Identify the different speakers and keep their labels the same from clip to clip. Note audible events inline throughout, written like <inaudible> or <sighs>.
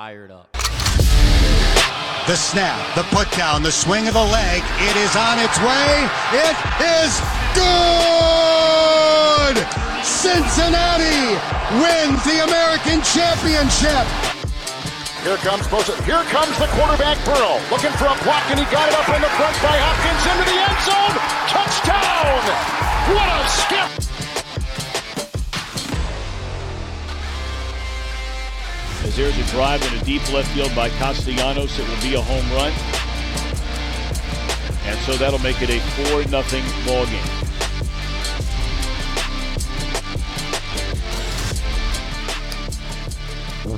Speaker 1: fired up.
Speaker 2: The snap, the put down, the swing of the leg. It is on its way. It is good. Cincinnati wins the American Championship.
Speaker 3: Here comes Bosa. Here comes the quarterback Burrow, looking for a block, and he got it up in the front by Hopkins into the end zone. Touchdown! What a skip!
Speaker 4: As there's a drive in a deep left field by Castellanos, it will be a home run. And so that'll make it a 4 0 ball game.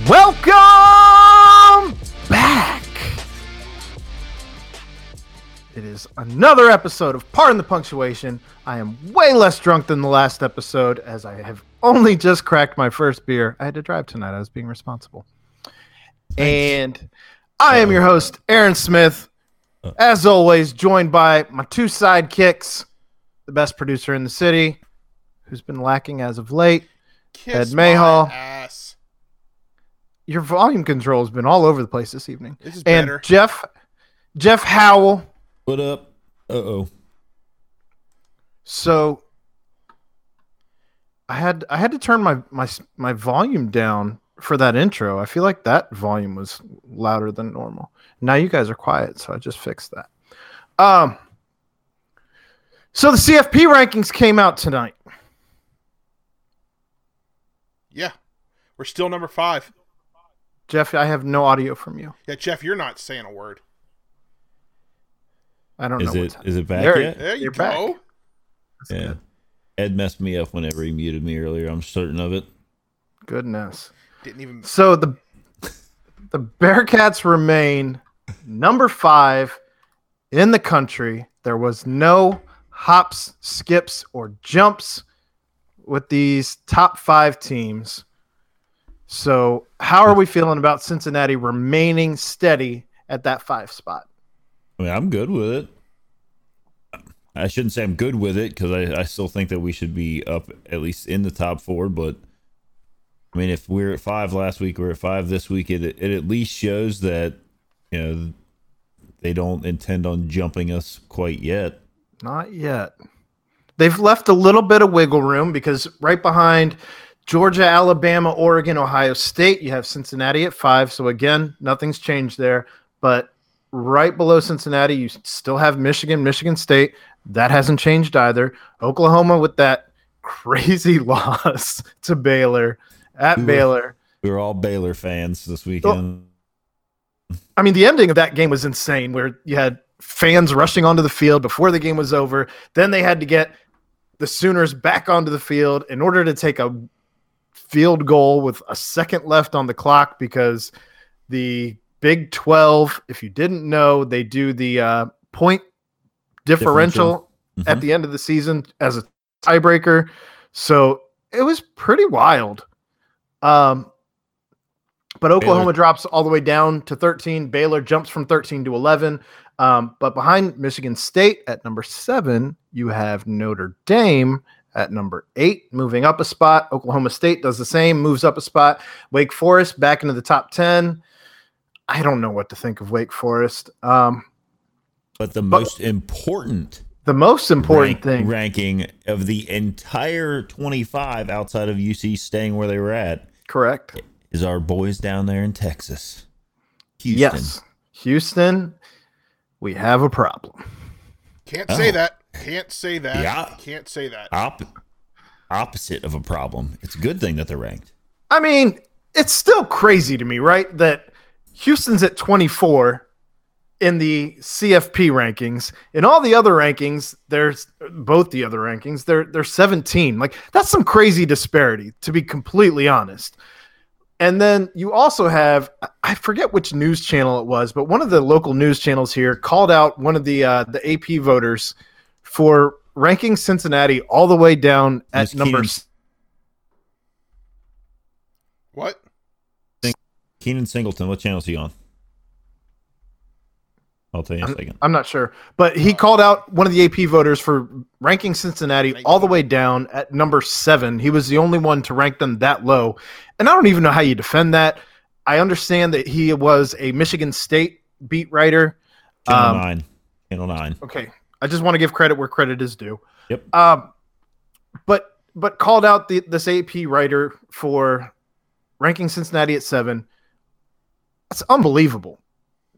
Speaker 5: Welcome back. It is another episode of Pardon the Punctuation. I am way less drunk than the last episode as I have only just cracked my first beer. I had to drive tonight. I was being responsible. And I am your host, Aaron Smith. Uh. As always, joined by my two sidekicks, the best producer in the city, who's been lacking as of late,
Speaker 6: Kiss
Speaker 5: Ed Mayhall.
Speaker 6: ass.
Speaker 5: your volume control has been all over the place this evening.
Speaker 6: This is
Speaker 5: and
Speaker 6: better.
Speaker 5: Jeff Jeff Howell.
Speaker 7: What up? Uh oh.
Speaker 5: So I had I had to turn my my my volume down for that intro. I feel like that volume was louder than normal. Now you guys are quiet, so I just fixed that. Um so the CFP rankings came out tonight.
Speaker 6: Yeah. We're still number five.
Speaker 5: Jeff, I have no audio from you.
Speaker 6: Yeah, Jeff, you're not saying a word.
Speaker 5: I don't
Speaker 7: Is
Speaker 5: know
Speaker 7: it
Speaker 5: what's
Speaker 7: is it back
Speaker 5: There-
Speaker 7: yet?
Speaker 6: There you
Speaker 5: You're
Speaker 6: go.
Speaker 5: back.
Speaker 7: Yeah. Ed messed me up whenever he muted me earlier. I'm certain of it.
Speaker 5: Goodness.
Speaker 6: Didn't even.
Speaker 5: So the the Bearcats remain number five in the country. There was no hops, skips, or jumps with these top five teams. So how are we feeling about Cincinnati remaining steady at that five spot?
Speaker 7: I mean, I'm good with it. I shouldn't say I'm good with it because I, I still think that we should be up at least in the top four. But I mean, if we are at five last week, we're at five this week. It it at least shows that you know they don't intend on jumping us quite yet.
Speaker 5: Not yet. They've left a little bit of wiggle room because right behind Georgia, Alabama, Oregon, Ohio State, you have Cincinnati at five. So again, nothing's changed there. But right below Cincinnati, you still have Michigan, Michigan State. That hasn't changed either. Oklahoma with that <laughs> crazy loss <laughs> to Baylor at
Speaker 7: We were-
Speaker 5: Baylor.
Speaker 7: We were all Baylor fans this weekend.
Speaker 5: I mean, the ending of that game was insane, where you had fans rushing onto the field before the game was over. Then they had to get the Sooners back onto the field in order to take a field goal with a second left on the clock because the Big 12, if you didn't know, they do the uh, point differential
Speaker 7: Differential.
Speaker 5: at the end of the season as a tiebreaker. So it was pretty wild. Um, but Oklahoma
Speaker 7: Baylor-
Speaker 5: drops all the way down to 13. Baylor jumps from 13 to 11. Um, but behind Michigan State at number seven, you have Notre Dame at number eight, moving up a spot. Oklahoma State does the same, moves up a spot. Wake Forest back into the top 10. I don't know what to think of Wake Forest. Um,
Speaker 7: But the most important
Speaker 5: the most important
Speaker 7: rank-
Speaker 5: thing,
Speaker 7: ranking of the entire 25 outside of UC staying where they were at
Speaker 5: correct?
Speaker 7: is our boys down there in Texas. Houston.
Speaker 5: Yes. Houston, we have a problem.
Speaker 6: Can't say
Speaker 7: Oh.
Speaker 6: that. Can't say that.
Speaker 7: Yeah.
Speaker 6: Can't say that.
Speaker 7: Op- opposite of a problem. It's a good thing that they're ranked.
Speaker 5: I mean, it's still crazy to me, right? That Houston's at 24 in the CFP rankings. In all the other rankings, there's both the other rankings, they're they're 17. Like that's some crazy disparity, to be completely honest. And then you also have I- I forget which news channel it was, but one of the local news channels here called out one of the uh, the AP voters for ranking Cincinnati all the way down at
Speaker 7: Miss
Speaker 5: number
Speaker 6: What?
Speaker 7: Keenan Singleton, what channel is he on? I'll tell you in a second.
Speaker 5: I'm not sure, but he called out one of the AP voters for ranking Cincinnati all the way down at number seven. He was the only one to rank them that low, and I don't even know how you defend that. I understand that he was a Michigan State beat writer.
Speaker 7: Channel
Speaker 5: Um,
Speaker 7: nine, channel nine.
Speaker 5: Okay, I just want to give credit where credit is due.
Speaker 7: Yep.
Speaker 5: Um, but but called out the this AP writer for ranking Cincinnati at seven. That's unbelievable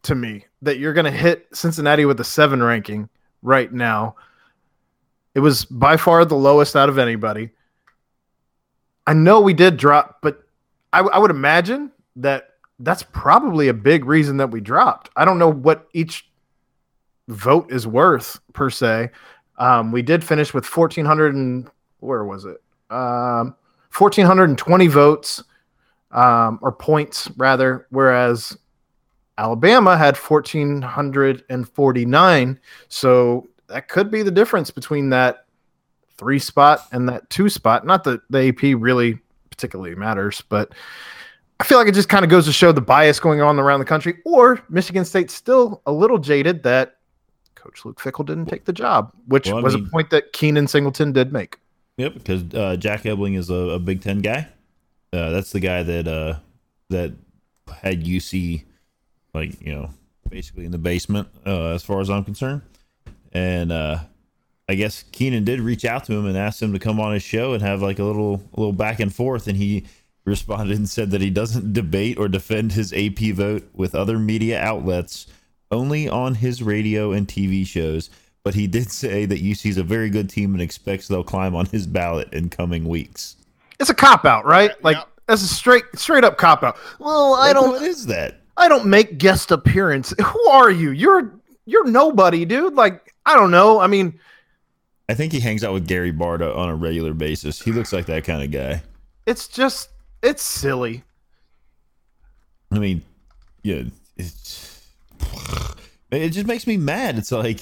Speaker 5: to me that you're going to hit Cincinnati with a seven ranking right now. It was by far the lowest out of anybody. I know we did drop, but I, I would imagine that that's probably a big reason that we dropped. I don't know what each vote is worth per se. Um, we did finish with 1,400 and where was it? Um, 1,420 votes um, or points rather, whereas Alabama had 1,449. So that could be the difference between that three spot and that two spot. Not that the AP really particularly matters, but I feel like it just kind of goes to show the bias going on around the country, or Michigan State's still a little jaded that Coach Luke Fickell didn't take the job, which
Speaker 7: Well,
Speaker 5: was
Speaker 7: mean-
Speaker 5: a point that Keenan Singleton did make.
Speaker 7: Yep, because uh, Jack Ebling is a, a Big Ten guy. Uh, that's the guy that uh, that had UC, like you know, basically in the basement, uh, as far as I'm concerned. And uh, I guess Keenan did reach out to him and asked him to come on his show and have like a little a little back and forth, and he responded and said that he doesn't debate or defend his AP vote with other media outlets, only on his radio and TV shows. But he did <laughs> say that UC is a very good team and expects they'll climb on his ballot in coming weeks.
Speaker 5: It's a cop out, right? Like
Speaker 6: yeah.
Speaker 5: that's a straight straight up cop out. Well, I don't
Speaker 7: What is that?
Speaker 5: I don't make guest appearance. Who are you? You're you're nobody, dude. Like I don't know. I mean,
Speaker 7: I think he hangs out with Gary Barta on a regular basis. He looks like that kind of guy.
Speaker 5: it's just it's silly.
Speaker 7: I mean, yeah, it's it just makes me mad. It's like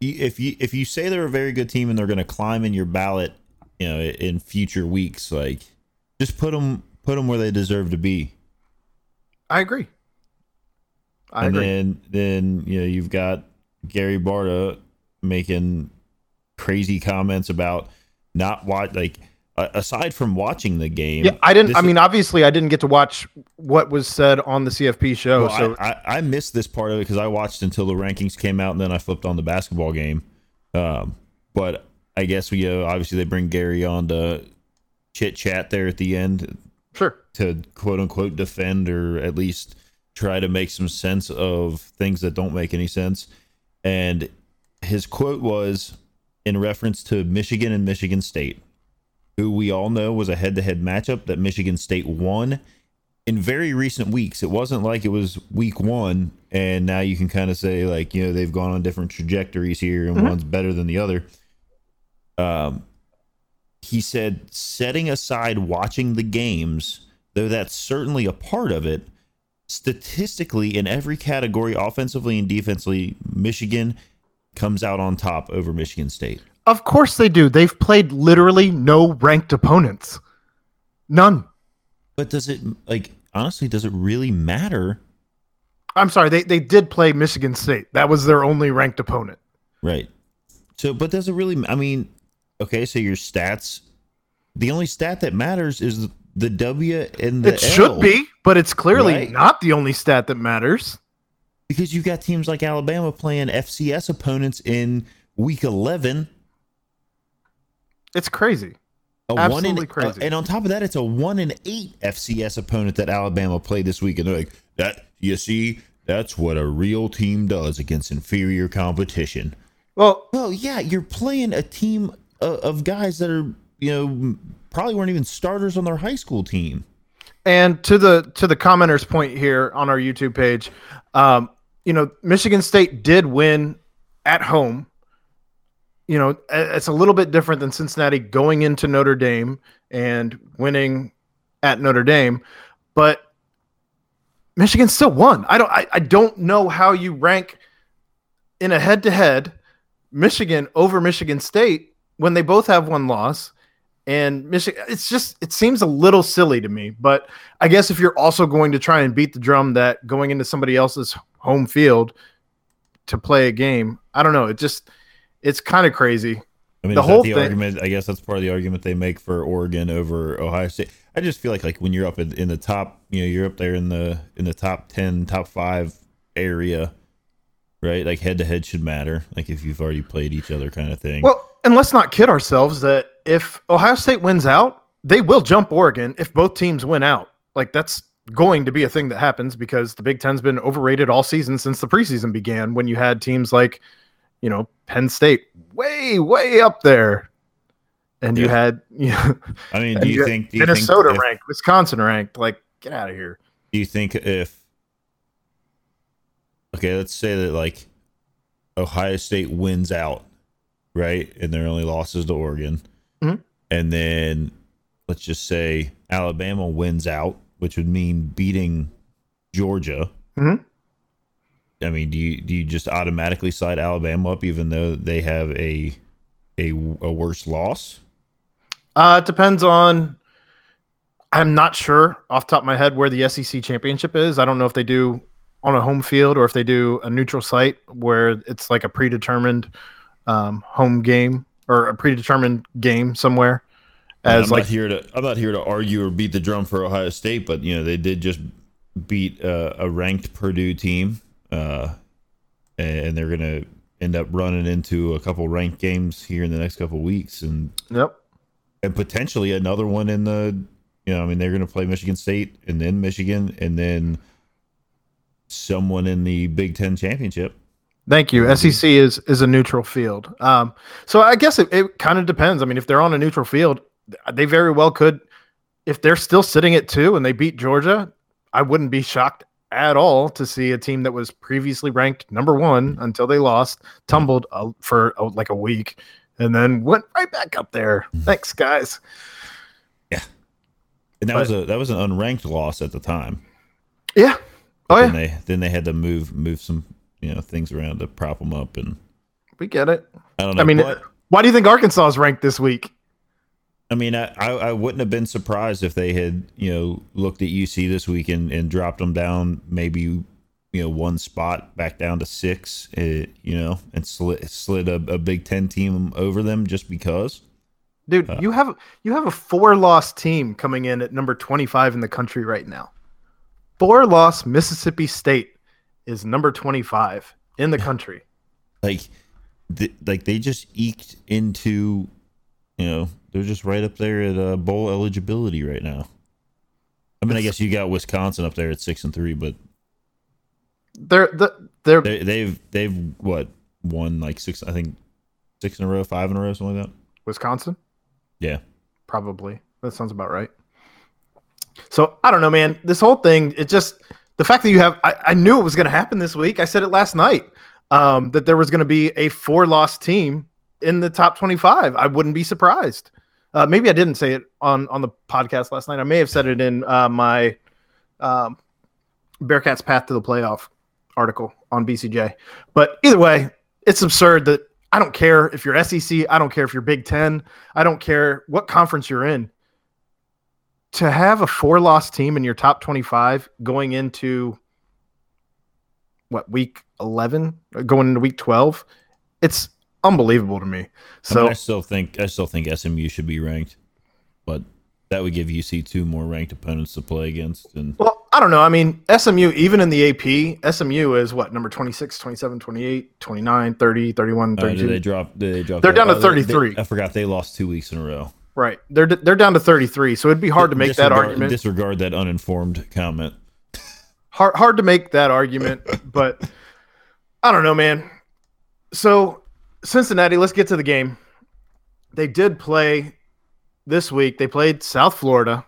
Speaker 7: if you if you say they're a very good team and they're going to climb in your ballot, you know, in future weeks, like just put them put them where they deserve to be.
Speaker 5: I agree. I
Speaker 7: and
Speaker 5: agree.
Speaker 7: then then you know you've got Gary Barta making crazy comments about not watch like uh, aside from watching the game.
Speaker 5: yeah, I didn't. I mean, obviously, I didn't get to watch what was said on the CFP show.
Speaker 7: Well,
Speaker 5: so
Speaker 7: I, I, I missed this part of it because I watched until the rankings came out and then I flipped on the basketball game. Um, but I guess we uh, obviously they bring Gary on to chit chat there at the end
Speaker 5: sure.
Speaker 7: to quote unquote defend or at least try to make some sense of things that don't make any sense. And his quote was in reference to Michigan and Michigan State, who we all know was a head to head matchup that Michigan State won in very recent weeks. It wasn't like it was week one, and now you can kind of say, like, you know, they've gone on different trajectories here, and one's better than the other. Um, he said, setting aside watching the games, though that's certainly a part of it, statistically, in every category, offensively and defensively, Michigan comes out on top over Michigan State.
Speaker 5: Of course they do. They've played literally no ranked opponents. None.
Speaker 7: But does it, like, honestly, does it really matter?
Speaker 5: I'm sorry. They they did play Michigan State. That was their only ranked opponent.
Speaker 7: Right. So, but does it really, I mean, okay, so your stats, the only stat that matters is the W and the
Speaker 5: It should
Speaker 7: L.
Speaker 5: be, but it's clearly
Speaker 7: Right.
Speaker 5: not the only stat that matters.
Speaker 7: because you've got teams like Alabama playing FCS opponents in week 11.
Speaker 5: It's crazy.
Speaker 7: A
Speaker 5: Absolutely
Speaker 7: one in,
Speaker 5: crazy.
Speaker 7: uh, and on top of that, it's a one in eight FCS opponent that Alabama played this week, and they're like, "That you see, that's what a real team does against inferior competition."
Speaker 5: Well,
Speaker 7: Well, yeah, you're playing a team of, guys that are, you know, probably weren't even starters on their high school team.
Speaker 5: And to the to the commenter's point here on our YouTube page, um, you know, Michigan State did win at home. You know, it's a little bit different than Cincinnati going into Notre Dame and winning at Notre Dame, but Michigan still won. I don't I, I don't know how you rank in a head to head Michigan over Michigan State when they both have one loss and Michigan. It's just it seems a little silly to me. But I guess if you're also going to try and beat the drum that going into somebody else's home field to play a game, I don't know. It just it's kind of crazy
Speaker 7: I mean,
Speaker 5: The
Speaker 7: is
Speaker 5: whole
Speaker 7: that the
Speaker 5: thing-
Speaker 7: argument? I guess that's part of the argument they make for Oregon over Ohio State. I just feel like like when you're up in, in the top, you know, you're up there in the in the top ten, top five area, right? Like head to head should matter. Like if you've already played each other, kind of thing.
Speaker 5: Well, and let's not kid ourselves that if Ohio State wins out, they will jump Oregon if both teams win out. Like that's going to be a thing that happens because the Big Ten's been overrated all season since the preseason began when you had teams like, you know, Penn State way, way up there. And you had <laughs> you know,
Speaker 7: I mean, do you
Speaker 5: had
Speaker 7: think do you
Speaker 5: Minnesota
Speaker 7: think if-
Speaker 5: ranked, Wisconsin ranked, like get out of here.
Speaker 7: do you think if okay let's say that like ohio state wins out right and their only losses to oregon
Speaker 5: Mhm.
Speaker 7: and then let's just say alabama wins out which would mean beating georgia
Speaker 5: Mhm.
Speaker 7: i mean do you do you just automatically slide alabama up even though they have a a, a worse loss
Speaker 5: Uh, it depends on. I'm not sure off the top of my head where the SEC championship is. I don't know if they do on a home field or if they do a neutral site where it's like a predetermined um, home game or a predetermined game somewhere. As
Speaker 7: I'm
Speaker 5: like
Speaker 7: not here to I'm not here to argue or beat the drum for Ohio State, but you know they did just beat uh, a ranked Purdue team, uh, and they're gonna end up running into a couple ranked games here in the next couple weeks, and
Speaker 5: yep,
Speaker 7: and potentially another one in the you know I mean they're gonna play Michigan State and then Michigan and then someone in the Big Ten championship.
Speaker 5: Thank you. SEC is is a neutral field. Um, so I guess it, it kind of depends. I mean, if they're on a neutral field, they very well could. If they're still sitting at two and they beat Georgia, I wouldn't be shocked at all to see a team that was previously ranked number one until they lost, tumbled uh, for uh, like a week, and then went right back up there. Thanks, guys.
Speaker 7: Yeah, and that
Speaker 5: But-
Speaker 7: was a that was an unranked loss at the time.
Speaker 5: Yeah. Oh
Speaker 7: Then
Speaker 5: yeah,
Speaker 7: they then they had to move move some you know things around to prop them up and
Speaker 5: we get it.
Speaker 7: I don't know.
Speaker 5: I mean,
Speaker 7: but-
Speaker 5: why do you think Arkansas is ranked this week?
Speaker 7: I mean, I, I, I wouldn't have been surprised if they had, you know, looked at UC this week and, and dropped them down maybe, you know, one spot back down to six, uh, you know, and slid, slid a, a Big Ten team over them just because.
Speaker 5: Dude, you have you have a four loss team coming in at number 25 in the country right now. Four loss Mississippi State is number 25 in the country.
Speaker 7: Like, th- like they just eked into, you know, they're just right up there at uh, bowl eligibility right now. I mean, I guess you got Wisconsin up there at six and three, but
Speaker 5: They're the they're
Speaker 7: they, they've they've what won like six, I think, six in a row, five in a row, something like that.
Speaker 5: Wisconsin,
Speaker 7: Yeah.
Speaker 5: probably. That sounds about right. So I don't know, man. This whole thing, it just the fact that you have I, I knew it was gonna happen this week. I said it last night. Um, that there was gonna be a four loss team in the top 25. I wouldn't be surprised. Uh, maybe I didn't say it on on the podcast last night. I may have said it in uh, my um, Bearcats Path to the Playoff article on BCJ. But either way, it's absurd that I don't care if you're SEC, I don't care if you're Big Ten, I don't care what conference you're in. To have a four loss team in your top 25 going into what week 11, going into week 12, it's unbelievable to me.
Speaker 7: I,
Speaker 5: So
Speaker 7: mean, I still think I still think SMU should be ranked, but that would give UC two more ranked opponents to play against. And
Speaker 5: Well, I don't know. I mean, SMU, even in the AP, SMU is what, number 26, 27, 28, 29, 30, 31,
Speaker 7: uh,
Speaker 5: 32.
Speaker 7: did they drop? Did they drop?
Speaker 5: They're down to
Speaker 7: oh, they-
Speaker 5: 33.
Speaker 7: they- I forgot they lost two weeks in a row.
Speaker 5: Right. They're they're down to 33. So it'd be hard to make that argument.
Speaker 7: Disregard that uninformed comment.
Speaker 5: hard hard to make that argument, but I don't know, man. So Cincinnati, let's get to the game. They did play this week. They played South Florida,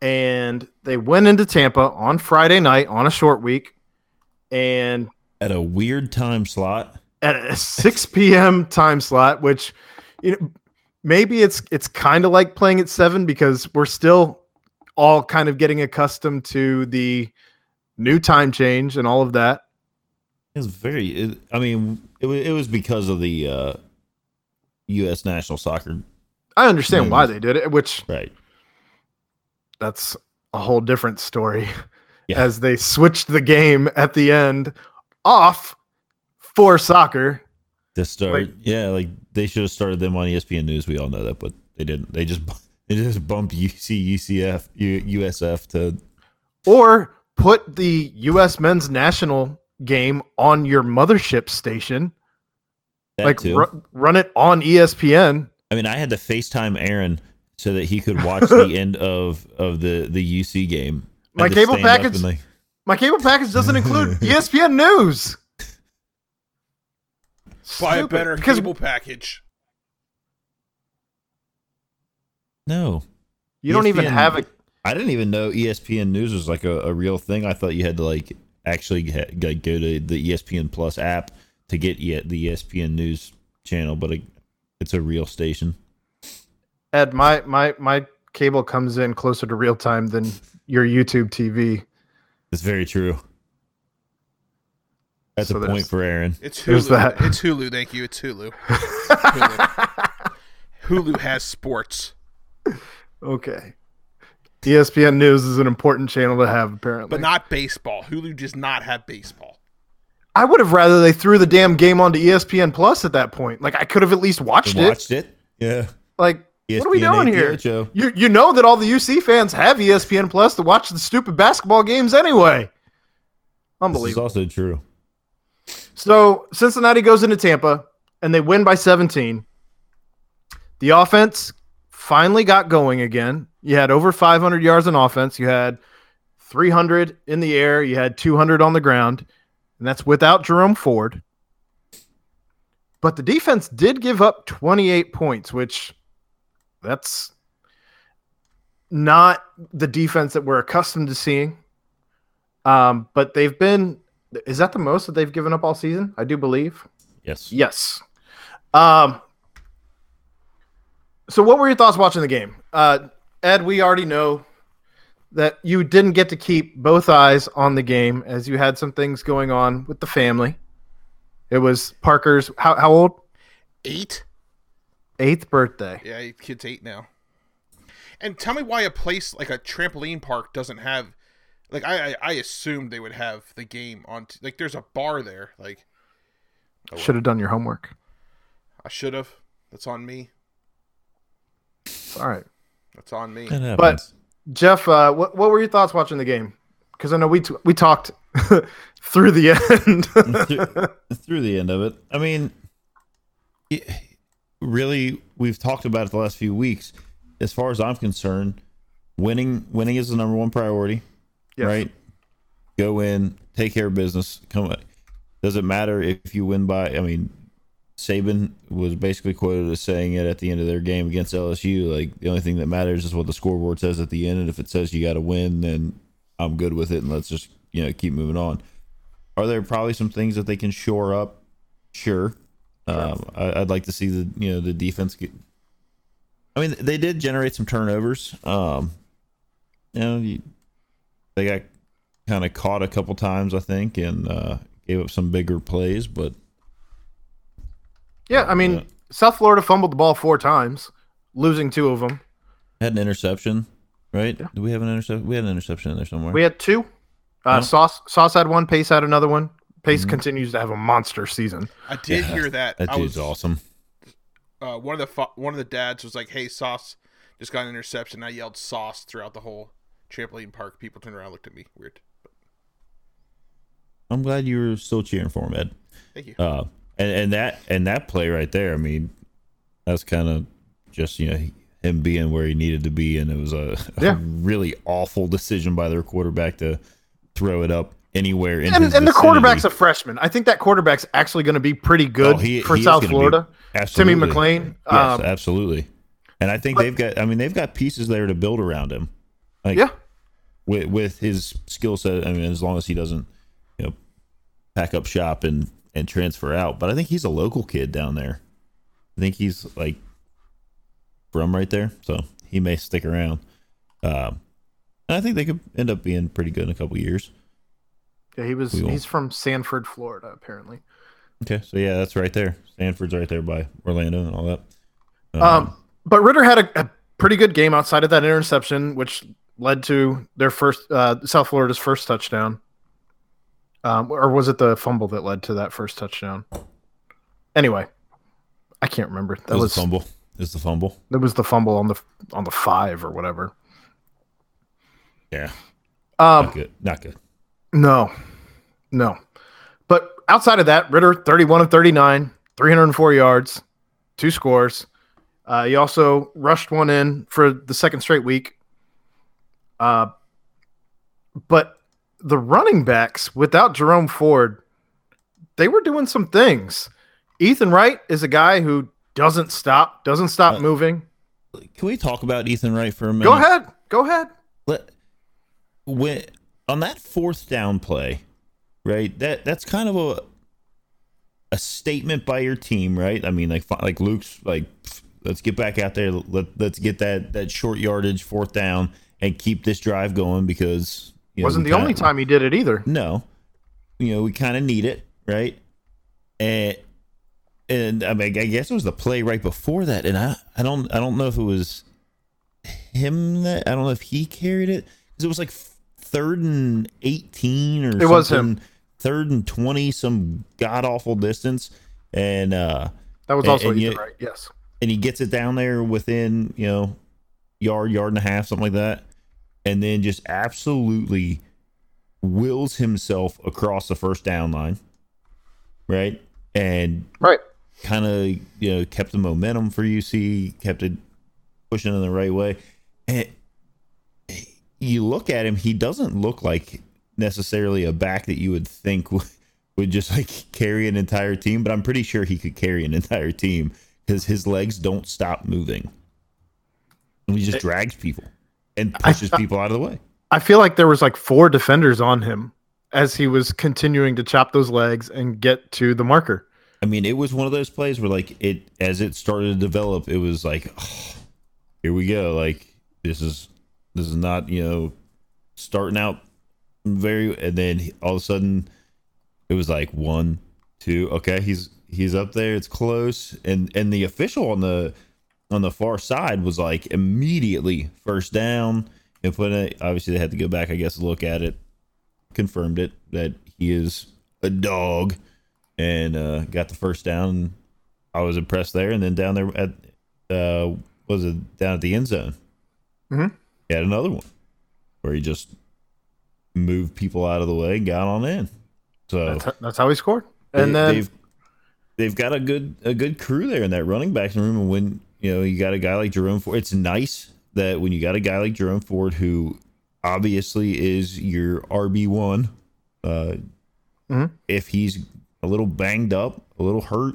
Speaker 5: and they went into Tampa on Friday night on a short week, and
Speaker 7: At a weird time slot.
Speaker 5: at a 6 p.m. time slot, which you know maybe it's it's kind of like playing at seven because we're still all kind of getting accustomed to the new time change and all of that.
Speaker 7: It's very. It, I mean, it was it was because of the uh, U.S. national soccer.
Speaker 5: I understand why they did it, which
Speaker 7: Right.
Speaker 5: that's a whole different story.
Speaker 7: Yeah.
Speaker 5: As they switched the game at the end off for soccer.
Speaker 7: To start,
Speaker 5: Like-
Speaker 7: yeah, like they should have started them on ESPN News. We all know that, but they didn't. They just <laughs> they just bumped UC UCF U, USF to
Speaker 5: Or put the U.S. men's national game on your mothership station.
Speaker 7: that
Speaker 5: like ru- run it on ESPN.
Speaker 7: I mean, I had to FaceTime Aaron so that he could watch the <laughs> end of of the the UC game.
Speaker 5: My cable package-
Speaker 7: like,
Speaker 5: My cable package doesn't include <laughs> ESPN news.
Speaker 6: Buy a better
Speaker 5: because
Speaker 6: cable package.
Speaker 7: no,
Speaker 5: you don't even have it.
Speaker 7: I didn't even know ESPN News was like a, a real thing. I thought you had to like actually ha- go go to the ESPN Plus app to get the ESPN News channel, but it, it's a real station.
Speaker 5: Ed, my my my cable comes in closer to real time than your YouTube TV.
Speaker 7: It's very true. That's
Speaker 5: So
Speaker 7: a point for Aaron.
Speaker 6: It's
Speaker 5: There's
Speaker 6: Hulu.
Speaker 5: that.
Speaker 6: It's Hulu. Thank you. It's Hulu. <laughs> Hulu. Hulu has sports,
Speaker 5: Okay. ESPN News is an important channel to have, apparently.
Speaker 6: but not baseball. Hulu does not have baseball.
Speaker 5: I would have rather they threw the damn game onto ESPN Plus at that point. Like I could have at least watched
Speaker 7: You
Speaker 5: it.
Speaker 7: watched it? Yeah.
Speaker 5: Like what are we
Speaker 7: ESPN
Speaker 5: doing here?
Speaker 7: APHO.
Speaker 5: You you know that all the UC fans have ESPN Plus to watch the stupid basketball games anyway. Unbelievable.
Speaker 7: This is also true.
Speaker 5: So Cincinnati goes into Tampa and they win by 17. The offense finally got going again. You had over 500 yards in offense. You had 300 in the air. You had 200 on the ground, and that's without Jerome Ford. But the defense did give up 28 points, which that's not the defense that we're accustomed to seeing. Um, but they've been is that the most that they've given up all season? I do believe.
Speaker 7: Yes.
Speaker 5: Yes. Um. So, what were your thoughts watching the game, uh, Ed? We already know that you didn't get to keep both eyes on the game as you had some things going on with the family. It was Parker's how how old?
Speaker 6: Eight.
Speaker 5: Eighth birthday.
Speaker 6: Yeah, your kid's eight now. And tell me why a place like a trampoline park doesn't have, like I I, I assumed they would have the game on. T- like there's a bar there. Like
Speaker 5: Should have done your homework.
Speaker 6: I should have. That's on me.
Speaker 5: All right,
Speaker 6: That's on me.
Speaker 5: But. Jeff, uh, what what were your thoughts watching the game? Because I know we t- we talked <laughs> through the end.
Speaker 7: through, <laughs> through the end of it. I mean, it- really, we've talked about it the last few weeks. As far as I'm concerned, winning winning is the number one priority,
Speaker 5: Yes.
Speaker 7: right? Go in, take care of business. Come. On. does it matter if you win by. I mean, Saban was basically quoted as saying it at the end of their game against LSU. Like the only thing that matters is what the scoreboard says at the end, and if it says you got to win, then I'm good with it, and let's just you know keep moving on. Are there probably some things that they can shore up? Sure. Um, I, I'd like to see the you know the defense get. I mean, they did generate some turnovers. Um, you know, you, they got kind of caught a couple times, I think, and uh, gave up some bigger plays. But
Speaker 5: yeah, I mean,
Speaker 7: Yeah.
Speaker 5: South Florida fumbled the ball four times, losing two of them.
Speaker 7: had an interception, right? Do we have an interception? We had an interception in there somewhere.
Speaker 5: We had two. Uh,
Speaker 7: Yeah.
Speaker 5: Sauce Sauce had one. Pace had another one. Pace continues to have a monster season.
Speaker 6: I did hear that.
Speaker 7: that dude's
Speaker 6: was,
Speaker 7: awesome.
Speaker 6: Uh, one of the fa- one of the dads was like, "Hey, Sauce just got an interception." I yelled "Sauce" throughout the whole trampoline park. People turned around, and looked at me weird.
Speaker 7: I'm glad you were still cheering for him, Ed.
Speaker 6: Thank you.
Speaker 7: Uh, and and that and that play right there, I mean, that's kind of just you know him being where he needed to be, and it was a, a really awful decision by their quarterback to throw it up anywhere in
Speaker 5: And, and the quarterback's a freshman. I think that quarterback's actually going to be pretty good
Speaker 7: Oh, he-
Speaker 5: for
Speaker 7: he
Speaker 5: South
Speaker 7: gonna be-
Speaker 5: Florida. Timmy. McClain.
Speaker 7: Yes,
Speaker 5: um,
Speaker 7: absolutely. And I think they've got. I mean, they've got pieces there to build around him. Like,
Speaker 5: yeah.
Speaker 7: With with his skill set. I mean, as long as he doesn't, you know, pack up shop and and transfer out. But I think he's a local kid down there. I think he's like from right there, so he may stick around. Um, and I think they could end up being pretty good in a couple years.
Speaker 5: Yeah, he was. He's from Sanford, Florida, apparently.
Speaker 7: Okay, so yeah, that's right there. Sanford's right there by Orlando and all that.
Speaker 5: Um, but Ridder had a, a pretty good game outside of that interception, which led to their first uh, South Florida's first touchdown. Um, or was it the fumble that led to that first touchdown? Anyway, I can't remember.
Speaker 7: That
Speaker 5: That
Speaker 7: was,
Speaker 5: was
Speaker 7: the fumble. It was the fumble.
Speaker 5: that was the fumble on the on the five or whatever.
Speaker 7: Yeah.
Speaker 5: Um,
Speaker 7: Not good. Not good.
Speaker 5: No, no. But outside of that, Ridder, 31 of 39, 304 yards, two scores. Uh, he also rushed one in for the second straight week. Uh, but the running backs without Jerome Ford, they were doing some things. Ethan Wright is a guy who doesn't stop, doesn't stop
Speaker 7: Uh,
Speaker 5: moving.
Speaker 7: Can we talk about Ethan Wright for a minute?
Speaker 5: Go ahead. Go ahead.
Speaker 7: Let, when on that fourth down play, right? That that's kind of a a statement by your team, right? I mean, like like Luke's like, let's get back out there. Let let's get that that short yardage fourth down and keep this drive going because you know,
Speaker 5: Wasn't the
Speaker 7: kinda-
Speaker 5: only time he did it either.
Speaker 7: No, you know we kind of need it, right? And and I mean, I guess it was the play right before that, and I I don't I don't know if it was him that I don't know if he carried it because it was like third and eighteen or
Speaker 5: It was him.
Speaker 7: Third and twenty, some god awful distance, and uh
Speaker 5: That was also
Speaker 7: and
Speaker 5: Ethan
Speaker 7: you-
Speaker 5: Wright. Yes.
Speaker 7: and he gets it down there within you know yard yard and a half something like that and then just absolutely wills himself across the first down line right? And
Speaker 5: Right.
Speaker 7: kind of you know kept the momentum for UC kept it pushing in the right way. And you look at him he doesn't look like necessarily a back that you would think would, <laughs> would just like carry an entire team but I'm pretty sure he could carry an entire team because his legs don't stop moving. And he just drags people and pushes people out of the way
Speaker 5: I feel like there was like four defenders on him as he was continuing to chop those legs and get to the marker.
Speaker 7: I mean, it was one of those plays where, like, it as it started to develop, it was like, oh, here we go. Like, this is this is not you know starting out very, and then all of a sudden, it was like one, two. Okay, he's he's up there. It's close, and and the official on the on the far side was like immediately first down and put it. Obviously, they had to go back, I guess, look at it, confirmed it that he is a dog and uh, got the first down. I was impressed there, and then down there at uh, was it down at the end zone?
Speaker 5: Mm-hmm.
Speaker 7: He had another one where he just moved people out of the way and got on in. So
Speaker 5: That's, that's how he scored. And
Speaker 7: they,
Speaker 5: then
Speaker 7: they've they've got a good a good crew there in that running backs room. And when you know you got a guy like Jerome Ford, it's nice that when you got a guy like Jerome Ford who obviously is your RB one, uh,
Speaker 5: Mhm.
Speaker 7: if he's a little banged up, a little hurt,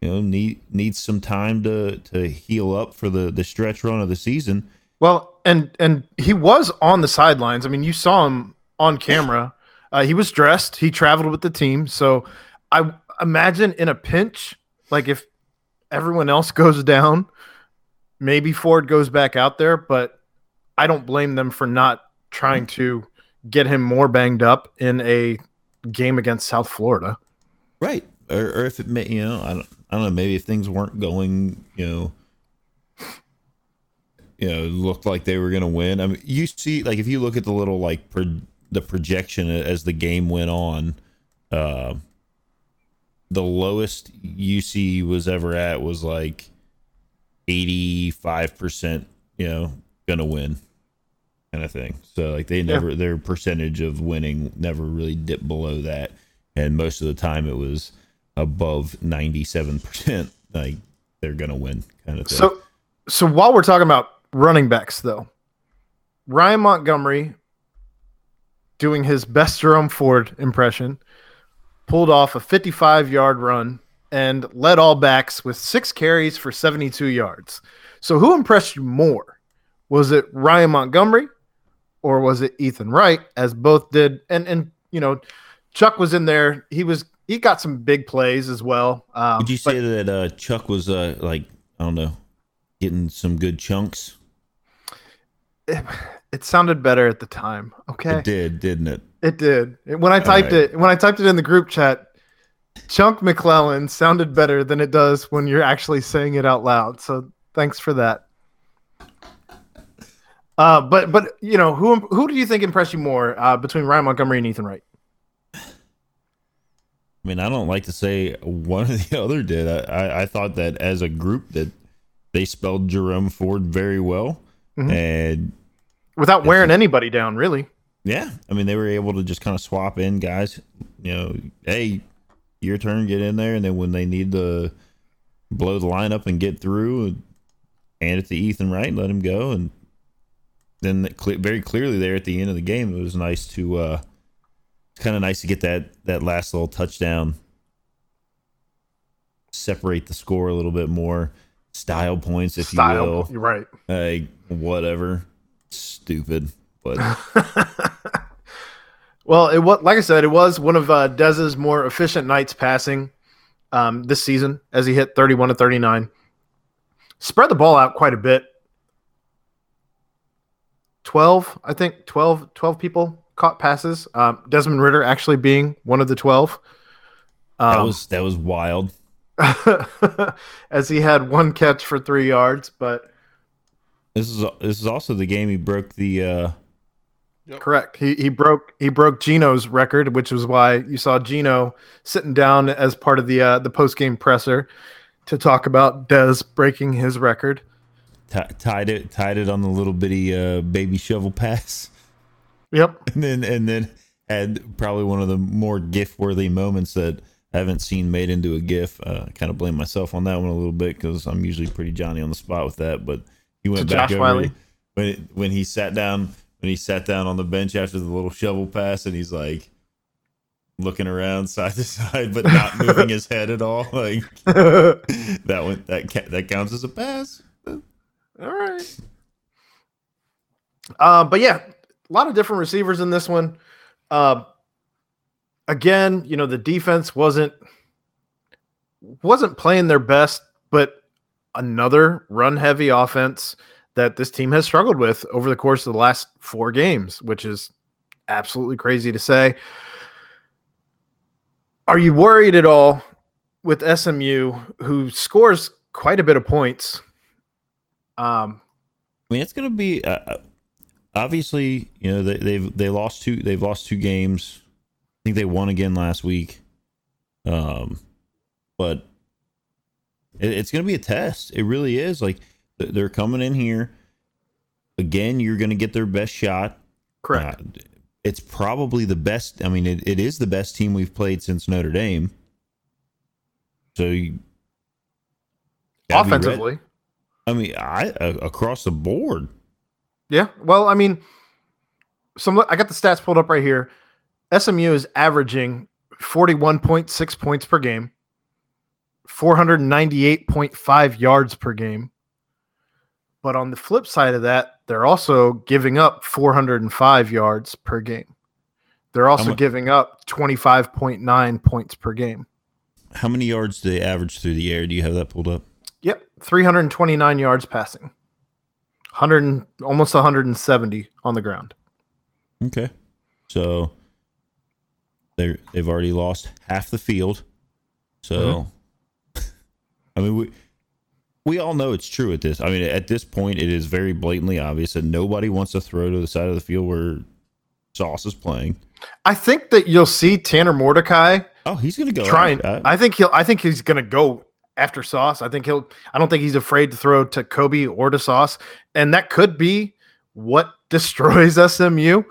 Speaker 7: you know, need needs some time to to heal up for the the stretch run of the season.
Speaker 5: well, and and he was on the sidelines. I mean, you saw him on camera. Uh, he was dressed. He traveled with the team. So I imagine in a pinch, like if everyone else <laughs> goes down, maybe Ford goes back out there. But I don't blame them for not trying to get him more banged up in a game against South Florida.
Speaker 7: Right. Or, or if it may, you know, I don't, I don't know, maybe if things weren't going, you know, you know, looked like they were going to win. I mean, you see, like, if you look at the little, like, pro- the projection as the game went on, uh, the lowest UC was ever at was like 85%, you know, going to win kind of thing. So, like, they never, their percentage of winning never really dipped below that. And most of the time it was above 97%. <laughs> Like, they're going to win kind of thing.
Speaker 5: So, so while we're talking about running backs, though, Ryan Montgomery doing his best Jerome Ford impression pulled off a 55 yard run and led all backs with six carries for 72 yards. So, who impressed you more? Was it Ryan Montgomery or was it Ethan Wright, as both did? And, and, you know, Chuck was in there. He was, he got some big plays as well. Um,
Speaker 7: Would you
Speaker 5: but-
Speaker 7: say that uh, Chuck was uh, like I don't know, getting some good chunks? <sighs>
Speaker 5: it sounded better at the time. Okay.
Speaker 7: It did, didn't it?
Speaker 5: It did. When I typed
Speaker 7: right.
Speaker 5: it, when I typed it in the group chat, Chunk McClelland sounded better than it does when you're actually saying it out loud. So thanks for that. Uh, but but you know who who do you think impressed you more uh, between Ryan Montgomery and Ethan Wright?
Speaker 7: I mean, I don't like to say one or the <laughs> other did. I, I, I thought that as a group that they spelled Jerome Ford very well,
Speaker 5: Mhm.
Speaker 7: and
Speaker 5: Without wearing anybody down, really.
Speaker 7: yeah, I mean they were able to just kind of swap in guys. You know, hey, your turn, get in there, and then when they need to blow the lineup and get through, and hand it to Ethan Wright, let him go, and then very clearly there at the end of the game, it was nice to. uh it's kind of nice to get that that last little touchdown separate the score a little bit more style points if you
Speaker 5: Style.
Speaker 7: will
Speaker 5: You're right.
Speaker 7: like whatever stupid but <laughs>
Speaker 5: Well, it was like I said, it was one of uh, Dez's more efficient nights passing um, this season as he hit 31 to 39. Spread the ball out quite a bit. 12, I think 12, 12 people caught passes. Um, Desmond Ridder actually being one of the 12.
Speaker 7: that
Speaker 5: Um,
Speaker 7: was that was wild <laughs>
Speaker 5: as he had one catch for three yards, but
Speaker 7: this is this is also the game he broke the uh
Speaker 5: Correct. He he broke he broke Gino's record, which was why you saw Gino sitting down as part of the uh, the post game presser to talk about Dez breaking his record.
Speaker 7: t- tied it tied it on the little bitty uh baby shovel pass
Speaker 5: Yep. <laughs>
Speaker 7: and then and then had probably one of the more gif worthy moments that I haven't seen made into a gif. Uh, kind of blame myself on that one a little bit because I'm usually pretty Johnny on the spot with that. But he went
Speaker 5: To
Speaker 7: back
Speaker 5: Josh
Speaker 7: over
Speaker 5: Wiley?
Speaker 7: when when he sat down he sat down on the bench after the little shovel pass and he's like looking around side to <laughs> side but not moving his head at all. Like <laughs> that one that ca- that counts as a pass.
Speaker 5: All right. Uh, but yeah, a lot of different receivers in this one. Uh, again, you know, the defense wasn't wasn't playing their best, but another run heavy offense that this team has struggled with over the course of the last four games, which is absolutely crazy to say. Are you worried at all with SMU, who scores quite a bit of points? Um,
Speaker 7: I mean, it's going to be uh, obviously. You know, they, they've they lost two. They've lost two games. I think they won again last week. Um, but it, it's going to be a test. It really is. Like they're coming in here again. You're going to get their best shot.
Speaker 5: correct.
Speaker 7: Uh, it's probably the best. I mean, it, it is the best team we've played since Notre Dame. So, you gotta be ready.
Speaker 5: Offensively,
Speaker 7: I mean, I uh, across the board.
Speaker 5: yeah. Well, I mean, some I got the stats pulled up right here. SMU is averaging forty-one point six points per game, four hundred ninety-eight point five yards per game. But on the flip side of that, they're also giving up 405 yards per game. They're also giving up 25.9 points per game.
Speaker 7: How many yards do they average through the air? Do you have that pulled up?
Speaker 5: Yep, 329 yards passing. 100 and- almost 170 on the ground.
Speaker 7: Okay. So they they've already lost half the field. So mm-hmm. <laughs> I mean we we all know it's true at this. I mean at this point it is very blatantly obvious that nobody wants to throw to the side of the field where Sauce is playing.
Speaker 5: I think that you'll see Tanner Mordecai
Speaker 7: Oh, he's going to go
Speaker 5: trying.
Speaker 7: I-
Speaker 5: I think he'll. I think he's going to go after Sauce. I think he'll. I don't think he's afraid to throw to Coby or to Sauce, and that could be what <laughs> destroys SMU,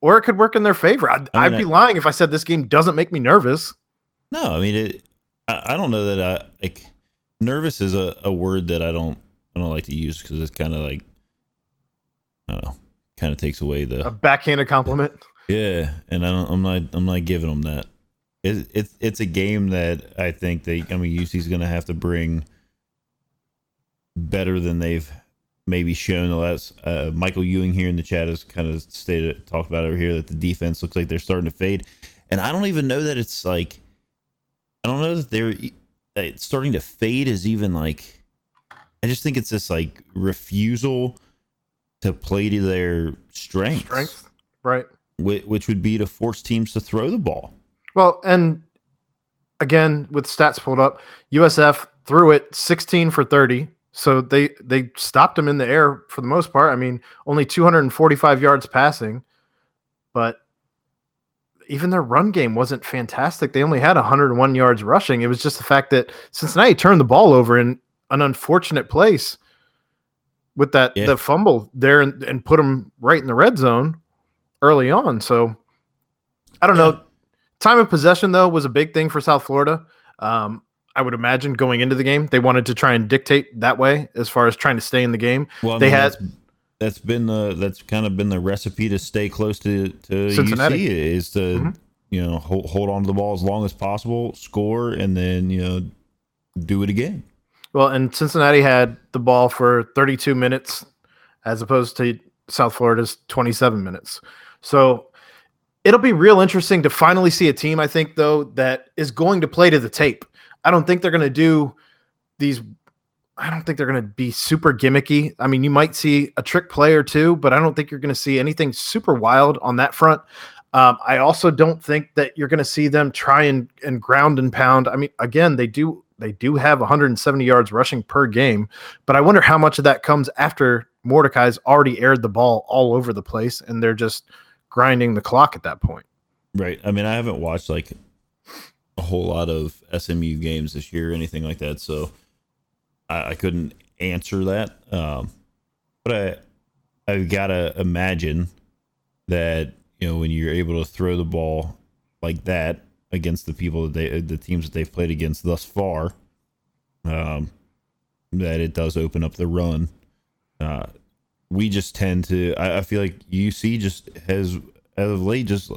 Speaker 5: or it could work in their favor. I'd,
Speaker 7: I mean,
Speaker 5: I'd be
Speaker 7: I-
Speaker 5: lying if I said this game doesn't make me nervous.
Speaker 7: No, I mean it. I, I don't know that I like. Nervous is a, a word that I don't I don't like to use because it's kind of like I don't know, kind of takes away the
Speaker 5: A backhanded compliment.
Speaker 7: yeah, and I don't, I'm not I'm not giving them that. It, it's it's a game that I think they I mean UC's going to have to bring better than they've maybe shown the last. Uh, Michael Ewing here in the chat has kind of stated talked about over here that the defense looks like they're starting to fade, and I don't even know that it's like I don't know that they're Uh, it's starting to fade is even like I just think it's this like refusal to play to their strengths,
Speaker 5: Strength, right?
Speaker 7: whi- which would be to force teams to throw the ball.
Speaker 5: Well, and again with stats pulled up, USF threw it 16 for 30. So they they stopped him in the air for the most part. I mean, only 245 yards passing, but even their run game wasn't fantastic. They only had 101 yards rushing. It was just the fact that Cincinnati turned the ball over in an unfortunate place with that
Speaker 7: Yeah.
Speaker 5: the fumble there and, and put them right in the red zone early on. So I don't know. Time of possession though was a big thing for South Florida. Um, I would imagine going into the game, they wanted to try and dictate that way as far as trying to stay in the game.
Speaker 7: Well, I
Speaker 5: they
Speaker 7: mean,
Speaker 5: had
Speaker 7: that's, been the that's kind of been the recipe to stay close to to
Speaker 5: Cincinnati.
Speaker 7: UC is to
Speaker 5: Mhm.
Speaker 7: you know hold, hold on to the ball as long as possible, score, and then you know do it again.
Speaker 5: Well, and Cincinnati had the ball for 32 minutes as opposed to South Florida's 27 minutes. So it'll be real interesting to finally see a team, I think, though, that is going to play to the tape. I don't think they're going to do these. I don't think they're going to be super gimmicky. I mean, you might see a trick play or two, but I don't think you're going to see anything super wild on that front. Um, I also don't think that you're going to see them try and, and ground and pound. I mean, again, they do they do have 170 yards rushing per game, but I wonder how much of that comes after Mordecai's already aired the ball all over the place and they're just grinding the clock at that point.
Speaker 7: Right. I mean, I haven't watched like a whole lot of SMU games this year or anything like that, so I, I couldn't answer that. Um, but I I've got to imagine that you know when you're able to throw the ball like that against the people that they the teams that they've played against thus far, um, that it does open up the run. Uh, we just tend to. I, I feel like UC just has as of late just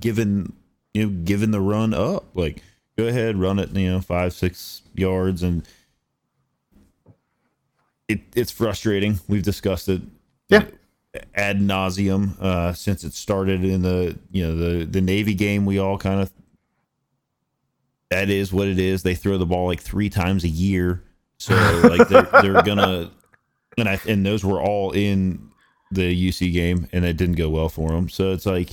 Speaker 7: given you know given the run up. Like go ahead, run it you know five six yards, and it it's frustrating. We've discussed it.
Speaker 5: Yeah.
Speaker 7: Ad nauseum uh, since it started in the you know the the Navy game. We all kind of that is what it is. They throw the ball like three times a year, so <laughs> like they're they're gonna and I and those were all in the UC game, and it didn't go well for them. So it's like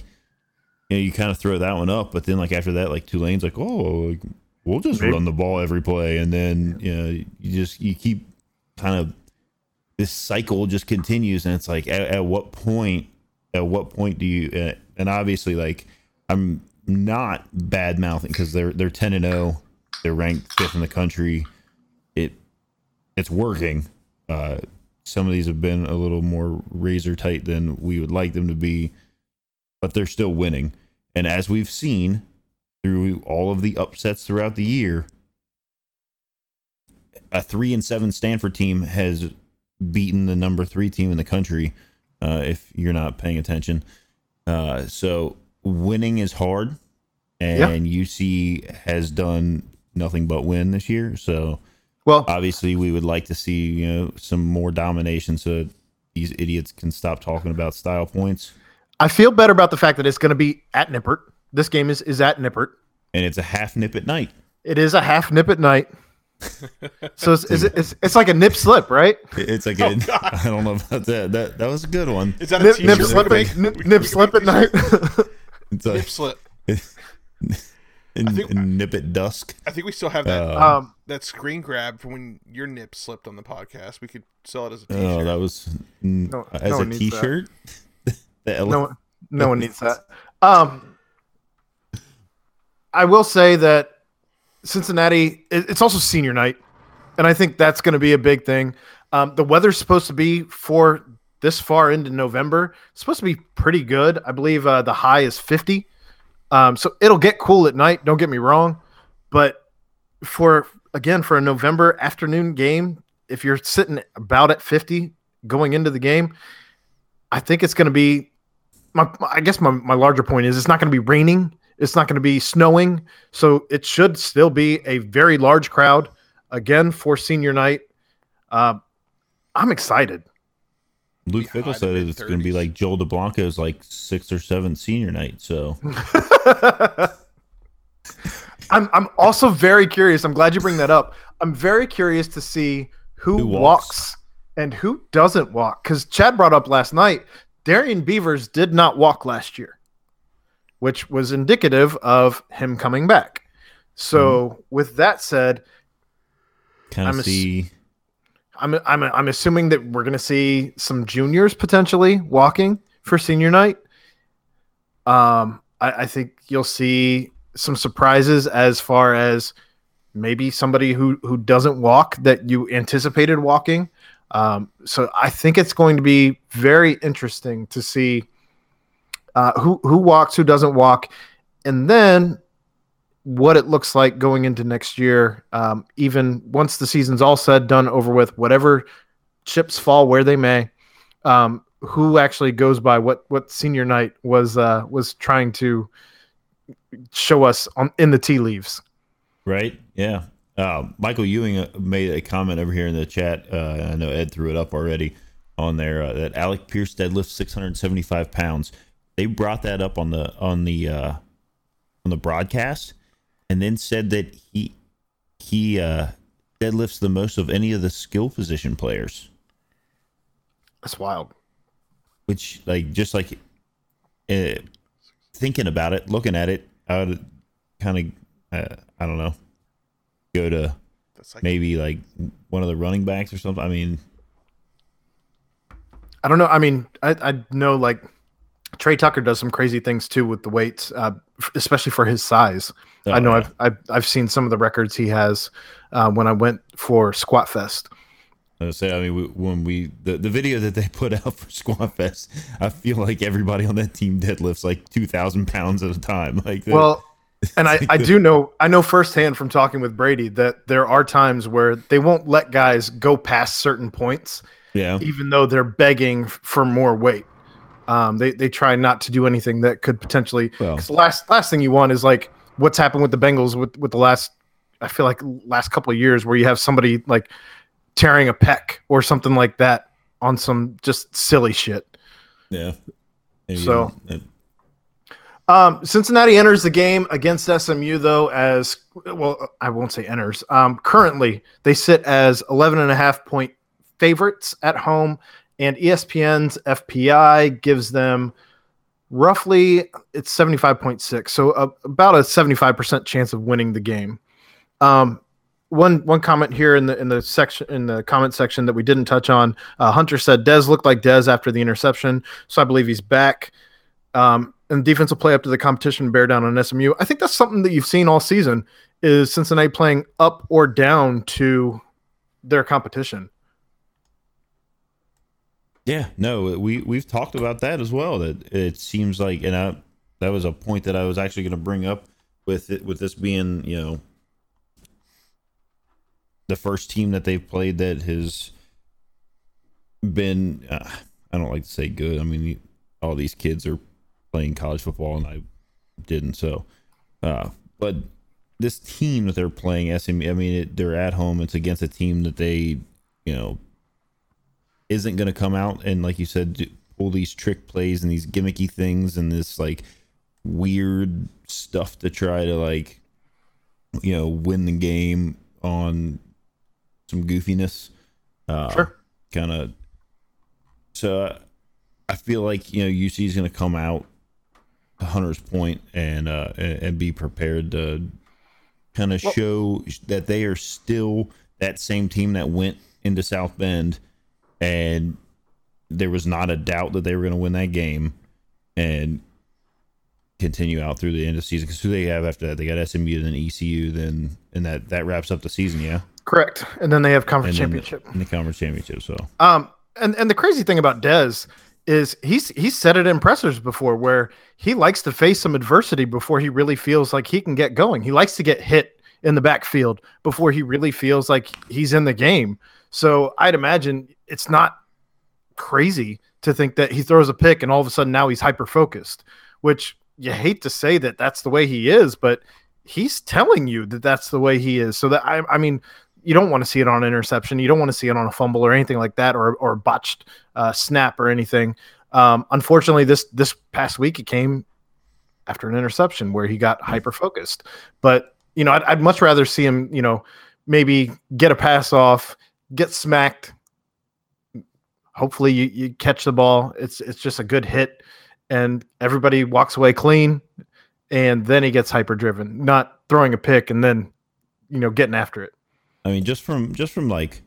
Speaker 7: you know you kind of throw that one up, but then like after that, like Tulane's like, oh, like, we'll just
Speaker 5: Maybe.
Speaker 7: run the ball every play, and then you know you just you keep kind of this cycle just continues, and it's like at, at what point at what point do you uh, and obviously like I'm not bad mouthing because they're they're ten and zero, they're ranked fifth in the country. It it's working. Uh, some of these have been a little more razor tight than we would like them to be, but they're still winning. And as we've seen through all of the upsets throughout the year, a three and seven Stanford team has beaten the number three team in the country. Uh, if you're not paying attention, uh, so winning is hard, and UC has done nothing but win this year. So
Speaker 5: Well,
Speaker 7: obviously we would like to see you know some more domination so these idiots can stop talking about style points
Speaker 5: I feel better about the fact that it's going to be at Nippert. This game is is at Nippert.
Speaker 7: and it's a half nip at night
Speaker 5: It is a half nip at night. So it's, is it, it's it's like a nip slip, right?
Speaker 7: it's like
Speaker 6: Oh,
Speaker 7: a,
Speaker 6: God.
Speaker 7: i don't know about that that that was a good one
Speaker 6: Is that a
Speaker 5: Nip,
Speaker 6: t-shirt
Speaker 5: nip
Speaker 6: we
Speaker 5: slip, at, nip, nip slip at night.
Speaker 7: it's like
Speaker 6: Nip slip. <laughs>
Speaker 7: in,
Speaker 6: think-
Speaker 7: in nip at dusk
Speaker 6: I think we still have that
Speaker 7: Uh,
Speaker 5: um,
Speaker 6: that screen grab from when your nip slipped on the podcast. We could sell it as a t-shirt.
Speaker 7: oh that was mm,
Speaker 5: No-
Speaker 7: as
Speaker 5: no
Speaker 7: a
Speaker 5: one needs that.
Speaker 7: t-shirt <laughs> the ele-
Speaker 5: no, one- no one <laughs> needs that. Um, I will say that Cincinnati. it- It's also senior night, and I think that's going to be a big thing. Um, the weather's supposed to be for this far into November. It's supposed to be pretty good. I believe uh, the high is fifty. Um, so it'll get cool at night. Don't get me wrong, but for again for a November afternoon game, if you're sitting about at fifty going into the game, I think it's going to be. My, I guess my, my larger point is it's not going to be raining. It's not going to be snowing. So it should still be a very large crowd again for senior night. Uh, I'm excited.
Speaker 7: luke
Speaker 6: Be Fickell
Speaker 7: said it's going to be
Speaker 6: mid-thirties.
Speaker 7: like joel Dublanko's like sixth or seventh senior night so <laughs>
Speaker 5: I'm I'm also very curious. I'm glad you bring that up. I'm very curious to see who,
Speaker 7: Who
Speaker 5: walks.
Speaker 7: walks.
Speaker 5: and who doesn't walk. Because Chad brought up last night, Darian Beavers did not walk last year, which was indicative of him coming back. So with that said,
Speaker 7: kind
Speaker 5: I'm
Speaker 7: of
Speaker 5: ass-
Speaker 7: see
Speaker 5: I'm I'm I'm assuming that we're going to see some juniors potentially walking for senior night. Um, I, I think you'll see some surprises as far as maybe somebody who who doesn't walk that you anticipated walking. Um, so I think it's going to be very interesting to see uh, who who walks, who doesn't walk, and then what it looks like going into next year. Um, even once the season's all said, done, over with, whatever chips fall where they may. Um, who actually goes by what what senior night was uh, was trying to show us on in the tea leaves.
Speaker 7: Right? Yeah. Uh, Michael Ewing uh, made a comment over here in the chat. Uh, I know Ed threw it up already on there uh, that Alec Pierce deadlifts 675 pounds. They brought that up on the on the uh, on the broadcast, and then said that he he uh, deadlifts the most of any of the skill position players.
Speaker 5: That's wild.
Speaker 7: Which, like, just like uh, thinking about it, looking at it, I would kind of, uh, I don't know, go to
Speaker 6: like
Speaker 7: maybe like one of the running backs or something. I mean,
Speaker 5: I don't know. I mean, I, I know like Trey Tucker does some crazy things too with the weights, uh, especially for his size.
Speaker 7: Oh,
Speaker 5: I know
Speaker 7: yeah.
Speaker 5: I've, I've I've seen some of the records he has uh, when I went for Squat Fest.
Speaker 7: I say, I mean, we, when we the, the video that they <laughs> put out for Squat Fest, I feel like everybody on that team deadlifts like two thousand pounds at a time. <laughs> Like, the-
Speaker 5: Well, and I, <laughs> I do know I know firsthand from talking with Brady that there are times where they won't let guys go past certain points,
Speaker 7: yeah,
Speaker 5: even though they're begging for more weight. Um, they they try not to do anything that could potentially.
Speaker 7: Well-
Speaker 5: 'cause the last last thing you want is like what's happened with the Bengals with with the last. I feel like last couple of years where you have somebody like tearing a pec or something like that on some just silly shit.
Speaker 7: yeah. Maybe,
Speaker 5: So-
Speaker 7: uh,
Speaker 5: Um, Cincinnati enters the game against SMU though as well. I won't say enters. Um, currently they sit as 11 and a half point favorites at home, and ESPN's FPI gives them roughly it's 75.6, so uh, about a 75% chance of winning the game. Um, one one comment here in the in the section in the comment section that we didn't touch on. Uh, Hunter said Dez looked like Dez after the interception, so I believe he's back. Um, and defense will play up to the competition bear down on SMU. I think that's something that you've seen all season is Cincinnati playing up or down to their competition.
Speaker 7: Yeah, no, we we've talked about that as well. That it seems like, and I, that was a point that I was actually going to bring up with it, with this being, you know, the first team that they've played that has been. Uh, I don't like to say good. I mean, all these kids are playing college football, and I didn't. So, uh, but this team that they're playing, SMU. I mean, it, they're at home. It's against a team that they, you know, isn't going to come out and like you said do, pull these trick plays and these gimmicky things and this like weird stuff to try to like you know win the game on some goofiness uh
Speaker 5: Sure.
Speaker 7: kind of so i feel like you know uc is going to come out to hunter's point and uh and, and be prepared to kind of show that they are still that same team that went into south bend and there was not a doubt that they were going to win that game and continue out through the end of the season. Because who they have after that? They got SMU, then ECU, then and that that wraps up the season. Yeah,
Speaker 5: Correct. And then they have conference
Speaker 7: then
Speaker 5: championship.
Speaker 7: the, in the conference championship. So
Speaker 5: Um, and and the crazy thing about Dez is he's he's said it in pressers before where he likes to face some adversity before he really feels like he can get going. He likes to get hit in the backfield before he really feels like he's in the game. So I'd imagine it's not crazy to think that he throws a pick and all of a sudden now he's hyper focused, which you hate to say that that's the way he is, but he's telling you that that's the way he is. So that I, I mean, you don't want to see it on an interception. You don't want to see it on a fumble or anything like that, or or a botched uh, snap or anything. Um, unfortunately, this this past week it came after an interception where he got hyper focused. But you know, I'd, I'd much rather see him, you know, maybe get a pass off, get smacked. Hopefully, you, you catch the ball. It's it's just a good hit, and everybody walks away clean. And then he gets hyper driven, not throwing a pick and then, you know, getting after it.
Speaker 7: I mean, just from just from like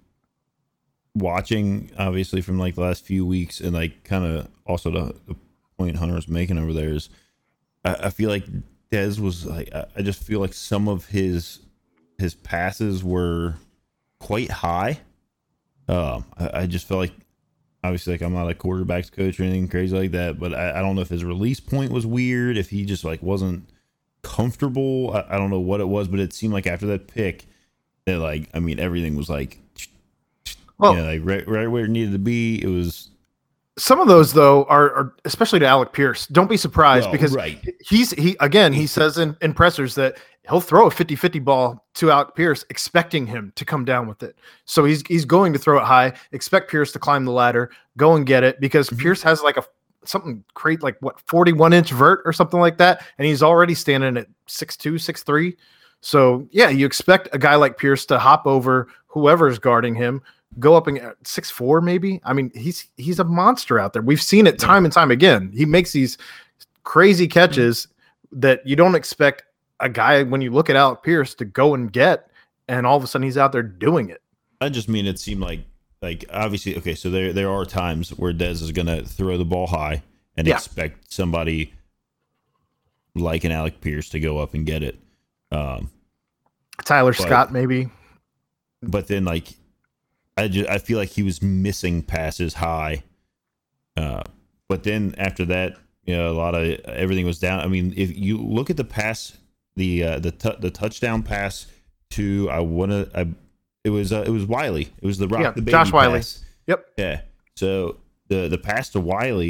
Speaker 7: watching, obviously from like the last few weeks, and like kind of also the, the point Hunter's making over there is I, I feel like Dez was like I, I just feel like some of his his passes were quite high. Um, I, I just felt like obviously like I'm not a quarterbacks coach or anything crazy like that, but I, I don't know if his release point was weird, if he just like wasn't comfortable. I, I don't know what it was, but it seemed like after that pick that like I mean everything was like
Speaker 5: Well-
Speaker 7: yeah, like right right where it needed to be. It was
Speaker 5: Some of those though are, are especially to Alec Pierce. Don't be surprised
Speaker 7: Well,
Speaker 5: because
Speaker 7: right.
Speaker 5: he's he again he says in, in pressers that he'll throw a 50-50 ball to Alec Pierce expecting him to come down with it. So he's he's going to throw it high, expect Pierce to climb the ladder, go and get it because
Speaker 7: Mm-hmm.
Speaker 5: Pierce has like a something great like what 41 inch vert or something like that and he's already standing at 6'2 6'3 so yeah you expect a guy like pierce to hop over whoever's guarding him go up and uh, six four maybe? I mean he's he's a monster out there. We've seen it time and time again. He makes these crazy catches that you don't expect a guy when you look at alec pierce to go and get and all of a sudden he's out there doing it
Speaker 7: I just mean it seemed like like obviously okay, so there there are times where Dez is gonna throw the ball high and
Speaker 5: Yeah.
Speaker 7: expect somebody like an Alec Pierce to go up and get it. Um,
Speaker 5: tyler
Speaker 7: But-
Speaker 5: scott maybe
Speaker 7: but then like I just I feel like he was missing passes high. Uh, but then after that, you know, a lot of everything was down. I mean, if you look at the pass, the uh, the tu- the touchdown pass to I want to I it was uh, it was Whyle. It was the rock
Speaker 5: Yeah,
Speaker 7: the baby
Speaker 5: Josh Whyle.
Speaker 7: pass.
Speaker 5: yep
Speaker 7: Yeah. So the the pass to Whyle,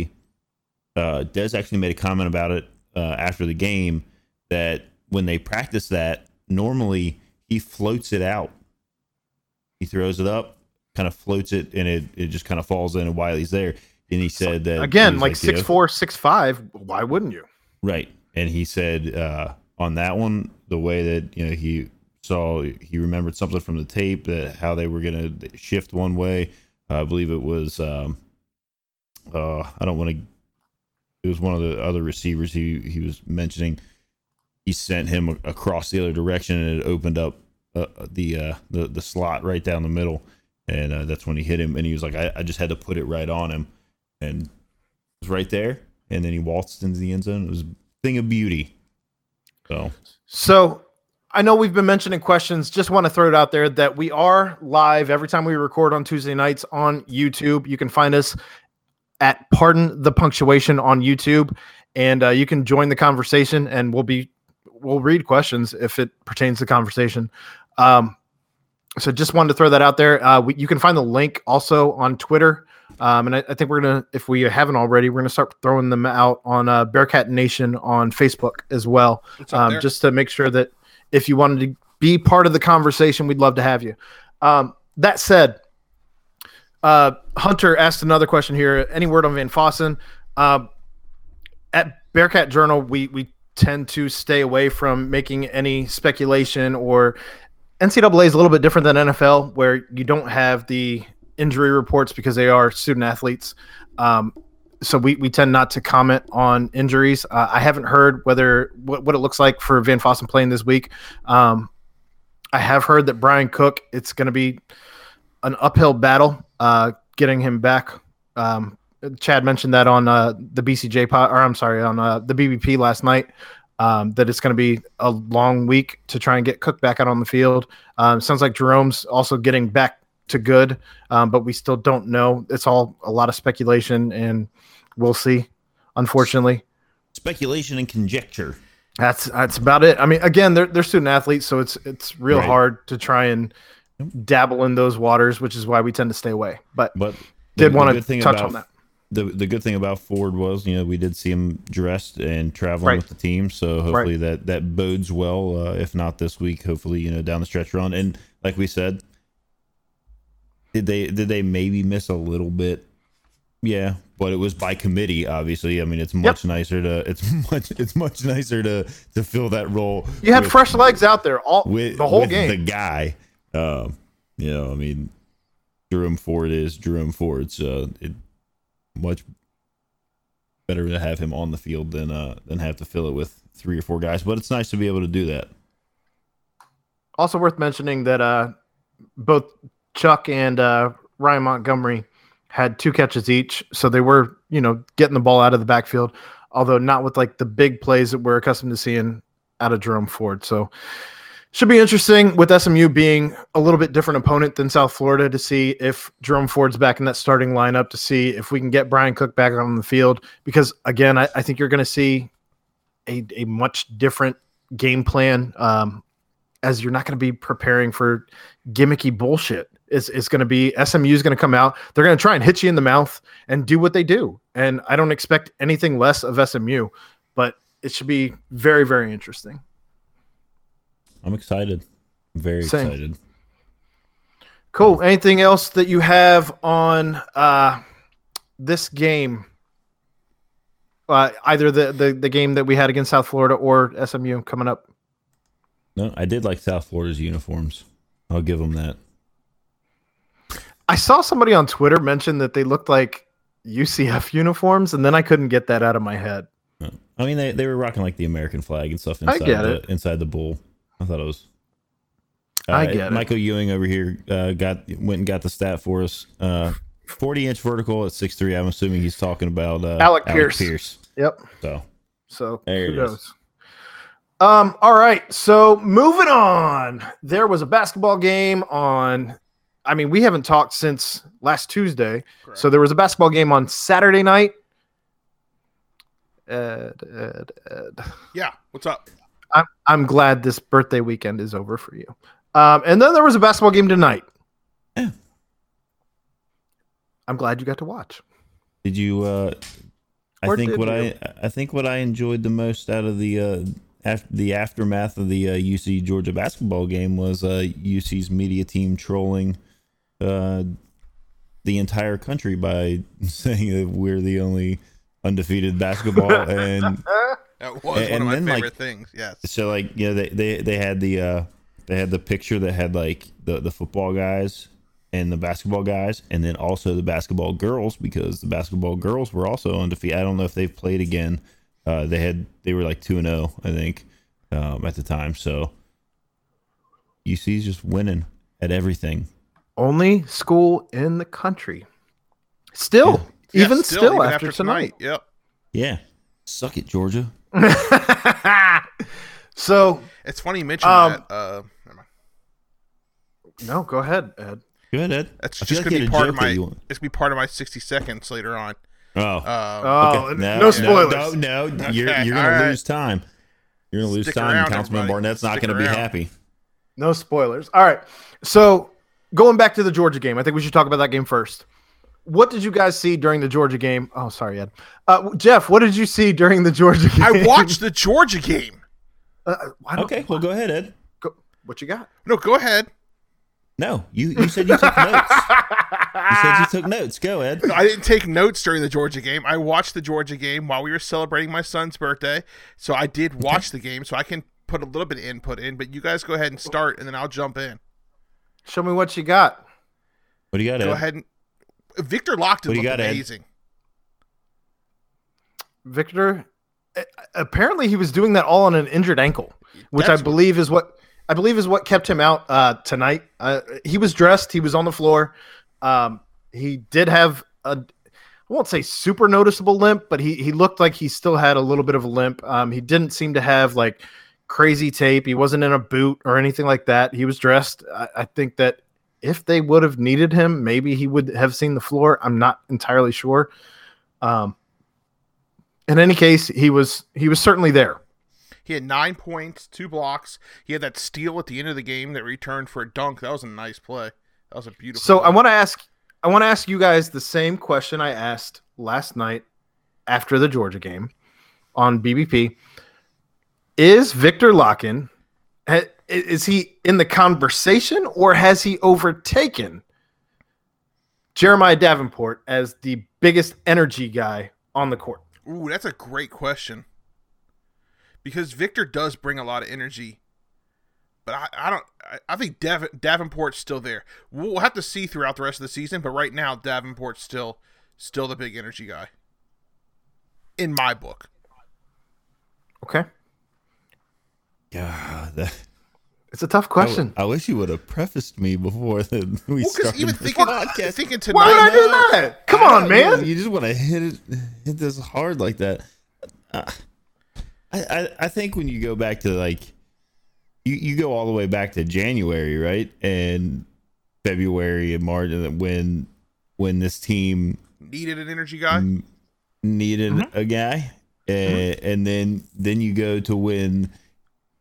Speaker 7: uh, Dez actually made a comment about it uh, after the game that when they practice that, normally he floats it out. He throws it up, kind of floats it, and it, it just kind of falls in, and Whyle's there. And he said that
Speaker 5: again like
Speaker 7: you know,
Speaker 5: six four six five why wouldn't you
Speaker 7: Right. And he said uh, on that one, the way that you know he saw, he remembered something from the tape that how they were going to shift one way. I believe it was. Um, uh, I don't want to. It was one of the other receivers he he was mentioning. He sent him across the other direction, and it opened up uh, the uh, the the slot right down the middle, and uh, that's when he hit him. And he was like, I, "I just had to put it right on him," and it was right there. And then he waltzed into the end zone. It was a thing of beauty. So
Speaker 5: So I know we've been mentioning questions. Just want to throw it out there that we are live every time we record on Tuesday nights on YouTube. You can find us at Pardon the Punctuation on YouTube, and uh, you can join the conversation. And we'll be we'll read questions if it pertains to conversation. Um, so just wanted to throw that out there. Uh, we, you can find the link also on Twitter. Um, and I, I think we're gonna, if we haven't already, we're gonna start throwing them out on uh, Bearcat Nation on Facebook as well um, just to make sure that if you wanted to be part of the conversation, we'd love to have you. Um, that said, uh, Hunter asked another question here. Any word on Van Fossen? Um, at Bearcat Journal, we we tend to stay away from making any speculation or NCAA is a little bit different than NFL, where you don't have the injury reports because they are student athletes. Um, so we, we tend not to comment on injuries. Uh, I haven't heard whether what, what it looks like for Van Fossen playing this week. Um, I have heard that Bryan Cook, it's going to be an uphill battle uh, getting him back. Um, Chad mentioned that on uh, the BCJ pod, or I'm sorry, on uh, the BBP last night. Um, that it's going to be a long week to try and get Cook back out on the field. Um, sounds like Jerome's also getting back to good, um, but we still don't know. It's all a lot of speculation, and we'll see. Unfortunately,
Speaker 7: speculation and conjecture.
Speaker 5: that's that's about it. I mean, again, they're they're student athletes, so it's it's real
Speaker 7: Right.
Speaker 5: hard to try and dabble in those waters, which is why we tend to stay away. But
Speaker 7: But
Speaker 5: did
Speaker 7: the
Speaker 5: want
Speaker 7: good
Speaker 5: to touch
Speaker 7: about-
Speaker 5: on that.
Speaker 7: The the good thing about Ford was, you know, we did see him dressed and traveling
Speaker 5: Right.
Speaker 7: with the team, so hopefully that that bodes well. Uh, if not this week, hopefully you know down the stretch run. And like we said, did they did they maybe miss a little bit? Yeah, but it was by committee. Obviously, I mean it's much nicer to it's <laughs> much it's much nicer to to fill that role.
Speaker 5: You had
Speaker 7: with-
Speaker 5: fresh legs out there all
Speaker 7: with
Speaker 5: the whole
Speaker 7: with
Speaker 5: game.
Speaker 7: The guy, um, you know, I mean, Jerome Ford is Jerome Ford, so it much better to have him on the field than uh than have to fill it with three or four guys. But it's nice to be able to do that.
Speaker 5: Also worth mentioning that uh, both Chuck and uh, Ryan Montgomery had two catches each, so they were you know getting the ball out of the backfield. although not with like the big plays that we're accustomed to seeing out of Jerome Ford. So should be interesting with SMU being a little bit different opponent than South Florida to see if Jerome Ford's back in that starting lineup to see if we can get Bryan Cook back on the field. Because again, I, I think you're going to see a, a much different game plan um, as you're not going to be preparing for gimmicky bullshit. It's, it's going to be SMU is going to come out. They're going to try and hit you in the mouth and do what they do. And I don't expect anything less of SMU, but it should be very, very interesting.
Speaker 7: I'm excited. Very
Speaker 5: Same.
Speaker 7: excited.
Speaker 5: Cool. Anything else that you have on uh, this game? Uh, either the, the the game that we had against South Florida or SMU coming up.
Speaker 7: No, I did like South Florida's uniforms. I'll give them that.
Speaker 5: I saw somebody on Twitter mention that they looked like UCF <laughs> uniforms, and then I couldn't get that out of my head.
Speaker 7: I mean, they, they were rocking like the American flag and stuff
Speaker 5: I
Speaker 7: inside
Speaker 5: get
Speaker 7: the
Speaker 5: it.
Speaker 7: inside the bull. I thought it was.
Speaker 5: I
Speaker 7: Uh,
Speaker 5: get it.
Speaker 7: Michael Ewing over here uh, got went and got the stat for us. Uh, Forty inch vertical at six three. I'm assuming he's talking about uh,
Speaker 5: Alec Pierce.
Speaker 7: Pierce.
Speaker 5: Yep.
Speaker 7: So
Speaker 5: So
Speaker 7: There it
Speaker 5: kudos. Um, all right. So moving on. There was a basketball game on I mean, we haven't talked since last Tuesday. So there was a basketball game on Saturday night. Ed, Ed, Ed.
Speaker 6: Yeah. What's up?
Speaker 5: I'm I'm glad this birthday weekend is over for you. Um, and then there was a basketball game tonight.
Speaker 7: Yeah.
Speaker 5: I'm glad you got to watch.
Speaker 7: Did you? Uh, I
Speaker 5: Or
Speaker 7: think what
Speaker 5: you?
Speaker 7: I I think what I enjoyed the most out of the uh, af- the aftermath of the uh, UC Georgia basketball game was uh, UC's media team trolling uh, the entire country by <laughs> saying that we're the only undefeated basketball <laughs> and
Speaker 6: That was
Speaker 7: And
Speaker 6: one of my
Speaker 7: then, like-
Speaker 6: favorite things. Yes.
Speaker 7: so like you know they they, they had the uh they had the picture that had like the the football guys and the basketball guys and then also the basketball girls because the basketball girls were also undefeated. I don't know if they've played again. Uh they had they were like 2 and 0 I think um at the time. So UC's just winning at everything.
Speaker 5: Only school in the country. Still,
Speaker 6: Yeah,
Speaker 5: even still, after, tonight.
Speaker 6: Yep.
Speaker 7: Yeah. Suck it, Georgia. <laughs>
Speaker 5: So
Speaker 6: It's funny you mentioned
Speaker 5: Um,
Speaker 6: that. Uh, never mind.
Speaker 5: no, go ahead, Ed.
Speaker 7: Go ahead, Ed.
Speaker 6: That's
Speaker 7: I
Speaker 6: just gonna
Speaker 7: you
Speaker 6: be part of my. It's gonna be part of my sixty seconds later on.
Speaker 7: Oh.
Speaker 6: Um,
Speaker 5: Oh,
Speaker 7: Okay.
Speaker 5: no, spoilers.
Speaker 7: No, no, <laughs> you're you're gonna
Speaker 6: all right.
Speaker 7: lose time. You're gonna lose
Speaker 6: Stick
Speaker 7: time.
Speaker 6: around,
Speaker 7: Councilman
Speaker 6: everybody.
Speaker 7: Barnett's not
Speaker 6: Stick
Speaker 7: gonna be happy.
Speaker 5: No spoilers. All right. So going back to the Georgia game, I think we should talk about that game first. What did you guys see during the Georgia game? Oh, sorry, Ed. Uh, Jeff, what did you see during the Georgia game?
Speaker 6: I watched the <laughs> Georgia game.
Speaker 5: Uh, why don't-
Speaker 7: Okay, well go ahead, Ed.
Speaker 5: go- what you got?
Speaker 6: No, go ahead.
Speaker 7: No, you you said you took notes. <laughs> You said you took notes. Go, Ed.
Speaker 6: I didn't take notes during the Georgia game. I watched the Georgia game while we were celebrating my son's birthday. So I did watch the game, so I can put a little bit of input in. But you guys go ahead and start, and then I'll jump in.
Speaker 5: Show me what you got.
Speaker 7: What do you got, Ed?
Speaker 6: Go ahead and Victor Lakhin
Speaker 7: What do you
Speaker 6: looked
Speaker 7: got, Ed?
Speaker 6: amazing.
Speaker 5: Victor, uh, apparently he was doing that all on an injured ankle, which
Speaker 6: That's
Speaker 5: I believe is what I believe is what kept him out uh, tonight. Uh, he was dressed, he was on the floor. Um, he did have a, I won't say super noticeable limp, but he he looked like he still had a little bit of a limp. Um, he didn't seem to have like crazy tape. He wasn't in a boot or anything like that. He was dressed. I, I think that if they would have needed him, maybe he would have seen the floor. I'm not entirely sure. Um, in any case, he was he was certainly there.
Speaker 6: He had nine points, two blocks. He had that steal at the end of the game that returned for a dunk. That was a nice play. That was a beautiful.
Speaker 5: So I want to ask I want to ask you guys the same question I asked last night after the Georgia game on BBP. Is Victor Lakhin is he in the conversation or has he overtaken Jeremiah Davenport as the biggest energy guy on the court?
Speaker 6: Ooh, that's a great question. Because Victor does bring a lot of energy, but I, I don't. I, I think Dav, Davenport's still there. We'll have to see throughout the rest of the season, but right now Davenport's still still the big energy guy. In my book,
Speaker 5: Okay.
Speaker 7: God, that, <laughs>
Speaker 5: It's a tough question.
Speaker 7: I, wish you would have prefaced me before <laughs> the, we
Speaker 6: well,
Speaker 7: started.
Speaker 6: even
Speaker 7: the
Speaker 6: thinking
Speaker 7: podcast.
Speaker 6: thinking
Speaker 5: Why would I do that? Come
Speaker 7: I
Speaker 5: on,
Speaker 7: don't know,
Speaker 5: man.
Speaker 7: You just want to hit it, hit this hard like that. I, I I think when you go back to like you you go all the way back to January, right? And February and March and when when this team
Speaker 6: Needed an energy guy.
Speaker 7: Mm, needed mm-hmm. a guy, and, and then then you go to when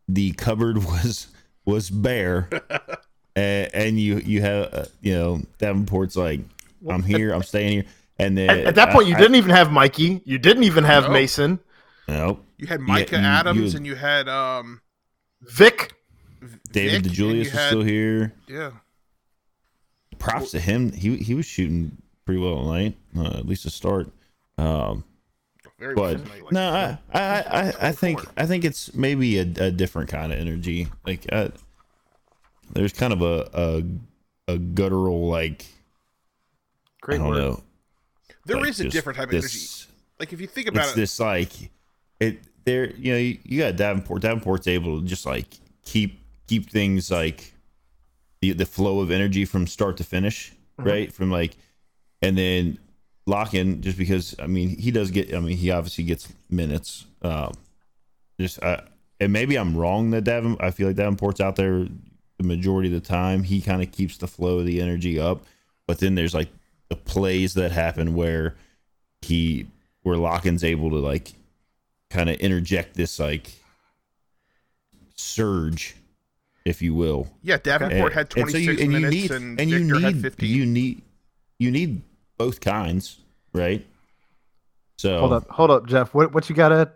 Speaker 7: the cupboard <laughs> was was bare, <laughs> and, and you you have uh, you know Davenport's like I'm here, I'm staying here, and then
Speaker 5: At, at that point, you
Speaker 7: I-
Speaker 5: didn't even have Mikey. You didn't even have
Speaker 6: No.
Speaker 5: Mason.
Speaker 7: I, nope.
Speaker 6: You had Micah
Speaker 7: you- you
Speaker 6: Adams and you had um
Speaker 5: Vic.
Speaker 7: David
Speaker 6: Vic, and
Speaker 7: DeJulius
Speaker 6: you
Speaker 7: is
Speaker 6: had-
Speaker 7: still here.
Speaker 6: yeah.
Speaker 7: Props to him. He he was shooting pretty well tonight, uh, at least to start. Um,
Speaker 6: Very
Speaker 7: but
Speaker 6: tonight.
Speaker 7: no, I, I, I, I think I think it's maybe a, a different kind of energy. Like uh, there's kind of a a, a guttural like I don't
Speaker 5: word.
Speaker 7: know.
Speaker 6: There
Speaker 7: like
Speaker 6: is a different type of
Speaker 7: this-
Speaker 6: energy. Like if you think about
Speaker 7: It's
Speaker 6: it,
Speaker 7: this like it there. You know, you, you got Davenport. Davenport's able to just like keep keep things like the the flow of energy from start to finish, right? From like, and then Lakhin just because I mean he does get. I mean he obviously gets minutes. Um, just uh, and maybe I'm wrong that Davin. I feel like Davenport's out there the majority of the time. He kind of keeps the flow of the energy up, but then there's like the plays that happen where he where Lakhin's able to like kind of interject this like surge, if you will.
Speaker 6: yeah, Davenport
Speaker 7: And-
Speaker 6: had
Speaker 7: and so
Speaker 6: 26
Speaker 7: you- and you
Speaker 6: minutes
Speaker 7: need-
Speaker 6: and,
Speaker 7: and you
Speaker 6: Victor had
Speaker 7: need
Speaker 6: 15.
Speaker 7: you need you need both kinds, right? So
Speaker 5: Hold up, hold up, Jeff. What what you got, Ed?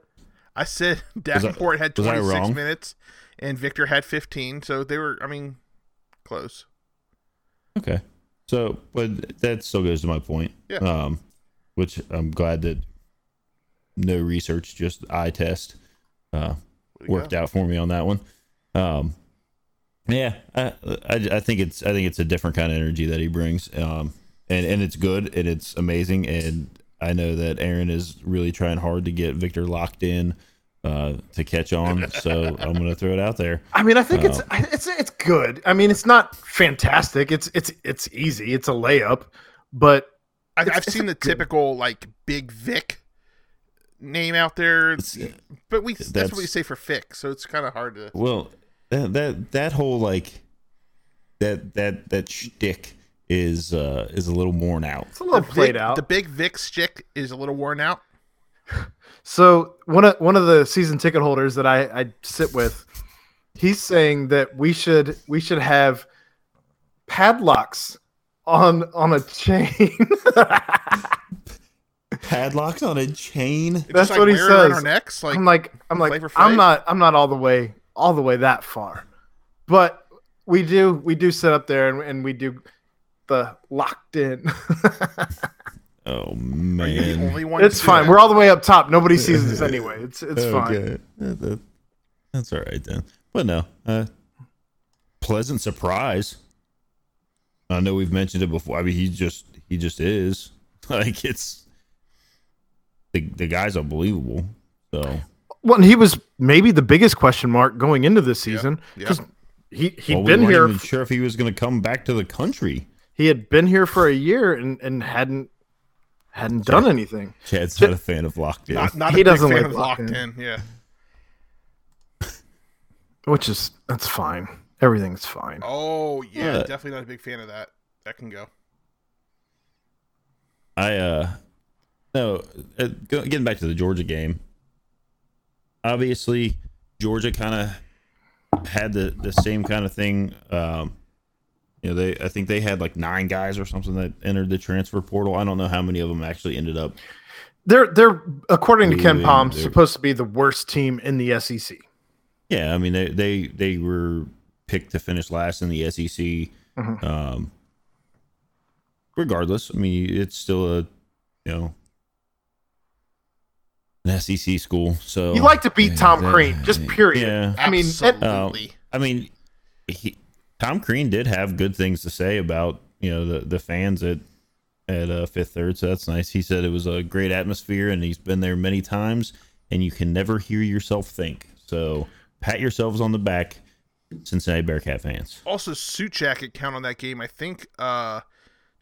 Speaker 6: I said <laughs> Davenport had 26 minutes and Victor had 15, so they were, I mean, close.
Speaker 7: Okay. So, but that still goes to my point.
Speaker 6: Yeah.
Speaker 7: Um, which I'm glad that no research, just eye test, uh, worked
Speaker 6: go.
Speaker 7: out for me on that one. Um, yeah, I, I, I think it's I think it's a different kind of energy that he brings. Um, and and it's good and it's amazing. And I know that Aaron is really trying hard to get Victor locked in, uh, to catch on. So I'm gonna throw it out there.
Speaker 5: I mean, I think it's
Speaker 7: Oh.
Speaker 5: it's it's good. I mean, it's not fantastic. It's it's it's easy. It's a layup, but
Speaker 6: I, I've seen the
Speaker 5: good-
Speaker 6: typical like Big Vic name out there,
Speaker 7: It's-
Speaker 6: but we that's,
Speaker 7: that's-
Speaker 6: what we say for Vic, so it's kind of hard to.
Speaker 7: Well, that that that whole like that that that shtick is uh is a little worn out.
Speaker 5: it's a little
Speaker 6: The
Speaker 5: played
Speaker 6: Vic-
Speaker 5: out.
Speaker 6: The Big Vic stick is a little worn out.
Speaker 5: So one of one of the season ticket holders that I, I sit with, he's saying that we should we should have padlocks on on a chain. <laughs>
Speaker 7: Padlocks on a chain.
Speaker 5: That's
Speaker 6: like,
Speaker 5: what he
Speaker 6: wear it around
Speaker 5: says.
Speaker 6: Our necks, like
Speaker 5: I'm like I'm like I'm not I'm not all the way all the way that far, but we do we do sit up there and, and we do the locked in. <laughs>
Speaker 7: Oh
Speaker 6: are the
Speaker 7: man.
Speaker 6: only one.
Speaker 5: it's fine.
Speaker 6: that?
Speaker 5: We're all the way up top. Nobody <laughs> sees this anyway. It's it's fine.
Speaker 7: Okay. That- that- that's all right then. But no, uh, pleasant surprise. I know we've mentioned it before. I mean, he just he just is <laughs> like it's the the guy's unbelievable. So
Speaker 5: Well, and he was maybe the biggest question mark going into this season
Speaker 6: yeah.
Speaker 5: because he he'd
Speaker 7: well, we
Speaker 5: been
Speaker 7: weren't
Speaker 5: here.
Speaker 7: even sure if he was going to come back to the country.
Speaker 5: He had been here for a year and, and hadn't hadn't done anything.
Speaker 7: Chad's not a fan of locked in.
Speaker 6: Not, not
Speaker 5: He
Speaker 6: a big
Speaker 5: doesn't
Speaker 6: fan
Speaker 5: like
Speaker 6: of
Speaker 5: locked
Speaker 6: locked
Speaker 5: in.
Speaker 6: in. Yeah,
Speaker 5: Which is that's fine. Everything's fine.
Speaker 6: Oh yeah,
Speaker 7: Yeah.
Speaker 6: definitely not a big fan of that. That can go.
Speaker 7: I uh no uh, getting back to the Georgia game. Obviously, Georgia kind of had the the same kind of thing. Um, you know, they I think they had like nine guys or something that entered the transfer portal. I don't know how many of them actually ended up.
Speaker 5: They're they're according to Ken
Speaker 7: Really,
Speaker 5: Palm supposed to be the worst team in the SEC.
Speaker 7: Yeah, I mean they they they were picked to finish last in the SEC. Um, regardless, I mean it's still a you know an SEC school. So
Speaker 5: You like to beat
Speaker 7: yeah,
Speaker 5: Tom
Speaker 7: that-
Speaker 5: Crean, just period.
Speaker 7: Yeah.
Speaker 5: I mean, it-
Speaker 6: Absolutely.
Speaker 7: I mean, he, Tom Crean did have good things to say about you know the the fans at at uh, Fifth Third, so that's nice. He said it was a great atmosphere, and he's been there many times, and you can never hear yourself think. So pat yourselves on the back, Cincinnati Bearcat fans.
Speaker 6: also, suit jacket count on that game. I think uh,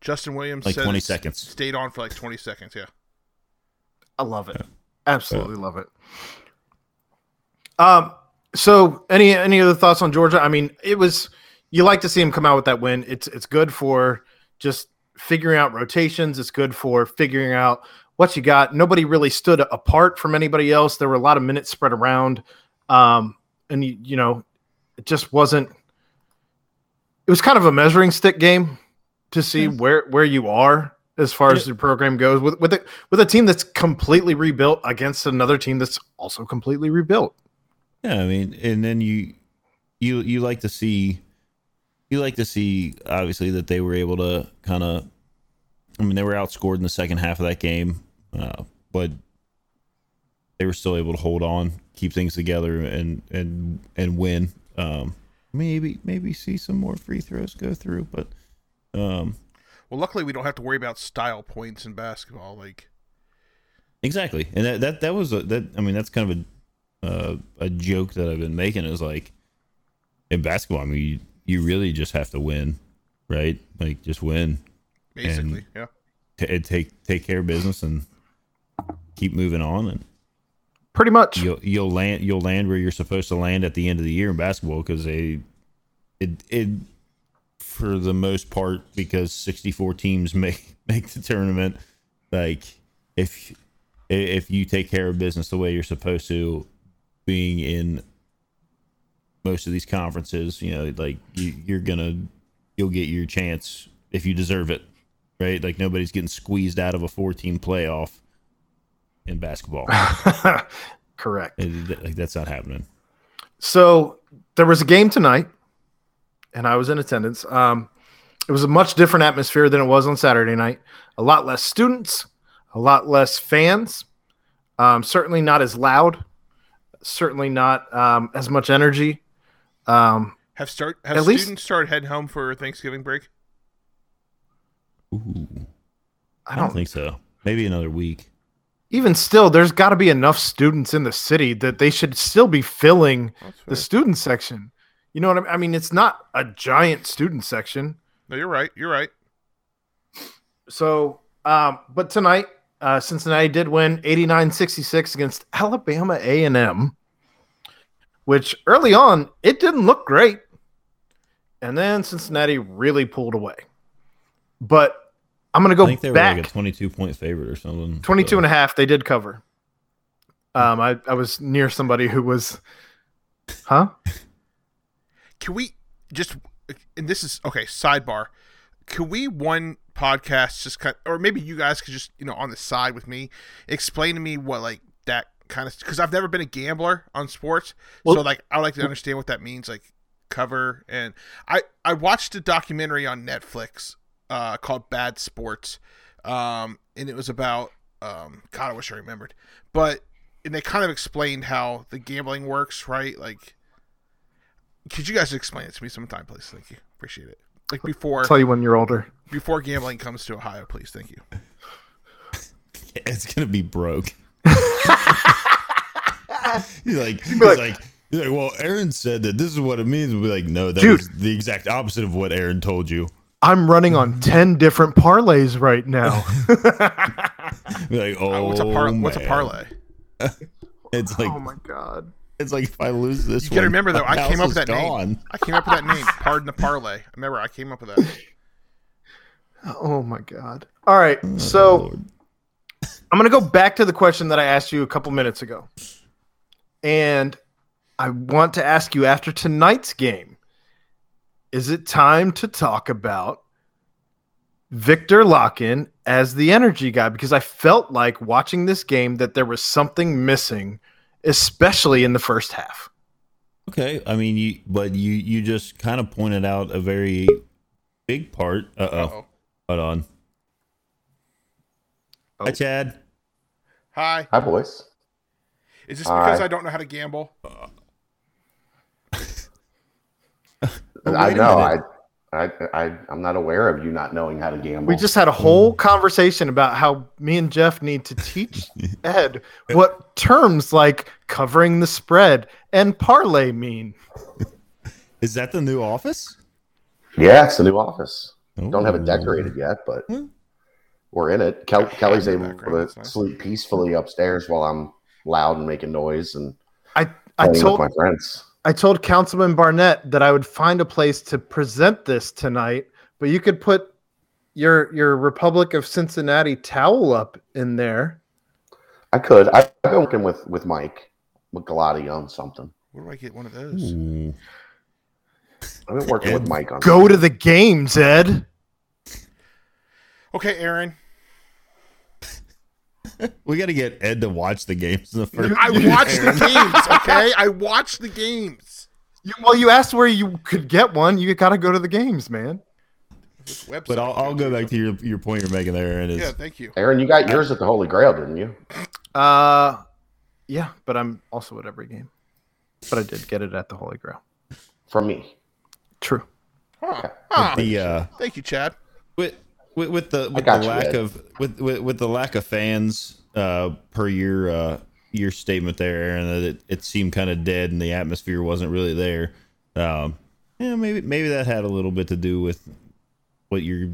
Speaker 6: Justin Williams
Speaker 7: Like
Speaker 6: said
Speaker 7: 20 seconds.
Speaker 6: Stayed on for like twenty seconds. Yeah.
Speaker 5: I love it. Absolutely love it. Um. So, any any other thoughts on Georgia? I mean, it was you like to see him come out with that win. It's it's good for just figuring out rotations. It's good for figuring out what you got. Nobody really stood apart from anybody else. There were a lot of minutes spread around, um, and you, you know, it just wasn't. It was kind of a measuring stick game to see where where you are as far as the program goes with with a, with a team that's completely rebuilt against another team that's also completely rebuilt.
Speaker 7: Yeah, I mean, and then you you you like to see you like to see obviously that they were able to kind of I mean they were outscored in the second half of that game, uh, but they were still able to hold on, keep things together, and and and win. Um, maybe maybe see some more free throws go through, but um,
Speaker 6: Well, luckily we don't have to worry about style points in basketball. Like,
Speaker 7: Exactly, and that that, that was a, that. I mean, that's kind of a uh, a joke that I've been making is like in basketball. I mean, you, you really just have to win, right? Like just win,
Speaker 6: basically,
Speaker 7: And-
Speaker 6: yeah.
Speaker 7: t- and take take care of business, and keep moving on, and
Speaker 5: Pretty much.
Speaker 7: you'll you'll land you'll land where you're supposed to land at the end of the year in basketball because they it it for the most part because 64 teams <laughs> make make the tournament like if if you take care of business the way you're supposed to being in most of these conferences you know like you, you're gonna you'll get your chance if you deserve it right like nobody's getting squeezed out of a 14 playoff in basketball <laughs>
Speaker 5: Correct.
Speaker 7: it, like that's not happening.
Speaker 5: So there was a game tonight, and I was in attendance. Um, it was a much different atmosphere than it was on Saturday night. A lot less students, a lot less fans. Um, certainly not as loud. Certainly not um, as much energy. Um,
Speaker 6: Have start have
Speaker 5: At
Speaker 6: students
Speaker 5: least-
Speaker 6: started heading home for Thanksgiving break?
Speaker 7: Ooh,
Speaker 5: I
Speaker 7: I don't
Speaker 5: don't
Speaker 7: think so. Maybe another week.
Speaker 5: even still. There's got to be enough students in the city that they should still be filling the student section. You know what I mean? I mean, it's not a giant student section.
Speaker 6: No, you're right. You're right.
Speaker 5: So, um, but tonight, uh, Cincinnati did win 89-66 against Alabama A&M, which early on, it didn't look great. And then Cincinnati really pulled away. But I'm going to
Speaker 7: I
Speaker 5: go
Speaker 7: think they were
Speaker 5: back.
Speaker 7: like a 22 point favorite or something.
Speaker 5: 22
Speaker 7: so-
Speaker 5: and a half, they did cover. Um, I, I was near somebody who was, huh?
Speaker 6: Can we just and this is okay, sidebar. Can we one podcast just kind or maybe you guys could just, you know, on the side with me, explain to me what like that kind of because I've never been a gambler on sports. so like I like to understand what that means, like cover and I I watched a documentary on Netflix uh called Bad Sports. Um and it was about um God, I wish I remembered. But and they kind of explained how the gambling works, right? Like could you guys explain it to me sometime, please? Thank you. Appreciate it. Like before
Speaker 5: I'll tell you when you're older.
Speaker 6: before gambling comes to Ohio, please. Thank you. <laughs>
Speaker 7: It's gonna be broke. <laughs> he's like, he's
Speaker 5: like-
Speaker 7: like, he's like, well, Aaron said that this is what it means. We're like, no, that's the exact opposite of what Aaron told you.
Speaker 5: I'm running on 10 different parlays right now. <laughs> <laughs>
Speaker 7: Like, oh,
Speaker 6: Uh, what's a par- What's a parlay?
Speaker 7: It's like,
Speaker 5: oh my God.
Speaker 7: it's like if I lose this,
Speaker 6: You gotta remember though, I came up with that
Speaker 7: is gone.
Speaker 6: name. I came up with that name. Pardon the parlay. I remember I came up with that.
Speaker 5: Oh my God. All right. So
Speaker 7: Lord.
Speaker 5: I'm going to go back to the question that I asked you a couple minutes ago. And I want to ask you after tonight's game is it time to talk about Victor Lakhin as the energy guy? Because I felt like watching this game that there was something missing, especially in the first half.
Speaker 7: Okay, I mean, you, but you, you just kind of pointed out a very big part. Uh oh, hold on. Hi,
Speaker 5: Oh.
Speaker 7: Chad.
Speaker 6: Hi.
Speaker 1: Hi, boys.
Speaker 6: Is this because
Speaker 1: Hi.
Speaker 6: I don't know how to gamble? <laughs>
Speaker 1: I know. I, I, I, I'm not aware of you not knowing how to gamble.
Speaker 5: We just had a whole conversation about how me and Jeff need to teach <laughs> Ed what terms like covering the spread and parlay mean.
Speaker 7: Is that the new office?
Speaker 1: yeah, it's the new office. Don't have it decorated yet, but
Speaker 7: Hmm.
Speaker 1: we're in it. Kel- Kelly's able to sleep peacefully upstairs while I'm loud and making noise and
Speaker 5: I I told
Speaker 1: my friends.
Speaker 5: I told Councilman Barnett that I would find a place to present this tonight, but you could put your your Republic of Cincinnati towel up in there.
Speaker 1: I could. I've been working with with Mike McGalati on something.
Speaker 6: Where do I get one of those?
Speaker 7: Ooh.
Speaker 1: I've been working with Mike on.
Speaker 5: Go to the games, Ed.
Speaker 6: Okay, Aaron. <laughs>
Speaker 7: We got to get Ed to watch the games in the first.
Speaker 6: I watched the <laughs> games. Okay, I watched the games.
Speaker 5: You, well, you asked where you could get one. You got to go to the games, man.
Speaker 7: But I'll, I'll go back to your, your point you're making there, and
Speaker 6: Yeah, thank you.
Speaker 1: Aaron, you got yours at the Holy Grail, didn't you?
Speaker 5: Uh, yeah, but I'm also at every game. But I did get it at the Holy Grail.
Speaker 1: From me.
Speaker 5: True.
Speaker 6: Huh. Huh.
Speaker 7: the uh,
Speaker 6: Thank you, Chad.
Speaker 7: with with, with the with the
Speaker 1: got you,
Speaker 7: lack
Speaker 1: Ed.
Speaker 7: of with, with with the lack of fans uh, per your uh, your statement there, Aaron, that it, it seemed kind of dead and the atmosphere wasn't really there. Um, yeah, maybe maybe that had a little bit to do with what you're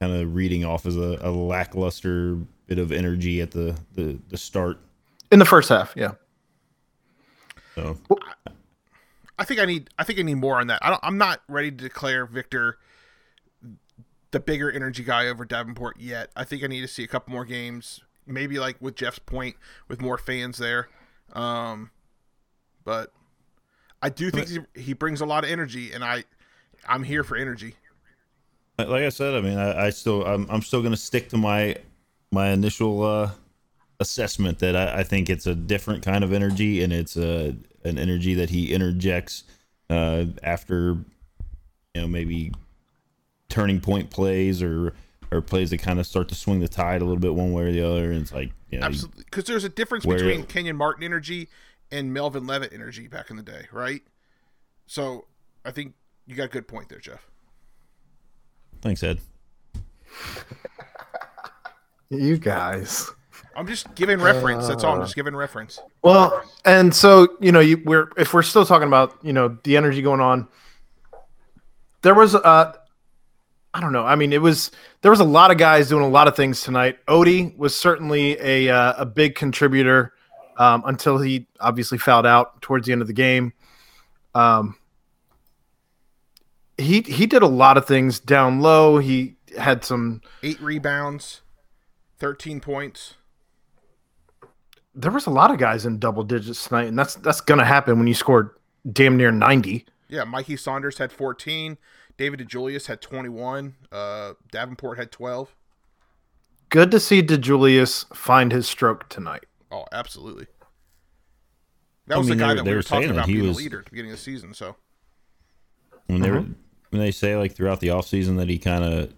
Speaker 7: kind of reading off as a, a lackluster bit of energy at the, the the start.
Speaker 5: In the first half, yeah.
Speaker 7: So
Speaker 6: I think I need. I think I need more on that. I don't. I'm not ready to declare Victor the bigger energy guy over Davenport yet. I think I need to see a couple more games. Maybe like with Jeff's point, with more fans there. Um, but I do think he, he brings a lot of energy, and I, I'm here for energy.
Speaker 7: like I said, I mean, I, I still I'm, I'm still gonna stick to my my initial uh, assessment that I, I think it's a different kind of energy and it's a an energy that he interjects uh, after you know maybe turning point plays or or plays that kind of start to swing the tide a little bit one way or the other. And it's like you know,
Speaker 6: Absolutely, because there's a difference
Speaker 7: Where-
Speaker 6: between Kenyon Martin energy and Melvin Levett energy back in the day, right? So I think you got a good point there, Jeff.
Speaker 7: thanks, Ed. <laughs>
Speaker 5: You guys.
Speaker 6: I'm just giving reference. That's all. I'm just giving reference.
Speaker 5: Well, and so you know, you, we're if we're still talking about you know the energy going on. There was uh, I don't know. I mean, it was there was a lot of guys doing a lot of things tonight. Odie was certainly a uh, a big contributor um, until he obviously fouled out towards the end of the game. Um, he he did a lot of things down low. He had some.
Speaker 6: Eight rebounds, thirteen points.
Speaker 5: There was a lot of guys in double digits tonight, and that's that's gonna happen when you scored damn near ninety.
Speaker 6: Yeah, Mikey Saunders had 14. David DeJulius had 21. Uh, Davenport had 12.
Speaker 5: Good to see DeJulius find his stroke tonight.
Speaker 6: Oh, absolutely. That
Speaker 7: I
Speaker 6: was
Speaker 7: mean,
Speaker 6: the guy
Speaker 7: were-
Speaker 6: that
Speaker 7: they
Speaker 6: we
Speaker 7: were
Speaker 6: were talking about
Speaker 7: he
Speaker 6: being
Speaker 7: was-
Speaker 6: the leader at the beginning of the season. So
Speaker 7: when they were
Speaker 6: Mm-hmm.
Speaker 7: when they say like throughout the offseason that he kind of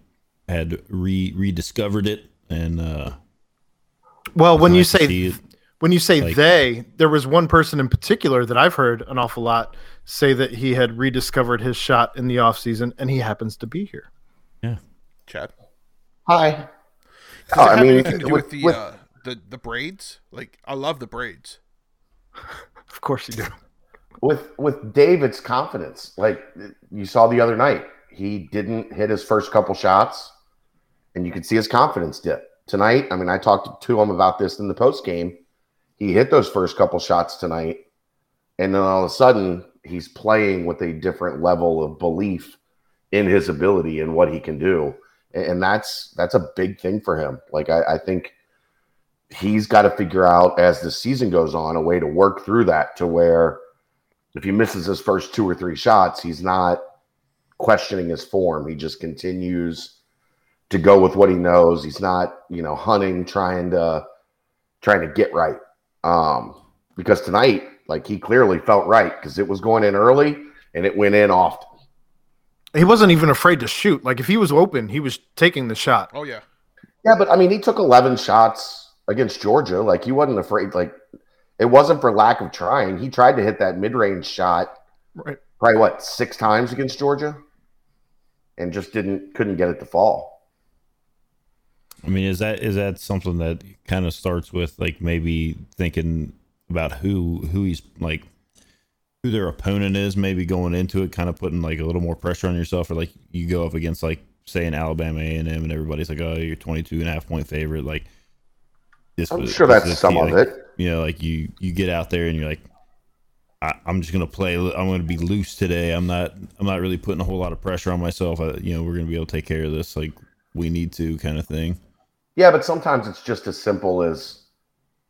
Speaker 7: had re rediscovered it and uh
Speaker 5: Well, when you
Speaker 7: nice to
Speaker 5: say
Speaker 7: see it.
Speaker 5: when you say they, there was one person in particular that I've heard an awful lot say that he had rediscovered his shot in the offseason, and he happens to be here. Yeah.
Speaker 6: Chad,
Speaker 1: Hi.
Speaker 6: does
Speaker 1: Oh,
Speaker 6: it
Speaker 1: I mean,
Speaker 6: anything to do with,
Speaker 1: with-
Speaker 6: the
Speaker 1: with-
Speaker 6: uh, the the braids? Like, I love the braids. <laughs>
Speaker 5: Of course you do.
Speaker 1: with with David's confidence, like you saw the other night, he didn't hit his first couple shots, and you could see his confidence dip. Tonight, I mean, I talked to him about this in the post game. He hit those first couple shots tonight, and then all of a sudden, he's playing with a different level of belief in his ability and what he can do, and that's that's a big thing for him. Like I, I think he's got to figure out as the season goes on a way to work through that to where if he misses his first two or three shots, he's not questioning his form. He just continues to go with what he knows. He's not, you know, hunting, trying to trying to get right. Um, because tonight, like he clearly felt right because it was going in early and it went in often.
Speaker 5: He wasn't even afraid to shoot. Like if he was open, he was taking the shot.
Speaker 6: Oh yeah,
Speaker 1: Yeah, but I mean, he took 11 shots against Georgia. Like he wasn't afraid. Like it wasn't for lack of trying. He tried to hit that mid-range shot
Speaker 5: Right.
Speaker 1: probably what six times against Georgia, and just didn't couldn't get it to fall.
Speaker 7: I mean, is that is that something that kind of starts with like maybe thinking about who who he's like who their opponent is, maybe going into it, kind of putting like a little more pressure on yourself, or like you go up against like say an Alabama A and everybody's like, "Oh, you're 22 and a half point favorite." Like, this
Speaker 1: I'm
Speaker 7: was-
Speaker 1: sure
Speaker 7: this
Speaker 1: that's some of
Speaker 7: like,
Speaker 1: it.
Speaker 7: You know, like you you get out there and you're like, I, "I'm just gonna play. I'm gonna be loose today. I'm not. I'm not really putting a whole lot of pressure on myself. I, you know, we're gonna be able to take care of this. Like we need to, kind of thing."
Speaker 1: Yeah, but sometimes it's just as simple as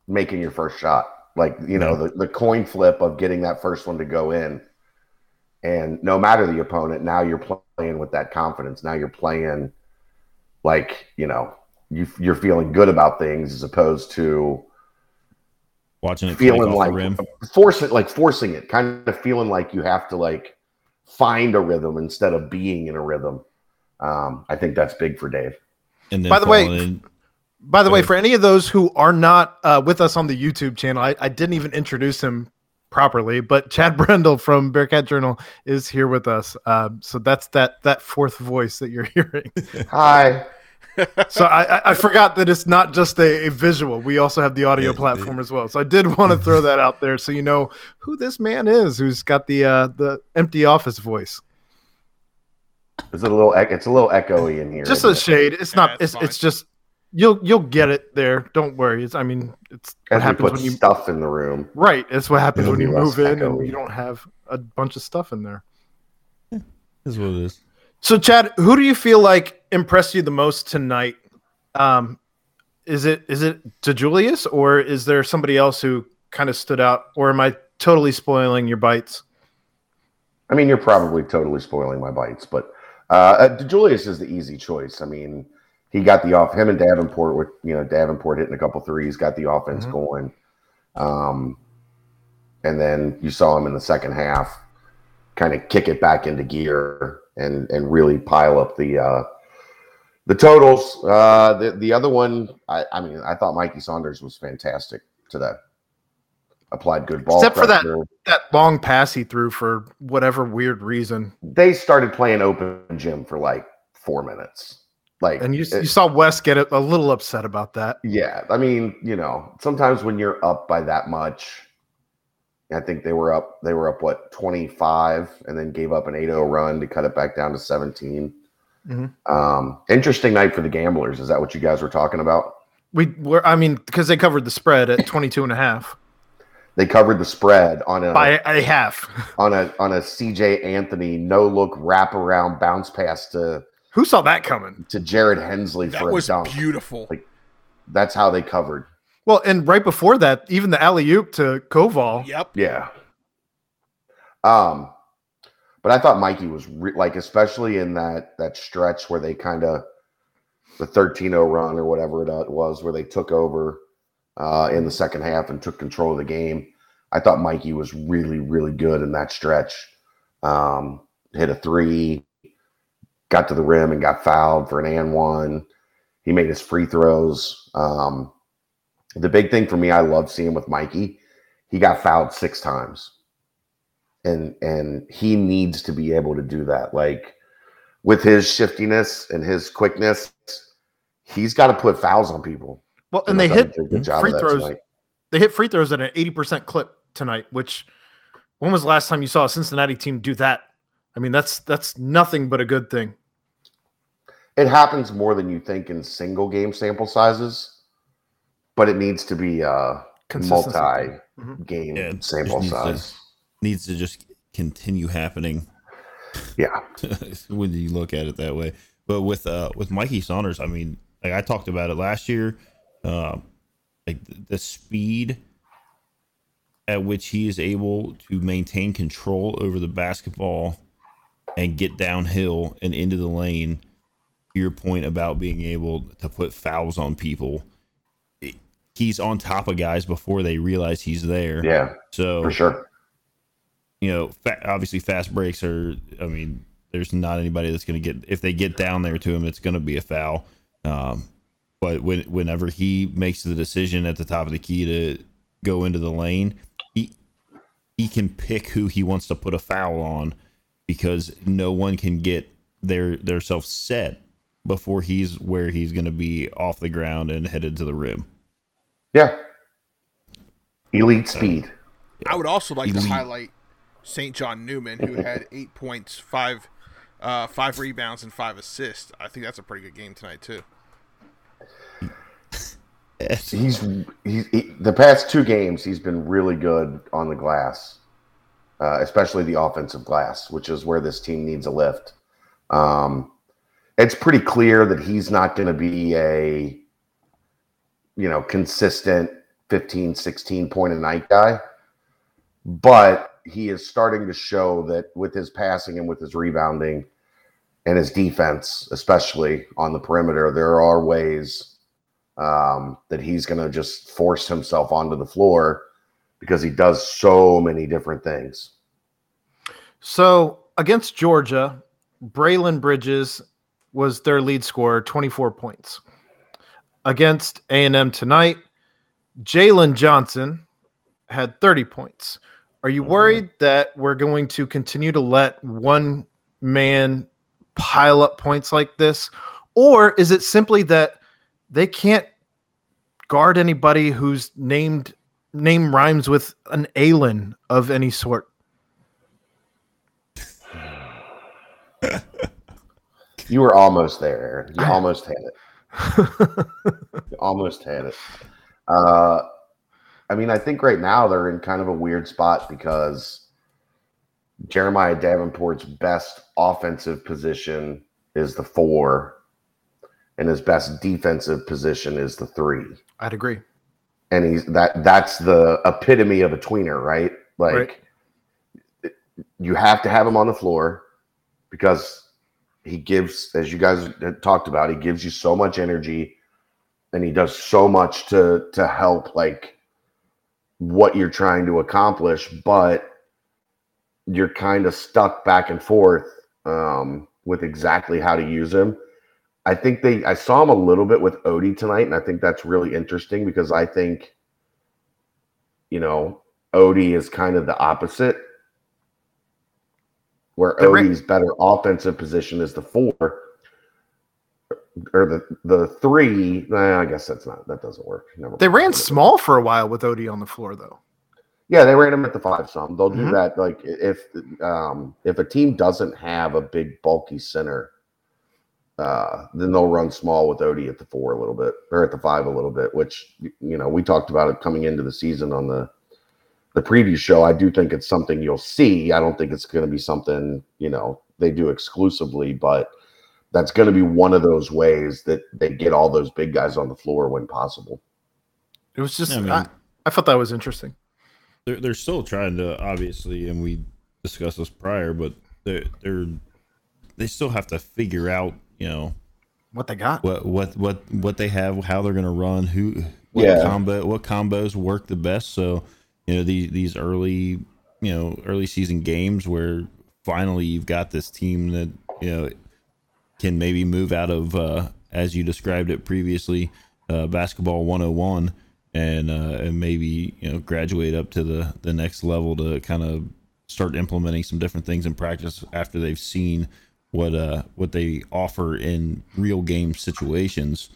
Speaker 1: making your first shot. Like, you know, the, the coin flip of getting that first one to go in. And no matter the opponent, now you're playing with that confidence. Now you're playing like, you know, you, you're feeling good about things as opposed to
Speaker 7: Watching it feeling
Speaker 1: feeling
Speaker 7: off
Speaker 1: like
Speaker 7: the rim.
Speaker 1: forcing like forcing it, kind of feeling like you have to like find a rhythm instead of being in a rhythm. Um, I think that's big for Dave.
Speaker 7: And then
Speaker 5: By the way,
Speaker 7: in-
Speaker 5: By the way, for any of those who are not uh, with us on the YouTube channel, I, I didn't even introduce him properly, but Chad <laughs> Brendel from Bearcat Journal is here with us. Um, so that's that that fourth voice that you're <laughs> hearing.
Speaker 1: Hi. <laughs>
Speaker 5: so I, I- I forgot that it's not just a, a visual. We also have the audio platform as well. So I did want to throw that out there so you know who this man is, who's got the uh, the empty office voice.
Speaker 1: It's a little it's a little echoey in here.
Speaker 5: Just a
Speaker 1: it?
Speaker 5: shade. It's
Speaker 6: Yeah,
Speaker 5: not.
Speaker 6: it's
Speaker 5: It's it's just you'll you'll get it there. Don't worry. It's I mean it's what
Speaker 1: As we
Speaker 5: happens
Speaker 1: put
Speaker 5: when you
Speaker 1: stuff in the room.
Speaker 5: Right. It's what happens when you move in and you don't have a bunch of stuff in there.
Speaker 7: is what it is.
Speaker 5: So, Chad, who do you feel like impressed you the most tonight? Um, is it is it DeJulius or is there somebody else who kind of stood out? Or am I totally spoiling your bites?
Speaker 1: I mean, you're probably totally spoiling my bites, but uh, uh, Julius is the easy choice. I mean, he got the off him and Davenport with you know Davenport hitting a couple threes, got the offense
Speaker 5: Mhm.
Speaker 1: going, um, and then you saw him in the second half kind of kick it back into gear and and really pile up the uh, the totals. Uh, the the other one, I, I mean, I thought Mikey Saunders was fantastic today. Applied good ball
Speaker 5: Except for that- That long pass he threw for whatever weird reason,
Speaker 1: they started playing open gym for like four minutes. Like,
Speaker 5: and you,
Speaker 1: it-
Speaker 5: you saw Wes get a, a little upset about that.
Speaker 1: yeah, I mean, you know, sometimes when you're up by that much, I think they were up, they were up what 25 and then gave up an 8-0 run to cut it back down to 17.
Speaker 5: Mhm.
Speaker 1: Um, interesting night for the gamblers. Is that what you guys were talking about?
Speaker 5: We were, I mean, because they covered the spread at 22 and a half
Speaker 1: They covered the spread on a
Speaker 5: by a half.
Speaker 1: on a on a CJ Anthony no look wraparound bounce pass to
Speaker 5: Who saw that coming?
Speaker 1: to Jarrett Hensley
Speaker 6: That
Speaker 1: for a
Speaker 6: was
Speaker 1: dunk.
Speaker 6: beautiful.
Speaker 1: Like, That's how they covered.
Speaker 5: Well, and right before that, even the alley oop to Koval.
Speaker 6: Yep.
Speaker 1: Yeah. Um, but I thought Mikey was re- like, especially in that that stretch where they kind of the 13-0 run or whatever it was, where they took over uh, in the second half and took control of the game. I thought Mikey was really, really good in that stretch. Um, hit a three, got to the rim and got fouled for an and one. He made his free throws. Um, the big thing for me, I love seeing with Mikey, he got fouled six times. And and he needs to be able to do that. Like with his shiftiness and his quickness, he's got to put fouls on people.
Speaker 5: Well, and they
Speaker 1: thought he
Speaker 5: hit
Speaker 1: did a good job
Speaker 5: free throws.
Speaker 1: tonight.
Speaker 5: They hit free throws at an 80% clip tonight, which when was the last time you saw a Cincinnati team do that? I mean, that's that's nothing but a good thing.
Speaker 1: It happens more than you think in single game sample sizes, but it needs to be a multi
Speaker 5: Mhm.
Speaker 1: game
Speaker 7: Yeah, it just
Speaker 1: sample
Speaker 7: needs to-
Speaker 1: size.
Speaker 7: Needs to just continue happening
Speaker 1: Yeah. <laughs>
Speaker 7: when you look at it that way. But with uh with Mikey Saunders, I mean, like I talked about it last year, uh, like the, the speed at which he is able to maintain control over the basketball and get downhill and into the lane. Your point about being able to put fouls on people, he's on top of guys before they realize he's there.
Speaker 1: Yeah,
Speaker 7: So
Speaker 1: for sure.
Speaker 7: you know, fa- obviously fast breaks are. I mean, there's not anybody that's going to get if they get down there to him, it's going to be a foul. Um, but when whenever he makes the decision at the top of the key to go into the lane, he he can pick who he wants to put a foul on because no one can get their their self set before he's where he's going to be off the ground and headed to the rim.
Speaker 1: Yeah. Elite speed.
Speaker 6: I would also like to highlight St. John Newman, who had eight points, five uh, five rebounds and five assists. I think that's a pretty good game tonight too.
Speaker 1: He's he's he, the past two games he's been really good on the glass, uh, especially the offensive glass, which is where this team needs a lift. Um, it's pretty clear that he's not going to be a you know consistent 15 16 point a night guy. But he is starting to show that with his passing and with his rebounding and his defense especially on the perimeter there are ways um, that he's going to just force himself onto the floor because he does so many different things.
Speaker 5: So against Georgia, Braelen Bridges was their lead scorer, 24 points. Against A&M tonight, Jalen Johnson had 30 points. Are you mm-hmm. worried that we're going to continue to let one man pile up points like this? Or is it simply that they can't guard anybody whose named name rhymes with an Alien of any sort? <sighs> <laughs>
Speaker 1: you were almost there aaron you almost had it <laughs> You almost had it. Uh, I mean, I think right now they're in kind of a weird spot because Jeremiah Davenport's best offensive position is the four, and his best defensive position is the three.
Speaker 5: I'd agree.
Speaker 1: And he's that that's the epitome of a tweener, right? Like you have to have him on the floor because he gives, as you guys talked about, he gives you so much energy and he does so much to to help like what you're trying to accomplish but you're kind of stuck back and forth um, with exactly how to use him. I think they i saw him a little bit with odie tonight and i think that's really interesting because i think you know odie is kind of the opposite where
Speaker 5: The
Speaker 1: odie's better offensive position is the four or the the three. Nah, I guess that's not that doesn't work. Never
Speaker 5: They ran small for a while with Odie on the floor, though.
Speaker 1: Yeah, they ran him at the five some. They'll do
Speaker 5: Mhm.
Speaker 1: that. Like if um if a team doesn't have a big bulky center, uh, then they'll run small with Odie at the four a little bit or at the five a little bit. Which you know we talked about it coming into the season on the the preview show. I do think it's something you'll see. I don't think it's going to be something you know they do exclusively, but that's going to be one of those ways that they get all those big guys on the floor when possible.
Speaker 5: It was just,
Speaker 7: I mean-
Speaker 5: I, I thought that was interesting.
Speaker 7: They're they're still trying to obviously, and we discussed this prior, but they're they're they still have to figure out, you know,
Speaker 5: What they got?
Speaker 7: what what what what they have, how they're going to run, who what
Speaker 1: Yeah.
Speaker 7: combo what combos work the best. So you know these these early you know early season games where finally you've got this team that you know can maybe move out of uh, as you described it previously uh, basketball 101 and uh, and maybe you know graduate up to the the next level to kind of start implementing some different things in practice after they've seen what uh what they offer in real game situations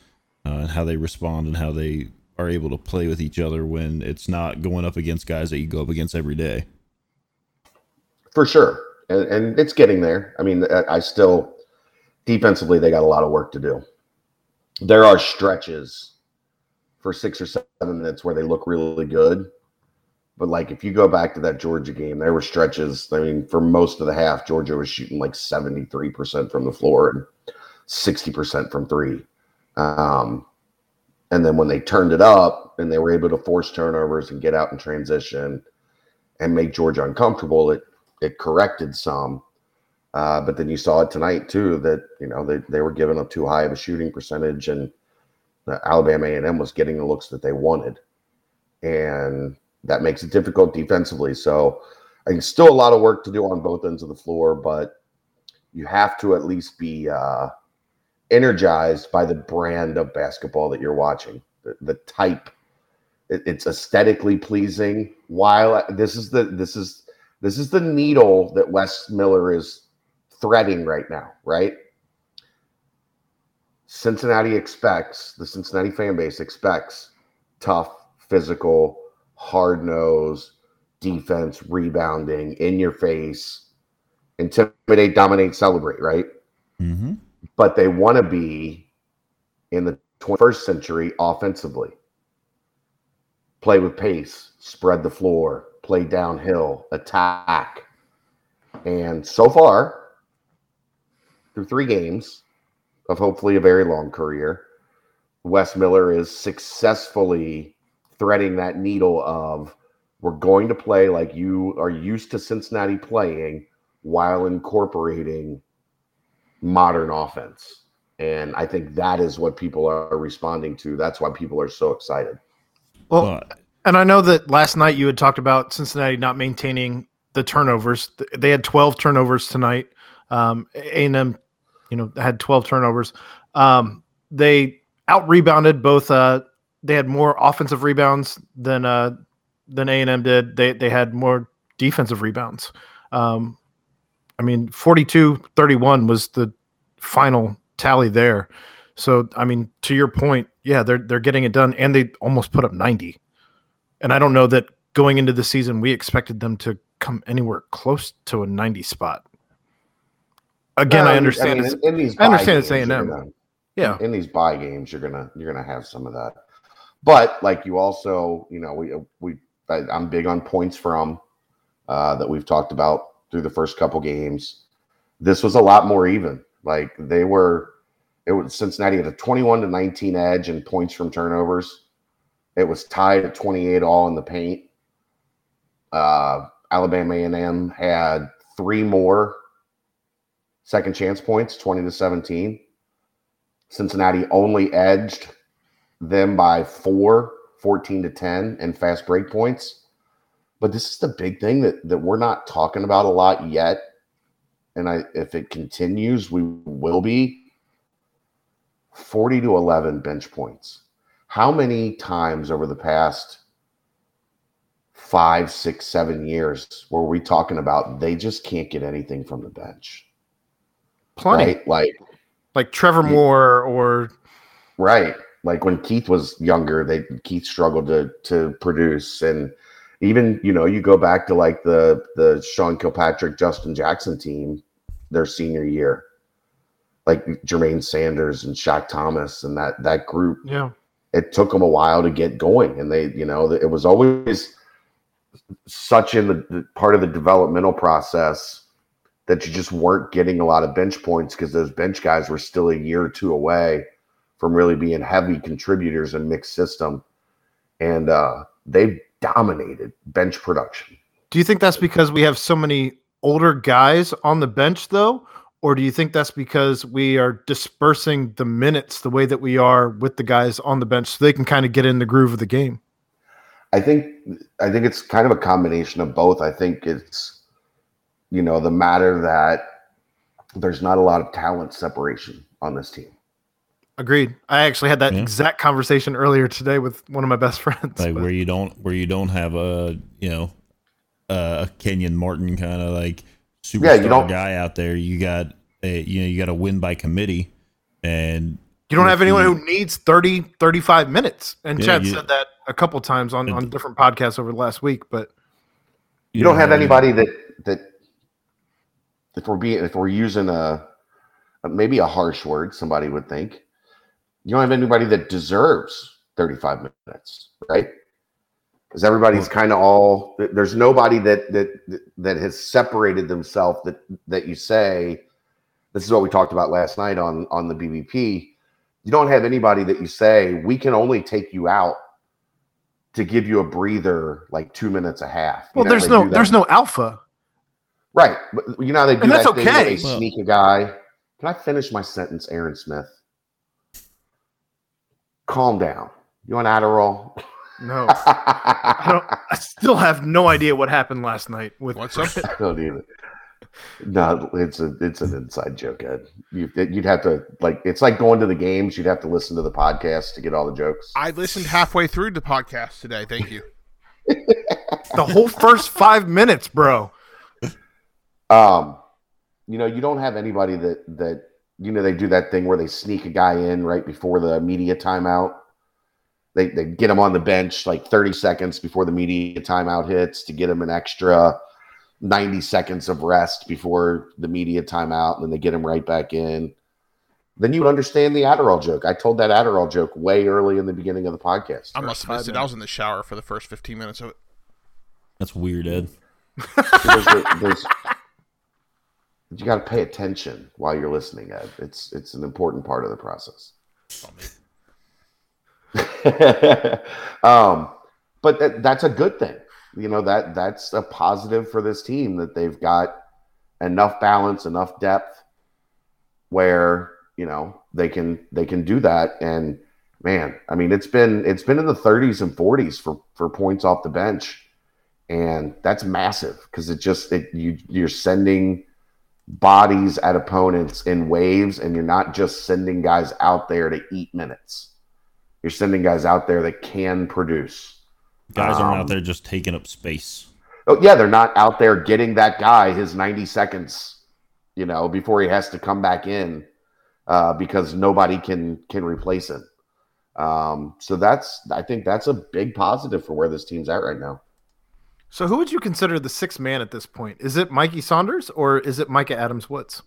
Speaker 7: uh, and how they respond and how they are able to play with each other when it's not going up against guys that you go up against every day.
Speaker 1: for sure. And, and it's getting there. I mean I- still defensively they got a lot of work to do. There are stretches for six or seven minutes where they look really good. But like if you go back to that georgia game there were stretches. I mean for most of the half georgia was shooting like 73% from the floor and 60% from three. Um, and then when they turned it up and they were able to force turnovers and get out in transition and make georgia uncomfortable it it corrected some. Uh, but then you saw it tonight too that you know they, they were giving up too high of a shooting percentage, and Alabama A and M was getting the looks that they wanted, and that makes it difficult defensively. So I think still a lot of work to do on both ends of the floor, but you have to at least be uh, energized by the brand of basketball that you're watching, the, the type. It, it's aesthetically pleasing. While this is the this is this is the needle that Wes Miller is threading right now, right? Cincinnati expects, the Cincinnati fan base expects tough, physical, hard nose defense, rebounding, in your face. intimidate, dominate, celebrate, right?
Speaker 7: Mm-hmm.
Speaker 1: But they want to be in the 21st century offensively. Play with pace, spread the floor, play downhill, attack. And so far, through three games of hopefully a very long career, Wes Miller is successfully threading that needle of we're going to play like you are used to Cincinnati playing while incorporating modern offense. And I think that is what people are responding to. That's why people are so excited.
Speaker 5: Well,
Speaker 7: Well,
Speaker 5: and I know that last night you had talked about Cincinnati not maintaining the turnovers. They had 12 turnovers tonight. Um, A&M, you know, had 12 turnovers. Um, they out rebounded both. Uh, they had more offensive rebounds than uh, than A&M did. They they had more defensive rebounds. Um, I mean, 42-31 was the final tally there. So, I mean, to your point, yeah, they're they're getting it done, and they almost put up 90. And I don't know that going into the season we expected them to come anywhere close to a 90 spot. Again,
Speaker 1: Well,
Speaker 5: I understand.
Speaker 1: mean,
Speaker 5: it's,
Speaker 1: in, in these
Speaker 5: I understand it's A&M.
Speaker 1: gonna-
Speaker 5: yeah,
Speaker 1: in these buy games you're gonna you're gonna have some of that but like you also you know we we I, i'm big on points from uh that we've talked about through the first couple games this was a lot more even. Like they were it was cincinnati had a 21 to 19 edge and points from turnovers. It was tied at 28 all in the paint. Uh alabama a&m had three more second chance points 20 to 17 Cincinnati only edged them by four, 14 to 10 and fast break points. But this is the big thing that, that we're not talking about a lot yet. And I if it continues, we will be 40 to 11 bench points. How many times over the past five, six, seven years were we talking about they just can't get anything from the bench?
Speaker 5: plenty.
Speaker 1: Right? Like
Speaker 5: Like Trevor Moore or
Speaker 1: Right. Like when Keith was younger, they Keith struggled to to produce and even, you know, you go back to like the the Sean Kilpatrick, Justin Jackson team their senior year. Like Jermaine Sanders and Shaq Thomas and that that group,
Speaker 5: yeah.
Speaker 1: it took them a while to get going and they, you know, it was always such in the, part of the developmental process that you just weren't getting a lot of bench points because those bench guys were still a year or two away from really being heavy contributors in mixed system. And uh, they've dominated bench production.
Speaker 5: Do you think that's because we have so many older guys on the bench, though? Or do you think that's because we are dispersing the minutes the way that we are with the guys on the bench so they can kind of get in the groove of the game?
Speaker 1: I think I think it's kind of a combination of both. I think it's you know the matter that there's not a lot of talent separation on this team.
Speaker 5: Agreed. I actually had that
Speaker 7: Yeah.
Speaker 5: exact conversation earlier today with one of my best <laughs> friends.
Speaker 7: like
Speaker 5: but-
Speaker 7: where you don't where you don't have a you know a Kenyon Martin kind of like superstar
Speaker 1: Yeah, you don't-
Speaker 7: guy out there. You got a you know you got to win by committee, and
Speaker 5: You don't have anyone
Speaker 7: you-
Speaker 5: who needs 30, 35 minutes. And
Speaker 7: Yeah,
Speaker 5: Chad
Speaker 7: you-
Speaker 5: said that a couple times on, on different podcasts over the last week. But
Speaker 1: You don't have anybody that that if we're being if we're using a, a maybe a harsh word, somebody would think you don't have anybody that deserves 35 minutes, right? Because everybody's kind of all there's nobody that that that has separated themselves that that you say this is what we talked about last night on on the BBP. You don't have anybody that you say we can only take you out to give you a breather like two minutes a half. You
Speaker 5: well,
Speaker 1: know,
Speaker 5: there's no there's no alpha.
Speaker 1: Right. But you know they do
Speaker 5: And that's
Speaker 1: that thing
Speaker 5: okay.
Speaker 1: they
Speaker 7: Well-
Speaker 1: sneak a guy. Can I finish my sentence, Aaron Smith? Calm down. You want Adderall?
Speaker 5: No, <laughs> I don't. I still have no idea what happened last night with.
Speaker 6: What's up?
Speaker 1: I don't either. No, it's a it's an inside joke, Ed. You, you'd have to like it's like going to the games. You'd have to listen to the podcast to get all the jokes.
Speaker 6: I listened halfway through the podcast today. Thank you. <laughs>
Speaker 5: the whole first five minutes, bro.
Speaker 1: Um, you know, you don't have anybody that that you know they do that thing where they sneak a guy in right before the media timeout. They they get him on the bench like 30 seconds before the media timeout hits to get him an extra 90 seconds of rest before the media timeout, and then they get him right back in. Then you would understand the Adderall joke. I told that Adderall joke way early in the beginning of the podcast.
Speaker 6: I must have missed it. I was in the shower for the first 15 minutes of it.
Speaker 7: That's weird, Ed.
Speaker 1: There's there's- you got to pay attention while you're listening, Ed. It's it's an important part of the process. <laughs> um, but that, that's a good thing. You know that that's a positive for this team that they've got enough balance, enough depth, where you know they can they can do that. And man, I mean, it's been it's been in the 30s and 40s for for points off the bench, and that's massive because it just it you you're sending bodies at opponents in waves, and you're not just sending guys out there to eat minutes. You're sending guys out there that can produce.
Speaker 7: Guys aren't
Speaker 1: Um,
Speaker 7: out there just taking up space.
Speaker 1: Oh yeah, they're not out there getting that guy his 90 seconds, you know, before he has to come back in uh, because nobody can can replace him. Um, so that's I think that's a big positive for where this team's at right now.
Speaker 5: So who would you consider the sixth man at this point? Is it Mikey Saunders or is it Mika Adams Woods?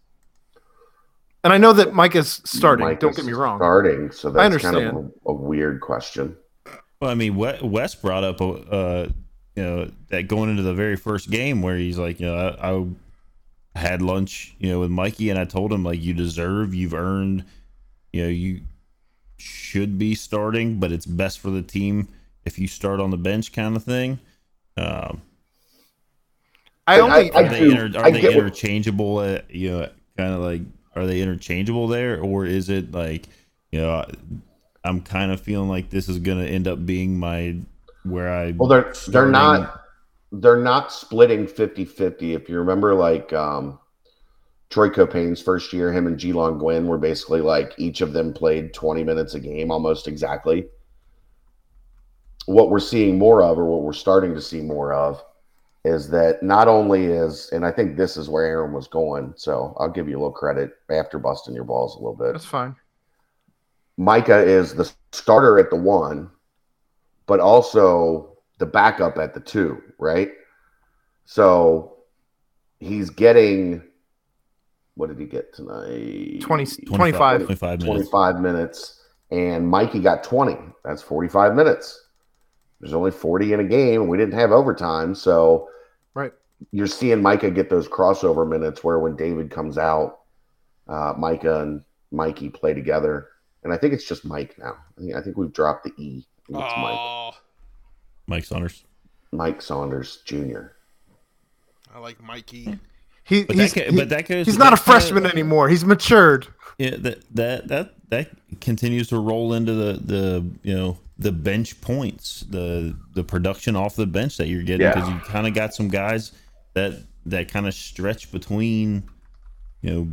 Speaker 5: And I know that Mika's starting.
Speaker 1: Mike
Speaker 5: don't get me wrong.
Speaker 1: Starting, so
Speaker 5: I
Speaker 1: that's kind of a, a weird question.
Speaker 7: Well, I mean, Wes brought up, uh, you know, that going into the very first game where he's like, you know, I, I had lunch, you know, with Mikey, and I told him like, you deserve, you've earned, you know, you should be starting, but it's best for the team if you start on the bench, kind of thing. Um,
Speaker 5: I only
Speaker 1: I
Speaker 7: are they,
Speaker 1: do-
Speaker 7: inter- are
Speaker 1: I
Speaker 7: they
Speaker 1: get what-
Speaker 7: interchangeable? At, you know, kind of like, are they interchangeable there, or is it like, you know, I'm kind of feeling like this is gonna end up being my where I
Speaker 1: Well, they're they're not they're not splitting 50-50. If you remember, like um, Troy Caupain's first year, him and Ge'Lawn Guyn were basically like each of them played twenty minutes a game, almost exactly. What we're seeing more of, or what we're starting to see more of, is that not only is, and I think this is where Aaron was going. So I'll give you a little credit after busting your balls a little bit.
Speaker 5: that's fine.
Speaker 1: Mika is the starter at the one, but also the backup at the two, right? So he's getting what did he get tonight?
Speaker 5: 20,
Speaker 7: 25,
Speaker 5: 25.
Speaker 7: 25 minutes.
Speaker 1: 25 minutes. And Mikey got 20. That's 45 minutes. There's only 40 in a game, and we didn't have overtime. So
Speaker 5: Right.
Speaker 1: you're seeing Mika get those crossover minutes where when David comes out, uh, Mika and Mikey play together. And I think it's just Mike now. I think, I think we've dropped the E. think it's Mike.
Speaker 6: Oh,
Speaker 7: Mike Saunders.
Speaker 1: Mike Saunders Jr.
Speaker 6: I like Mikey.
Speaker 5: He,
Speaker 7: But
Speaker 5: he's,
Speaker 7: that,
Speaker 5: he-
Speaker 7: but that goes.
Speaker 5: he's not a
Speaker 7: that kinda-
Speaker 5: freshman anymore. He's matured.
Speaker 7: Yeah, that that that that continues to roll into the the you know the bench points, the the production off the bench that you're getting
Speaker 1: Yeah.
Speaker 7: because you kind of got some guys that that kind of stretch between you know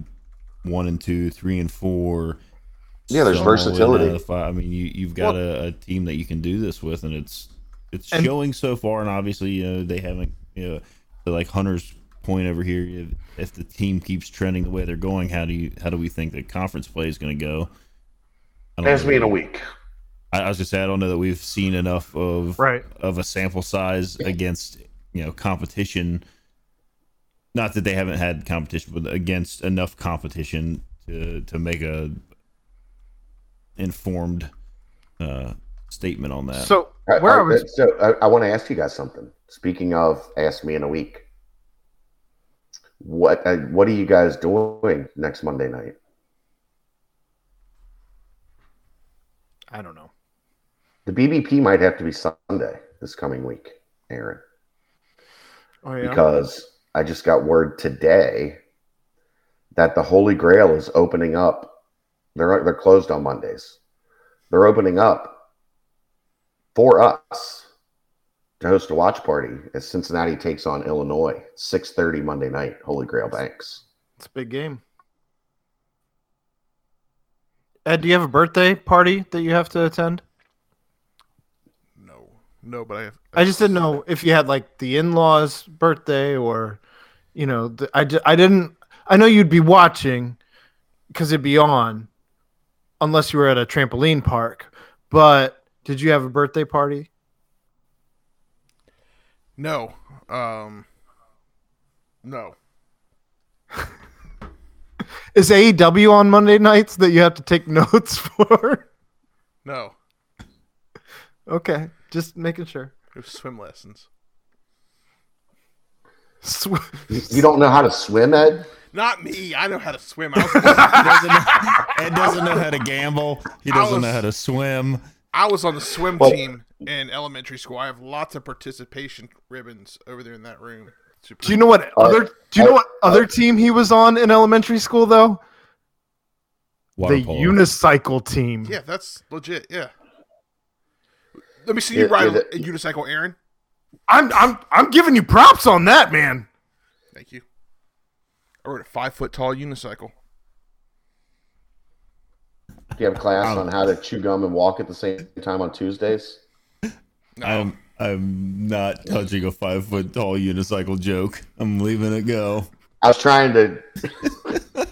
Speaker 7: one and two, three and four.
Speaker 1: Yeah, there's
Speaker 7: some all the way
Speaker 1: versatility.
Speaker 7: I mean, you you've got a, a team that you can do this with, and it's it's
Speaker 5: And-
Speaker 7: showing so far. And obviously, you know they haven't you know like Hunter's point over here. If, if the team keeps trending the way they're going, how do you how do we think the conference play is going to go? I don't
Speaker 1: Ask me in a week.
Speaker 7: I, I was just say I don't know that we've seen enough of
Speaker 5: Right.
Speaker 7: of a sample size against you know competition. Not that they haven't had competition, but against enough competition to to make a informed uh, statement on that.
Speaker 5: So where I,
Speaker 1: I,
Speaker 5: was
Speaker 1: so I, I want to ask you guys something. Speaking of, ask me in a week. What uh, what are you guys doing next Monday night?
Speaker 5: I don't know.
Speaker 1: The BBP might have to be Sunday this coming week, Aaron,
Speaker 5: Oh yeah.
Speaker 1: because I just got word today that the Holy Grail is opening up. They're they're closed on Mondays. They're opening up for us to host a watch party as Cincinnati takes on Illinois. Six thirty Monday night. Holy Grail Banks.
Speaker 5: It's a big game. Ed, do you have a birthday party that you have to attend?
Speaker 6: No, no, but I have.
Speaker 5: I just didn't know if you had like the in-laws' birthday or, you know, the, I, I didn't. I know you'd be watching because it'd be on, unless you were at a trampoline park. But did you have a birthday party?
Speaker 6: No. Um No.
Speaker 5: Is AEW on Monday nights that you have to take <laughs> notes for?
Speaker 6: No.
Speaker 5: okay, just making sure.
Speaker 6: It was swim lessons.
Speaker 5: Sw-
Speaker 1: You you don't know how to swim, Ed?
Speaker 6: Not me. I know how to swim. I was, <laughs>
Speaker 7: doesn't know, Ed doesn't know how to gamble. He doesn't
Speaker 6: was-
Speaker 7: know how to swim.
Speaker 6: I was on the swim
Speaker 1: Well-
Speaker 6: team in elementary school. I have lots of participation ribbons over there in that room. Super-
Speaker 5: Do you know what other? Do you know uh, what other uh, team he was on in elementary school though?
Speaker 7: Water
Speaker 5: the
Speaker 7: polo.
Speaker 5: unicycle team.
Speaker 6: Yeah, that's legit. Yeah. Let me see you
Speaker 1: Yeah,
Speaker 6: ride
Speaker 1: yeah,
Speaker 6: a, a unicycle, Aaron.
Speaker 5: I'm I'm I'm giving you props on that, man.
Speaker 6: Thank you. I rode a five foot tall unicycle.
Speaker 1: Do you have class on how to chew gum and walk at the same time on Tuesdays?
Speaker 7: I'm um, I'm not touching a five foot tall unicycle joke. I'm leaving it go.
Speaker 1: I was trying to <laughs>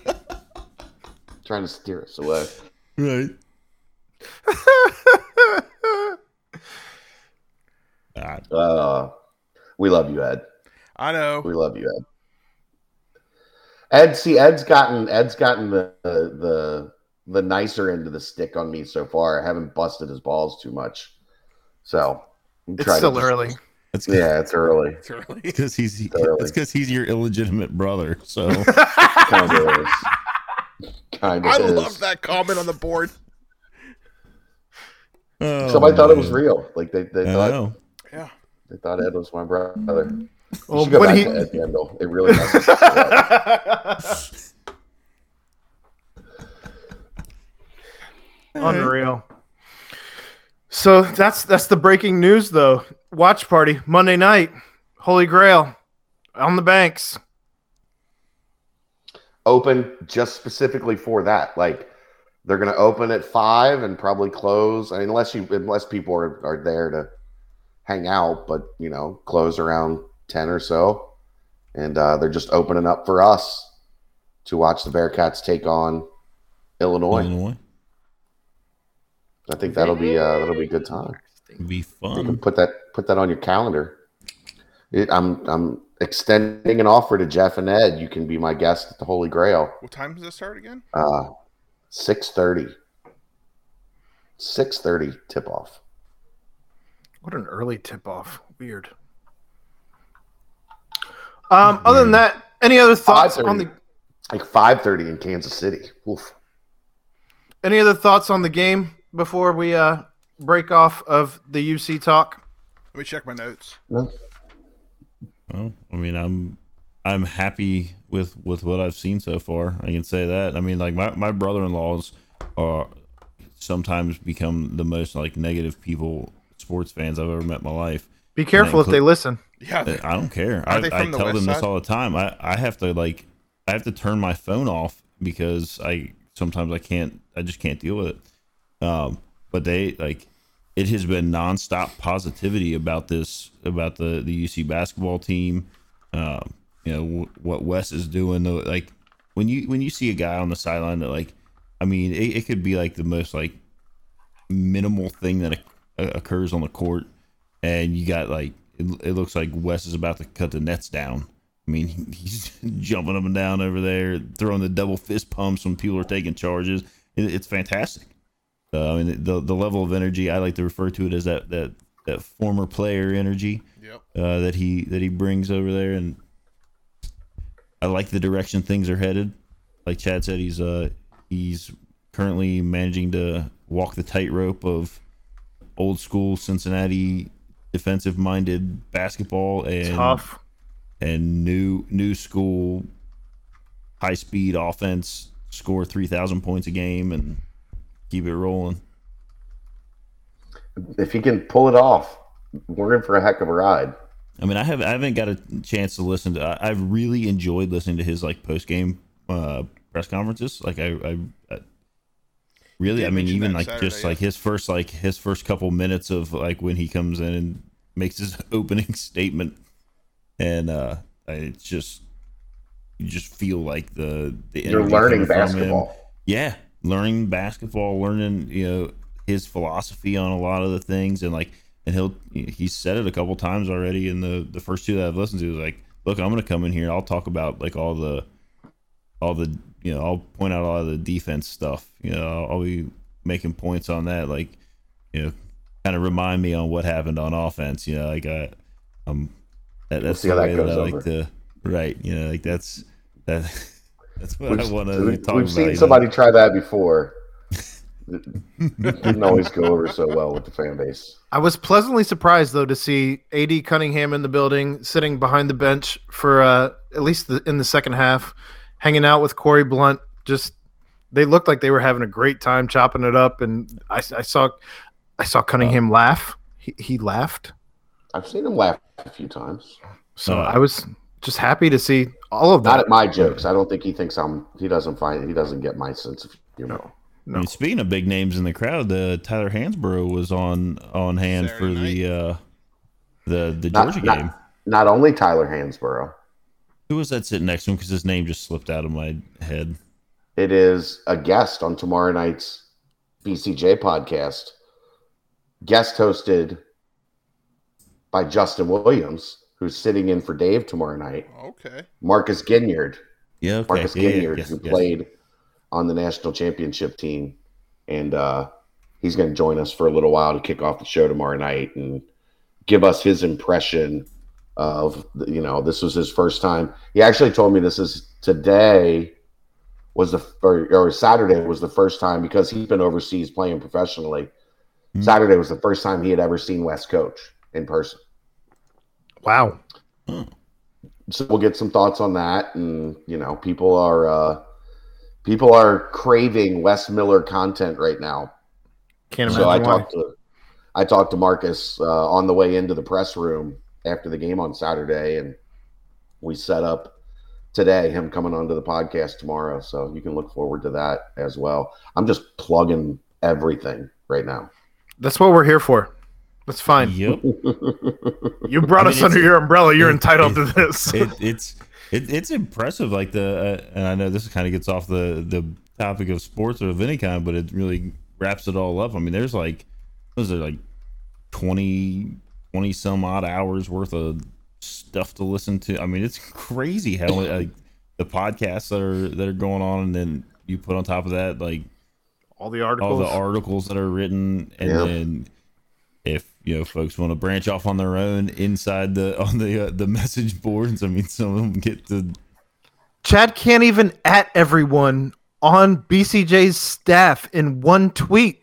Speaker 1: trying to steer us away.
Speaker 7: Right. <laughs> Ah,
Speaker 1: Uh, we love you, Ed.
Speaker 6: I know.
Speaker 1: We love you, Ed. Ed, see, Ed's gotten Ed's gotten the the the, the nicer end of the stick on me so far. I haven't busted his balls too much, so I'm
Speaker 5: It's
Speaker 1: trying
Speaker 5: still early.
Speaker 7: That's
Speaker 1: Yeah, it's early.
Speaker 6: It's early.
Speaker 7: because he's
Speaker 1: Early.
Speaker 7: it's because he's your illegitimate brother. So <laughs>
Speaker 1: Kind of is. Kind of
Speaker 6: I
Speaker 1: is.
Speaker 6: love that comment on the board.
Speaker 7: Oh,
Speaker 1: Somebody thought it was
Speaker 7: oh,
Speaker 1: real. Like they, they
Speaker 7: I
Speaker 1: thought
Speaker 7: know.
Speaker 6: Yeah.
Speaker 1: they thought Ed was my brother. You
Speaker 5: Well,
Speaker 1: should go back
Speaker 5: he
Speaker 1: to Ed Kendall. It really messes up. <laughs>
Speaker 5: unreal. So that's that's the breaking news though. Watch party Monday night. Holy Grail on the banks.
Speaker 1: open just specifically for that. Like they're going to open at five and probably close. I mean, unless you unless people are, are there to hang out, but you know, close around ten or so, and uh, they're just opening up for us to watch the Bearcats take on Illinois.
Speaker 7: Illinois.
Speaker 1: I think that'll be uh, that'll be a good time.
Speaker 7: It'd be
Speaker 1: You can
Speaker 7: fun.
Speaker 1: put that put that on your calendar. It, I'm I'm extending an offer to Jeff and Ed. You can be my guest at the Holy Grail.
Speaker 6: What time does it start again?
Speaker 1: Uh, six thirty. Six thirty tip off.
Speaker 5: What an early tip off. Weird. Um, other than that, any other thoughts on the
Speaker 1: like five thirty in Kansas City. Oof.
Speaker 5: any other thoughts on the game before we uh break off of the UC talk?
Speaker 6: Let me check my notes.
Speaker 7: Well, I mean, I'm I'm happy with with what I've seen so far. I can say that. I mean, like my my brother-in-laws are sometimes become the most like negative people, sports fans I've ever met in my life.
Speaker 5: Be careful if they listen.
Speaker 6: Yeah.
Speaker 7: I don't care. I, I
Speaker 6: the
Speaker 7: tell
Speaker 6: west
Speaker 7: them this all the time. I, I have to like I have to turn my phone off because I sometimes I can't I just can't deal with it. Um, but they like it has been nonstop positivity about this about the the UC basketball team. Um, you know w- what Wes is doing. Though, like when you when you see a guy on the sideline that like, I mean, it, it could be like the most like minimal thing that oc- occurs on the court, and you got like it, it looks like Wes is about to cut the nets down. I mean, <laughs> he's jumping up and down over there, throwing the double fist pumps when people are taking charges. It, it's fantastic. Uh, I mean, the the level of energy I like to refer to it as that that that former player energy
Speaker 6: Yep.
Speaker 7: uh, that he that he brings over there, and I like the direction things are headed. Like Chad said, he's uh he's currently managing to walk the tightrope of old school Cincinnati defensive minded basketball and
Speaker 5: Tough.
Speaker 7: and new new school high speed offense score 3000 points a game and keep it rolling
Speaker 1: If he can pull it off, we're in for a heck of a ride.
Speaker 7: i mean i have i haven't got a chance to listen to I, i've really enjoyed listening to his like post game uh press conferences like i i, I really
Speaker 6: did
Speaker 7: i mean even like
Speaker 6: Saturday,
Speaker 7: just
Speaker 6: yeah.
Speaker 7: like his first like his first couple minutes of like when he comes in and makes his <laughs> opening statement and uh it's just you just feel like the the
Speaker 1: You're learning
Speaker 7: coming from him.
Speaker 1: basketball.
Speaker 7: yeah learning basketball learning you know his philosophy on a lot of the things and like and he'll he said it a couple times already in the the first two that i've listened to is like look, I'm gonna come in here. I'll talk about like all the, all the, you know, I'll point out all the defense stuff. You know, I'll, I'll be making points on that. Like, you know, kind of remind me on what happened on offense. You know, like I, um, that, that's
Speaker 1: see
Speaker 7: the
Speaker 1: how that
Speaker 7: way that, I like to. Right. You know, like that's that. That's what
Speaker 1: We've,
Speaker 7: I want to
Speaker 1: we-
Speaker 7: talk
Speaker 1: we've seen
Speaker 7: you know.
Speaker 1: somebody try that before. It <laughs> didn't always go over so well with the fan base.
Speaker 5: I was pleasantly surprised though to see AD Cunningham in the building, sitting behind the bench for uh, at least the, in the second half, hanging out with Corey Blunt. Just they looked like they were having a great time chopping it up, and I, I saw I saw Cunningham laugh. He, he laughed,
Speaker 1: I've seen him laugh a few times.
Speaker 5: so
Speaker 7: Uh,
Speaker 5: I was just happy to see all of
Speaker 1: Not
Speaker 5: that.
Speaker 1: at my jokes. I don't think he thinks I'm. He doesn't find. He doesn't get my sense of humor.
Speaker 7: I mean, speaking of big names in the crowd, uh, Tyler Hansbrough was on on hand
Speaker 6: Saturday
Speaker 7: for the uh, the the Georgia
Speaker 1: not-
Speaker 7: game.
Speaker 1: Not only Tyler Hansbrough.
Speaker 7: Who was that sitting next to him? Because his name just slipped out of my head.
Speaker 1: It is a guest on tomorrow night's BCJ podcast, guest hosted by Justin Williams, who's sitting in for Dave tomorrow night.
Speaker 6: Okay.
Speaker 1: Marcus Ginyard,
Speaker 7: Yeah, okay.
Speaker 1: Marcus
Speaker 7: yeah, yeah,
Speaker 1: Ginyard,
Speaker 7: yes,
Speaker 1: who
Speaker 7: yes.
Speaker 1: played on the national championship team, and uh, he's going to join us for a little while to kick off the show tomorrow night and give us his impression of you know this was his first time. He actually told me this is today was the or, or Saturday was the first time because he's been overseas playing professionally.
Speaker 7: Hmm.
Speaker 1: Saturday was the first time he had ever seen Wes Coach in person.
Speaker 5: Wow,
Speaker 1: so we'll get some thoughts on that. And you know people are uh people are craving wes miller content right now.
Speaker 5: Can't
Speaker 1: so i
Speaker 5: imagine why.
Speaker 1: talked to i talked to marcus uh, on the way into the press room after the game on saturday. And we set up today him coming onto the podcast tomorrow. So you can look forward to that as well. I'm just plugging everything right now.
Speaker 5: That's what we're here for. That's fine.
Speaker 7: Yep. <laughs>
Speaker 5: You brought
Speaker 7: I mean,
Speaker 5: us under your umbrella. You're
Speaker 7: it-
Speaker 5: entitled
Speaker 7: it-
Speaker 5: to this.
Speaker 7: it, it's it, it's impressive. Like the uh, and I know this kind of gets off the the topic of sports or of any kind, but it really wraps it all up. I mean, there's like was there like 20, 20 some odd hours worth of stuff to listen to. I mean, it's crazy how like the podcasts that are that are going on, and then you put on top of that like
Speaker 5: all the articles,
Speaker 7: all
Speaker 5: articles.
Speaker 7: the articles that are written, and
Speaker 1: Yeah.
Speaker 7: then if you know folks want to branch off on their own inside the <laughs> on the uh, the message boards, I mean, some of them get to
Speaker 5: Chad can't even at everyone on BCJ's staff in one tweet.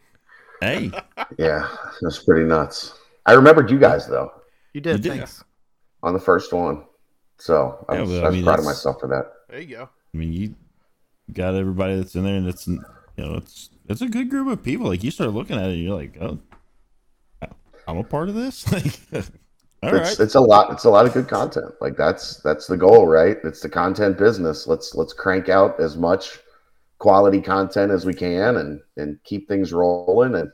Speaker 7: hey,
Speaker 1: yeah that's pretty nuts i remembered you guys though
Speaker 5: You did.
Speaker 7: You did.
Speaker 5: Thanks.
Speaker 1: on the first one so i
Speaker 7: Yeah,
Speaker 1: was,
Speaker 7: but I
Speaker 1: I was
Speaker 7: mean,
Speaker 1: proud of myself for that
Speaker 6: There you go.
Speaker 7: I mean, you got everybody that's in there, and it's you know it's it's a good group of people. Like you start looking at it, and you're like, oh, I'm a part of this. <laughs> Like, all
Speaker 1: it's,
Speaker 7: right,
Speaker 1: it's a lot it's a lot of good content. Like that's that's the goal right? It's the content business. Let's let's crank out as much quality content as we can and and keep things rolling. And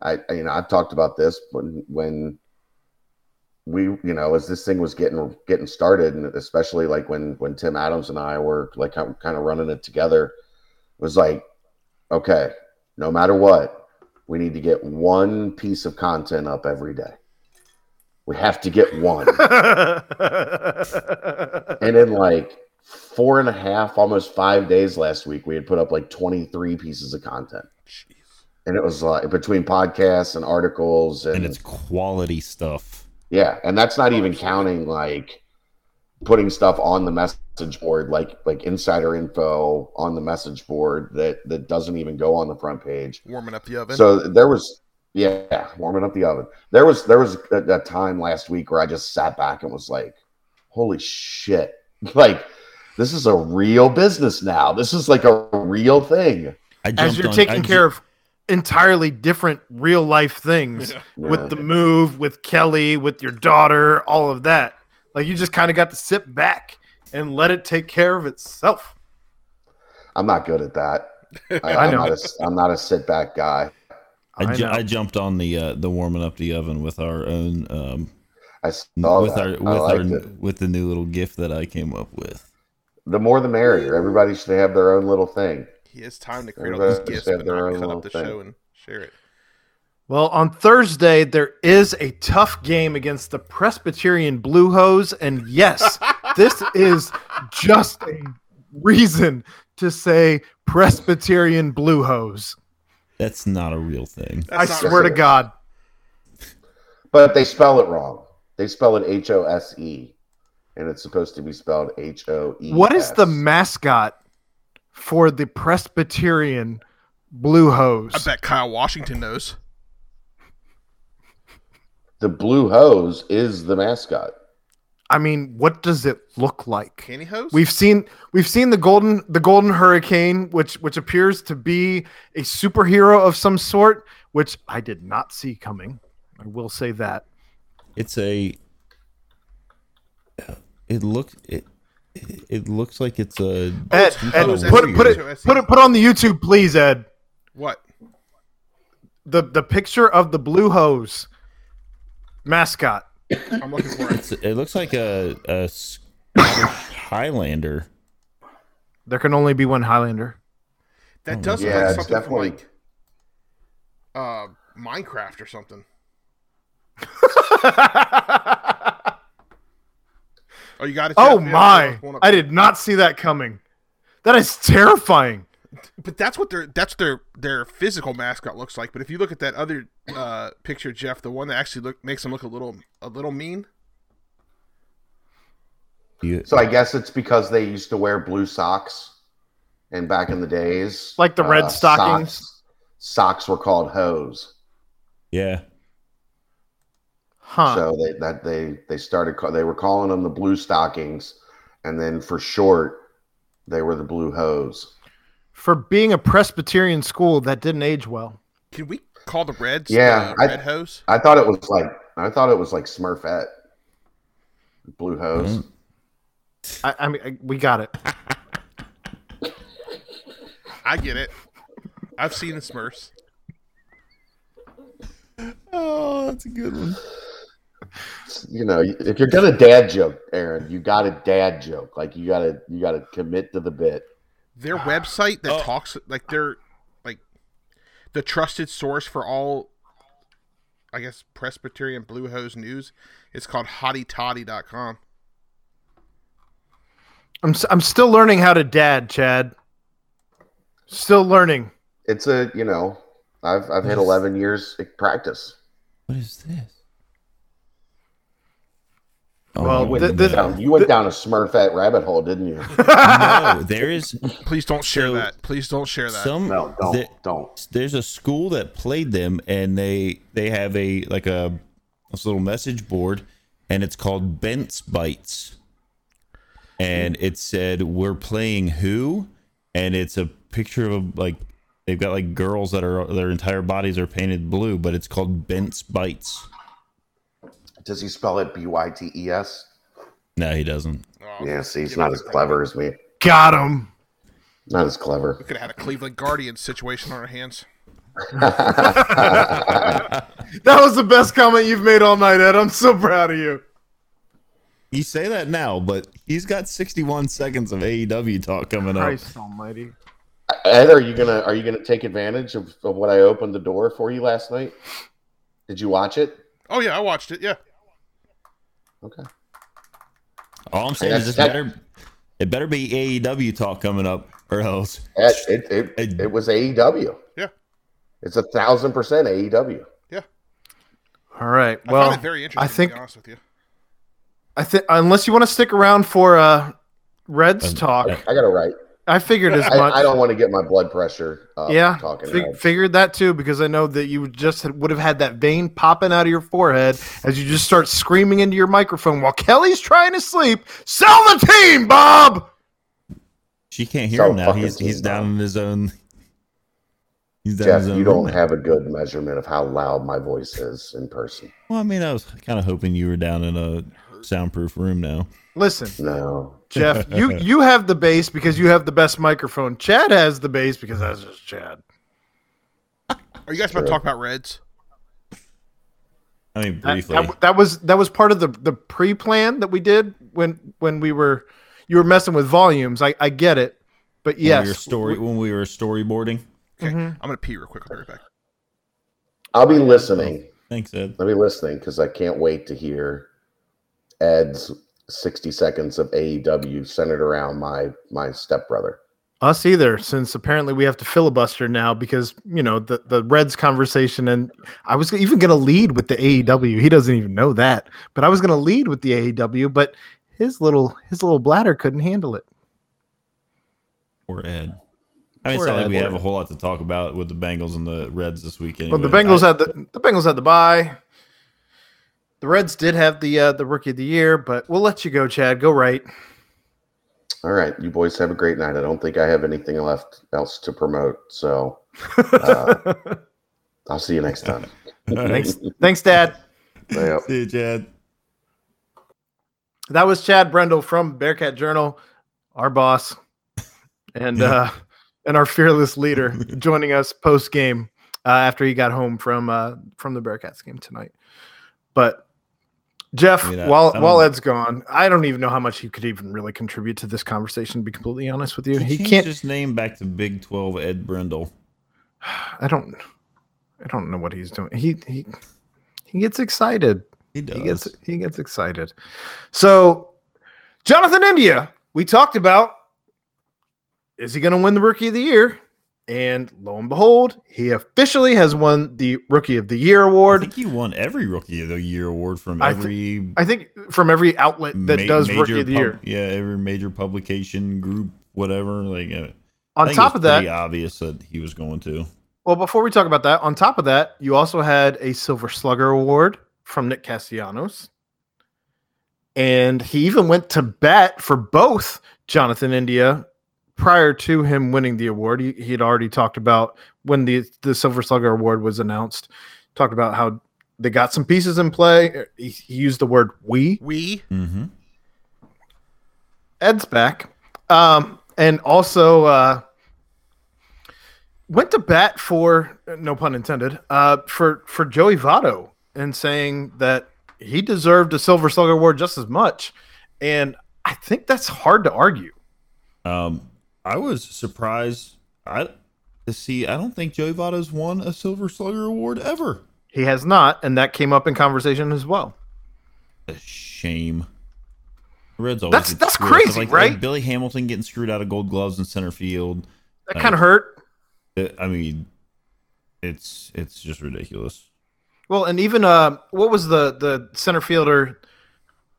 Speaker 1: i I- you know i've talked about this when when we you know as this thing was getting getting started and especially like when when tim adams and i were like kind of running it together it was like okay no matter what we need to get one piece of content up every day we have to get one <laughs> and in like four and a half, almost five days last week, we had put up like 23 pieces of content.
Speaker 6: Jeez.
Speaker 1: And it was like between podcasts and articles and,
Speaker 7: and it's quality stuff.
Speaker 1: yeah, and that's not even counting like putting stuff on the message board, like like insider info on the message board that that doesn't even go on the front page.
Speaker 6: Warming up the oven.
Speaker 1: So there was, yeah, warming up the oven. There was there was a, a time last week where I just sat back and was like, "Holy shit!" <laughs> Like this is a real business now. This is like a real thing.
Speaker 7: I
Speaker 5: As you're
Speaker 7: on-
Speaker 5: taking
Speaker 7: I
Speaker 5: care
Speaker 7: ju-
Speaker 5: of entirely different real life things
Speaker 6: Yeah.
Speaker 5: with
Speaker 1: Yeah.
Speaker 5: the move, with Kelly, with your daughter, all of that. Like you just kind of got to sit back and let it take care of itself.
Speaker 1: I'm not good at that. <laughs> I,
Speaker 5: I
Speaker 1: I'm not a, I'm not a sit back guy.
Speaker 7: I,
Speaker 5: I
Speaker 7: ju- I jumped on the uh, the warming up the oven with our own um,
Speaker 1: I saw
Speaker 7: with
Speaker 1: that.
Speaker 7: our with our
Speaker 1: it.
Speaker 7: with the new little gift that I came up with.
Speaker 1: The more the merrier. Everybody should have their own little thing.
Speaker 6: he has time to create all these
Speaker 1: Everybody
Speaker 6: gifts,
Speaker 1: have
Speaker 6: but
Speaker 1: their
Speaker 6: not
Speaker 1: own
Speaker 6: cut
Speaker 1: little
Speaker 6: up the
Speaker 1: thing.
Speaker 6: show and share it.
Speaker 5: Well, on Thursday, there is a tough game against the Presbyterian Blue Hose. And yes, <laughs> this is just a reason to say Presbyterian blue hose.
Speaker 7: That's not a real thing.
Speaker 5: I
Speaker 6: That's not
Speaker 5: swear to. God.
Speaker 1: But they spell it wrong. They spell it H O S E, and it's supposed to be spelled H O E.
Speaker 5: What is the mascot for the Presbyterian blue hose?
Speaker 6: I bet Kyle Washington knows.
Speaker 1: The blue hose is the mascot.
Speaker 5: I mean, what does it look like?
Speaker 6: Candy hose?
Speaker 5: We've seen we've seen the golden the golden hurricane, which which appears to be a superhero of some sort, which I did not see coming. I will say that.
Speaker 7: It's a. It looks it. It looks like it's a.
Speaker 5: Ed,
Speaker 7: some
Speaker 5: Ed put it put it put it put on the YouTube, please, Ed.
Speaker 6: what?
Speaker 5: The the picture of the blue hose mascot.
Speaker 6: I'm looking for it.
Speaker 7: It looks like a a Highlander.
Speaker 5: There can only be one Highlander.
Speaker 6: That does look
Speaker 1: Yeah,
Speaker 6: like
Speaker 1: it's
Speaker 6: something
Speaker 1: definitely-
Speaker 6: from like uh Minecraft or something. <laughs> Oh, you got it.
Speaker 5: Oh
Speaker 6: Jeff? Yeah,
Speaker 5: my!
Speaker 6: one up
Speaker 5: I did not see that coming. That is terrifying.
Speaker 6: But that's what their that's their their physical mascot looks like. But if you look at that other uh, picture, Jeff, the one that actually look makes them look a little a little mean.
Speaker 7: You,
Speaker 1: So I guess it's because they used to wear blue socks, and back in the days,
Speaker 5: Like the red stockings?
Speaker 1: Socks, socks were called hose.
Speaker 7: yeah.
Speaker 5: Huh.
Speaker 1: So they that they they started ca- they were calling them the blue stockings, and then for short, they were the blue hose.
Speaker 5: For being a Presbyterian school, that didn't age well.
Speaker 6: Can we call the Reds
Speaker 1: Yeah,
Speaker 6: the
Speaker 1: I-
Speaker 6: red hose?
Speaker 1: I thought it was like I thought it was like Smurfette, blue hose.
Speaker 7: Mm.
Speaker 5: I, I mean, I- we got it.
Speaker 6: I get it. I've seen the Smurfs. <laughs>
Speaker 7: Oh, that's a good one.
Speaker 1: You know, if you're gonna dad joke, Aaron, you got to dad joke. Like you gotta you gotta commit to the bit.
Speaker 6: Their website that
Speaker 7: Oh.
Speaker 6: talks like they're like the trusted source for all I guess Presbyterian Blue Hose news. It's called hottytoddy.com.
Speaker 5: I'm s- I'm still learning how to dad, Chad. Still learning.
Speaker 1: It's a you know, I've I've hit 11 years of practice.
Speaker 7: What is this? Oh,
Speaker 5: Well,
Speaker 7: no,
Speaker 5: th- th-
Speaker 1: Down- you went down a Smurfette rabbit hole, didn't you? <laughs>
Speaker 7: no, there is <laughs>
Speaker 6: Please don't share
Speaker 7: So-
Speaker 6: that. Please don't share that.
Speaker 7: some.
Speaker 1: No, don't
Speaker 7: there-
Speaker 1: don't.
Speaker 7: there's a school that played them, and they they have a like a this little message board, and it's called Bent's Bites, and it said we're playing who, and it's a picture of like they've got like girls that are their entire bodies are painted blue, but it's called Bent's Bites.
Speaker 1: Does he spell it B Y T E S?
Speaker 7: No, he doesn't.
Speaker 6: Oh,
Speaker 1: Yeah, see, he's not as clever as me.
Speaker 5: Got him.
Speaker 1: Not as clever.
Speaker 6: We could have had a Cleveland Guardian situation on our hands. <laughs>
Speaker 5: That was the best comment you've made all night, Ed. I'm so proud of you.
Speaker 7: You say that now, but he's got 61 seconds of AEW talk coming up.
Speaker 5: Christ Almighty.
Speaker 1: Ed, are you gonna are you gonna take advantage of, of what I opened the door for you last night? Did you watch it?
Speaker 6: Oh yeah, I watched it. Yeah.
Speaker 1: Okay.
Speaker 7: All I'm saying is it
Speaker 1: That-
Speaker 7: better it better be AEW talk coming up, or else
Speaker 1: Ed, it, it, it, it was AEW.
Speaker 6: Yeah.
Speaker 1: It's a thousand percent AEW.
Speaker 6: Yeah.
Speaker 5: All right.
Speaker 6: I
Speaker 5: Well,
Speaker 6: it very interesting
Speaker 5: I think
Speaker 6: to be honest with you.
Speaker 5: I think unless you want to stick around for uh Reds talk,
Speaker 1: I got to write.
Speaker 5: I figured as much.
Speaker 1: I don't want to get my blood pressure up
Speaker 5: yeah,
Speaker 1: talking.
Speaker 5: fig- figured that too because I know that you just would have had that vein popping out of your forehead as you just start screaming into your microphone while Kelly's trying to sleep. Sell the team, Bob.
Speaker 7: she can't hear
Speaker 1: So
Speaker 7: him now.
Speaker 1: fucking
Speaker 7: He's he's down
Speaker 1: Bob.
Speaker 7: in his own. He's down
Speaker 1: Jeff,
Speaker 7: his own
Speaker 1: you don't
Speaker 7: now.
Speaker 1: have a good measurement of how loud my voice is in person.
Speaker 7: Well, I mean, I was kind of hoping you were down in a soundproof room now.
Speaker 5: Listen,
Speaker 1: No.
Speaker 5: Jeff, you <laughs> you have the bass because you have the best microphone. Chad has the bass because that's just Chad.
Speaker 6: Are you guys about to talk about Reds?
Speaker 7: I mean, briefly.
Speaker 5: that, that was that was part of the the pre-plan that we did when when we were you were messing with volumes. I I get it, but
Speaker 7: when
Speaker 5: yes,
Speaker 7: we were story when we were storyboarding.
Speaker 6: Okay.
Speaker 5: Mm-hmm.
Speaker 6: I'm gonna pee real quick. I'll be right back.
Speaker 1: I'll be listening.
Speaker 7: Thanks, Ed.
Speaker 1: I'll be listening because I can't wait to hear Ed's 60 seconds of AEW centered around my my stepbrother.
Speaker 5: Us either, since apparently we have to filibuster now because you know the the Reds conversation, and I was even going to lead with the AEW. He doesn't even know that, but I was going to lead with the AEW, but his little his little bladder couldn't handle it.
Speaker 7: Or Ed. I mean, it's not like we have a whole lot to talk about with the Bengals and the Reds this weekend.
Speaker 5: Well, the Bengals had the the Bengals had the bye. The Reds did have the uh, the rookie of the year, but we'll let you go, Chad. Go right.
Speaker 1: All right, you boys have a great night. I don't think I have anything left else to promote, so <laughs> uh, I'll see you next time.
Speaker 5: thanks, <laughs> thanks, Dad.
Speaker 1: Yeah.
Speaker 7: See you, Chad.
Speaker 5: That was Chad Brendel from Bearcat Journal, our boss, and uh, and our fearless leader, joining us post game uh, after he got home from uh, from the Bearcats game tonight. But Jeff,
Speaker 7: mean, I-
Speaker 5: while while Ed's gone, I don't even know how much he could even really contribute to this conversation. To be completely honest with you, he
Speaker 7: changed
Speaker 5: can't.
Speaker 7: just name back to Big Twelve Ed Brindle. <sighs>
Speaker 5: I don't. I don't know what he's doing. He he he gets excited.
Speaker 7: He does.
Speaker 5: He gets he gets excited. So, Jonathan India, we talked about is he going to win the rookie of the year? And lo and behold, he officially has won the rookie of the year award.
Speaker 7: I think he won every Rookie of the Year award from
Speaker 5: I thi-
Speaker 7: every
Speaker 5: I think from every outlet that
Speaker 7: ma-
Speaker 5: does rookie of the
Speaker 7: pub-
Speaker 5: year.
Speaker 7: Yeah, every major publication group, whatever. Like, uh,
Speaker 5: On top of that,
Speaker 7: obvious that he was going to.
Speaker 5: well, before we talk about that, on top of that, you also had a Silver Slugger award from Nick Castellanos. And he even went to bat for both Jonathan India prior to him winning the award. He, he had already talked about when the, the Silver Slugger award was announced, talked about how they got some pieces in play. He, he used the word we.
Speaker 6: We
Speaker 7: Mm-hmm.
Speaker 5: Ed's back. Um, and also uh, went to bat for no pun intended uh, for for Joey Votto and saying that he deserved a Silver Slugger award just as much, and I think that's hard to argue.
Speaker 7: Um, I was surprised I to see. I don't think Joey Votto's won a Silver Slugger award ever.
Speaker 5: He has not, and that came up in conversation as well.
Speaker 7: A shame. The Reds always
Speaker 5: That's- that's crazy,
Speaker 7: like,
Speaker 5: right?
Speaker 7: Like Billy Hamilton getting screwed out of Gold Gloves in center field.
Speaker 5: That kind of hurt.
Speaker 7: Uh, I mean, it's it's just ridiculous.
Speaker 5: Well, and even uh, what was the the center fielder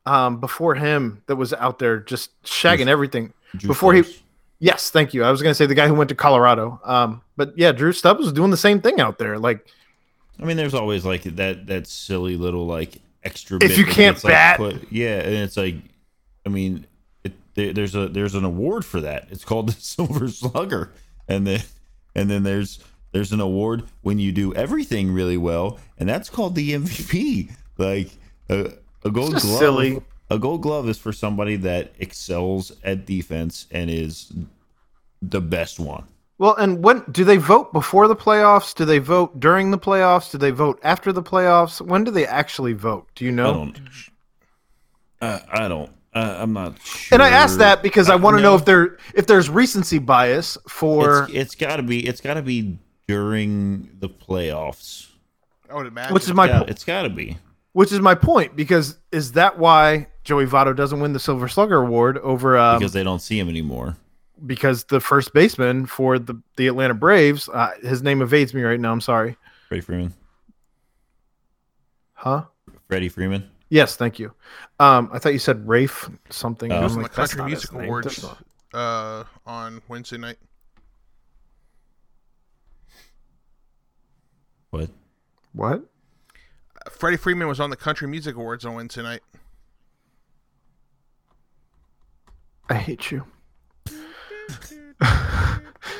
Speaker 5: um, before him that was out there just shagging everything before he. Yes, thank you. I was going to say the guy who went to Colorado. Um, but yeah, Drew Stubbs was doing the same thing out there. Like,
Speaker 7: I mean, there's always like that that silly little like extra.
Speaker 5: If
Speaker 7: bit
Speaker 5: you can't
Speaker 7: gets, like,
Speaker 5: bat-
Speaker 7: put- yeah, and it's like, I mean, it, there, there's a there's an award for that. It's called <laughs> the Silver Slugger, and then and then there's there's an award when you do everything really well, and that's called the MVP. Like a, a gold glove.
Speaker 5: silly.
Speaker 7: A gold glove is for somebody that excels at defense and is the best one.
Speaker 5: well, and when do they vote before the playoffs? Do they vote during the playoffs? Do they vote after the playoffs? When do they actually vote? Do you
Speaker 7: I
Speaker 5: know?
Speaker 7: don't. Uh, I don't. Uh, I'm not sure.
Speaker 5: And I asked that because I want to know
Speaker 7: no.
Speaker 5: if there if there's recency bias for
Speaker 7: it's, it's got to be. It's got to be during the playoffs.
Speaker 6: I would imagine.
Speaker 5: which is my
Speaker 7: Yeah,
Speaker 5: po-
Speaker 7: it's got to be.
Speaker 5: Which is my point because is that why Joey Votto doesn't win the Silver Slugger award over um,
Speaker 7: because they don't see him anymore.
Speaker 5: because the first baseman for the the Atlanta Braves, uh, his name evades me right now. I'm sorry.
Speaker 7: Freddie Freeman.
Speaker 5: Huh?
Speaker 7: Freddie Freeman.
Speaker 5: Yes, thank you. Um, I thought you said Rafe something. I'm
Speaker 6: It was in the
Speaker 5: like, that's
Speaker 6: Country Music. Awards uh, on Wednesday night.
Speaker 7: What?
Speaker 5: What?
Speaker 6: Freddie Freeman was on the Country Music Awards on Wednesday night.
Speaker 5: I hate you. <laughs>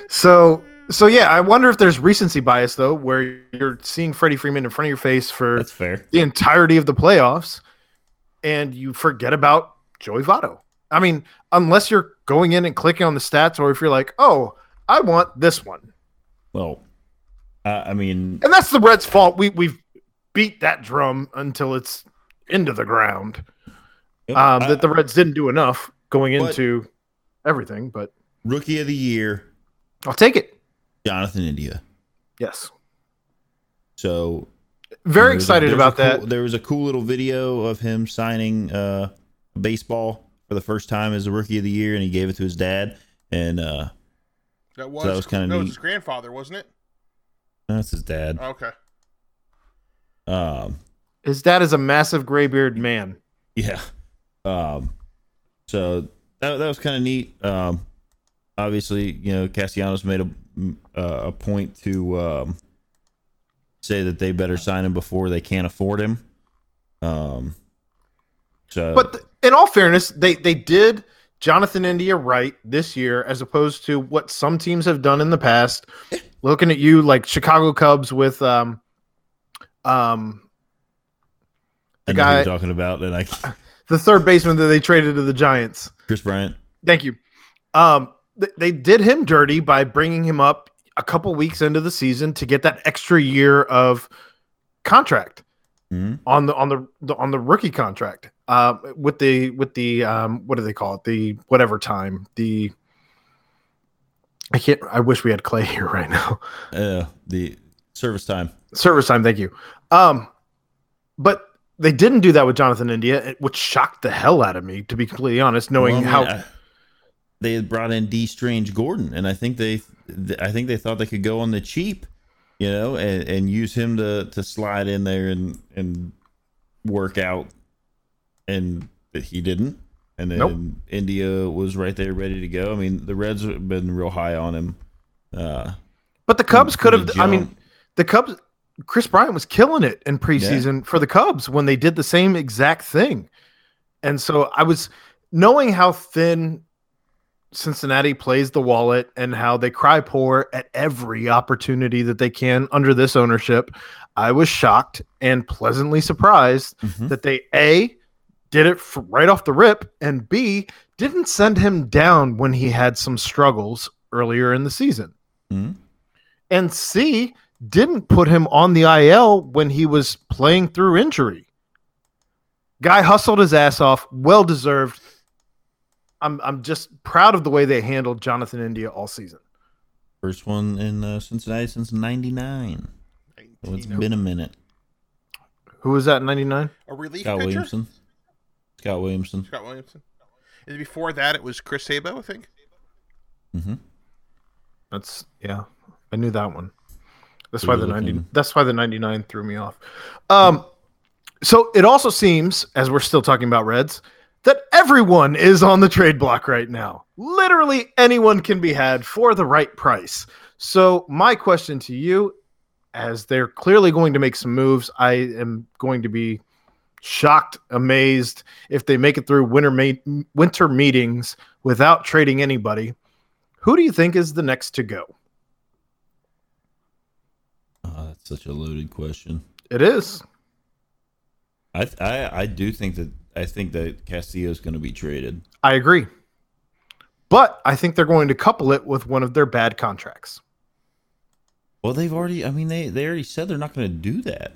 Speaker 5: so so yeah, I wonder if there's recency bias though, where you're seeing Freddie Freeman in front of your face for
Speaker 7: That's fair.
Speaker 5: the entirety of the playoffs, and you forget about Joey Votto. I mean, unless you're going in and clicking on the stats, or if you're like, oh, I want this one,
Speaker 7: Well, uh, I mean,
Speaker 5: and that's the Reds' fault. We we've beat that drum until it's into the ground. Um,
Speaker 7: I-
Speaker 5: that the Reds didn't do enough going
Speaker 7: But-
Speaker 5: into everything, but
Speaker 7: rookie of the year,
Speaker 5: I'll take it.
Speaker 7: Jonathan India.
Speaker 5: Yes,
Speaker 7: So
Speaker 5: very excited
Speaker 7: a
Speaker 5: about
Speaker 7: cool-
Speaker 5: that.
Speaker 7: There was a cool little video of him signing uh, baseball for the first time as a rookie of the year, and he gave it to his dad. And uh,
Speaker 6: That was,
Speaker 7: that was kinda
Speaker 6: that was his grandfather, wasn't it?
Speaker 7: that's his dad.
Speaker 6: Okay.
Speaker 7: Um,
Speaker 5: His dad is a massive graybeard man.
Speaker 7: Yeah. Um, so that, that was kind of neat. Um, obviously, you know, Castellanos made a uh, a point to um, say that they better sign him before they can't afford him. Um, so,
Speaker 5: But th- in all fairness, they they did Jonathan India right this year, as opposed to what some teams have done in the past. Looking at you, like Chicago Cubs with um, um,
Speaker 7: I
Speaker 5: the guy-
Speaker 7: you're talking about, and <laughs> I
Speaker 5: the third baseman that they traded to the Giants.
Speaker 7: Kris Bryant.
Speaker 5: Thank you. Um, th- they did him dirty by bringing him up a couple weeks into the season to get that extra year of contract
Speaker 7: Mhm.
Speaker 5: on the on the, the on the rookie contract. Uh, with the with the um, what do they call it? The whatever time the. I can't. I wish we had Clay <laughs> here right now.
Speaker 7: Uh, the service time.
Speaker 5: Service time. Thank you. Um, but they didn't do that with Jonathan India, which shocked the hell out of me, to be completely honest. Knowing
Speaker 7: Well,
Speaker 5: how
Speaker 7: I- they had brought in Dee Strange-Gordon, and I think they, I think they thought they could go on the cheap, you know, and, and use him to to slide in there and and work out, and he didn't. And then
Speaker 5: Nope.
Speaker 7: India was right there, ready to go. I mean, the Reds have been real high on him. Uh,
Speaker 5: But the Cubs could have. I mean. The Cubs. Kris Bryant was killing it in preseason for the Cubs when they did the same exact thing, and so I was knowing how thin Cincinnati plays the wallet and how they cry poor at every opportunity that they can under this ownership. I was shocked and pleasantly surprised
Speaker 7: Mhm.
Speaker 5: that they a did it right off the rip and b didn't send him down when he had some struggles earlier in the season
Speaker 7: Mhm.
Speaker 5: and C didn't put him on the IL when he was playing through injury. Guy hustled his ass off, well deserved. I'm I'm just proud of the way they handled Jonathan India all season.
Speaker 7: first one in uh, Cincinnati since '99. So it's been a minute.
Speaker 5: Who was that in 99?
Speaker 6: A relief
Speaker 7: Scott
Speaker 6: pitcher?
Speaker 7: Williamson. Scott Williamson.
Speaker 6: Scott Williamson. And before that, it was Chris Sabo, I think.
Speaker 7: Mm-hmm.
Speaker 5: That's yeah. I knew that one. That's why the 90 that's why the 99 threw me off. Um so it also seems as we're still talking about Reds that everyone is on the trade block right now. Literally anyone can be had for the right price. So my question to you as they're clearly going to make some moves, I am going to be shocked, amazed if they make it through winter ma- winter meetings without trading anybody. Who do you think is the next to go?
Speaker 7: Oh, that's such a loaded question.
Speaker 5: It is.
Speaker 7: I I I do think that I think that Castillo's going to be traded.
Speaker 5: I agree. But I think they're going to couple it with one of their bad contracts.
Speaker 7: Well, they've already. I mean, they they already said they're not going to do that.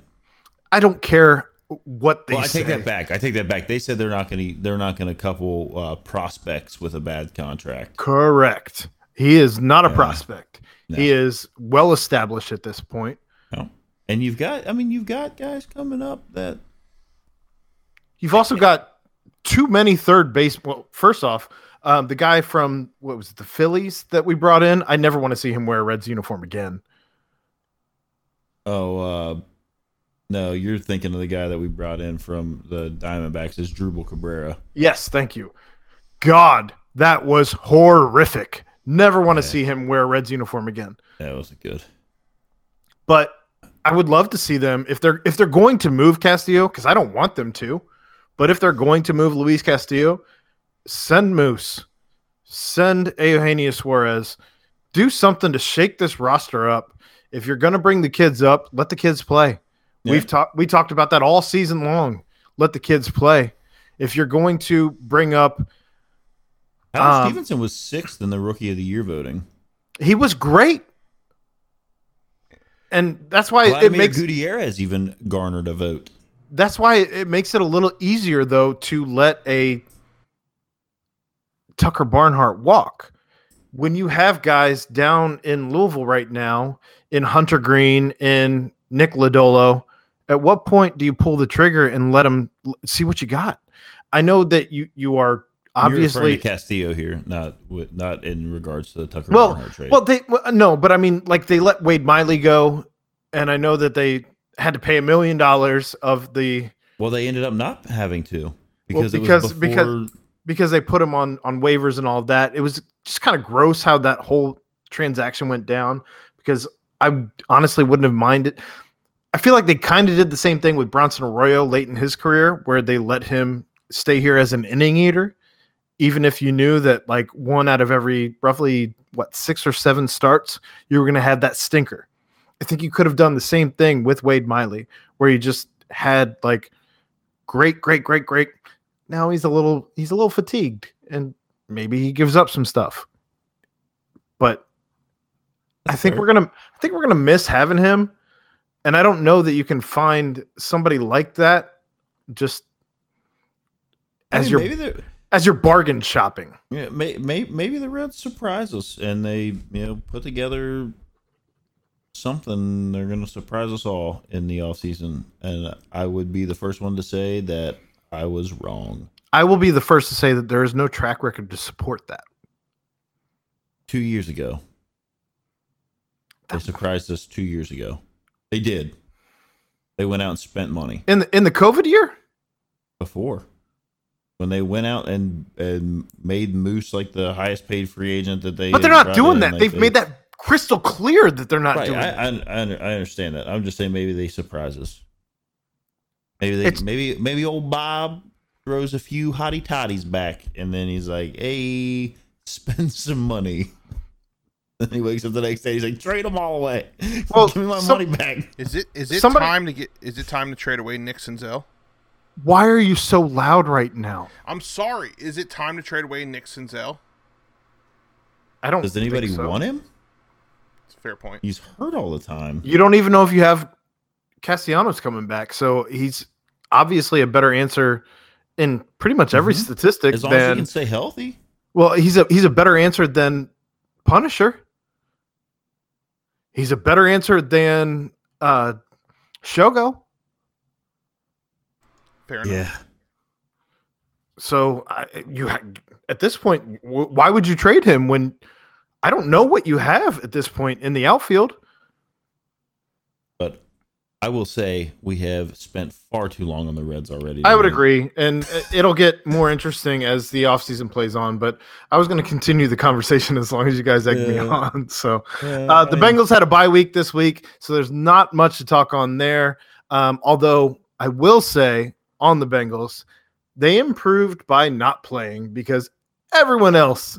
Speaker 5: I don't care what they
Speaker 7: well, I
Speaker 5: say.
Speaker 7: take that back. I take that back. They said they're not going to. They're not going to couple uh, prospects with a bad contract.
Speaker 5: Correct. He is not a
Speaker 7: Yeah.
Speaker 5: prospect.
Speaker 7: No.
Speaker 5: He is well established at this point.
Speaker 7: And you've got. I mean, you've got guys coming up that.
Speaker 5: You've also got too many third base. Well, first off, um, the guy from what was it, the Phillies that we brought in, I never want to see him wear a Reds uniform again.
Speaker 7: Oh, uh, no, you're thinking of the guy that we brought in from the Diamondbacks is Asdrubal Cabrera.
Speaker 5: Yes, thank you. God, that was horrific. Never want to see him wear a Reds uniform again.
Speaker 7: That wasn't good.
Speaker 5: but I would love to see them if they're if they're going to move Castillo because I don't want them to, but if they're going to move Luis Castillo, send Moose, send Eugenio Suarez, do something to shake this roster up. If you're going to bring the kids up, let the kids play.
Speaker 7: Yeah.
Speaker 5: We've talked we talked about that all season long. Let the kids play. If you're going to bring up,
Speaker 7: Howard
Speaker 5: Um,
Speaker 7: Stephenson was sixth in the Rookie of the Year voting.
Speaker 5: he was great, and that's why it makes
Speaker 7: Gutierrez even garnered a vote.
Speaker 5: that's why it makes it a little easier though to let a Tucker Barnhart walk. When you have guys down in Louisville right now, in Hunter Greene, in Nick Lodolo, At what point do you pull the trigger and let them see what you got? I know that you you are obviously
Speaker 7: Castillo here, not not in regards to the Tucker
Speaker 5: well,
Speaker 7: Barnhart trade.
Speaker 5: well they well, no, but I mean like they let Wade Miley go, and I know that they had to pay a million dollars of the
Speaker 7: Well, they ended up not having to because it
Speaker 5: because-
Speaker 7: was
Speaker 5: because- because they put him on on waivers and all of that. It was just kind of gross how that whole transaction went down because I honestly wouldn't have minded. I feel like they kind of did the same thing with Bronson Arroyo late in his career, where they let him stay here as an inning eater, even if you knew that like one out of every roughly what six or seven starts, you were going to have that stinker. I think you could have done the same thing with Wade Miley, where you just had like great, great, great, great. Now he's a little he's a little fatigued, and maybe he gives up some stuff. But I think we're gonna I think we're gonna miss having him, and I don't know that you can find somebody like that just
Speaker 7: I
Speaker 5: as
Speaker 7: mean,
Speaker 5: your as your bargain shopping.
Speaker 7: yeah, may, may, maybe the Reds surprise us and they you know put together something. They're going to surprise us all in the off season, and I would be the first one to say that I was wrong.
Speaker 5: I will be the first to say that there is no track record to support that.
Speaker 7: Two years ago, they surprised us. Two years ago, they did. They went out and spent money.
Speaker 5: In the in the COVID year?
Speaker 7: before when they went out and and made Moose like the highest paid free agent that they.
Speaker 5: But they're not doing that.
Speaker 7: like,
Speaker 5: They've
Speaker 7: they-
Speaker 5: made that crystal clear that they're not
Speaker 7: Right,
Speaker 5: doing
Speaker 7: I,
Speaker 5: that.
Speaker 7: I, I I understand that. I'm just saying maybe they surprise us. Maybe they
Speaker 5: It's-
Speaker 7: maybe maybe old Bob throws a few hottie toddies back, and then he's like, "Hey, <laughs> spend some money." <laughs> Then he wakes up the next day. He's like, "Trade them all away. <laughs>
Speaker 5: Well,
Speaker 7: Give me my
Speaker 5: some-
Speaker 7: money back."
Speaker 6: Is it is it
Speaker 5: Somebody-
Speaker 6: time to get is it time to trade away Nick Senzel?
Speaker 5: Why are you so loud right now?
Speaker 6: I'm sorry. Is it time to trade away Nick Senzel?
Speaker 5: I don't
Speaker 7: Does anybody
Speaker 5: think so.
Speaker 7: want him?
Speaker 6: It's a fair point.
Speaker 7: He's hurt all the time.
Speaker 5: You don't even know if you have Castellanos coming back. So he's obviously a better answer in pretty much every
Speaker 7: Mhm.
Speaker 5: statistic
Speaker 7: As long as he can stay healthy.
Speaker 5: well, he's a he's a better answer than Punisher. He's a better answer than uh Shogo.
Speaker 6: Fair enough.
Speaker 5: So I, you at this point, why would you trade him when I don't know what you have at this point in the outfield?
Speaker 7: But I will say we have spent far too long on the Reds already.
Speaker 5: I would
Speaker 7: tonight.
Speaker 5: agree, and it- it'll get more interesting as the offseason plays on. But I was going to continue the conversation as long as you guys egg me
Speaker 7: Yeah.
Speaker 5: on. So
Speaker 7: Yeah,
Speaker 5: uh, the
Speaker 7: I-
Speaker 5: Bengals had a bye week this week, so there's not much to talk on there. Um, although I will say on the Bengals, they improved by not playing because everyone else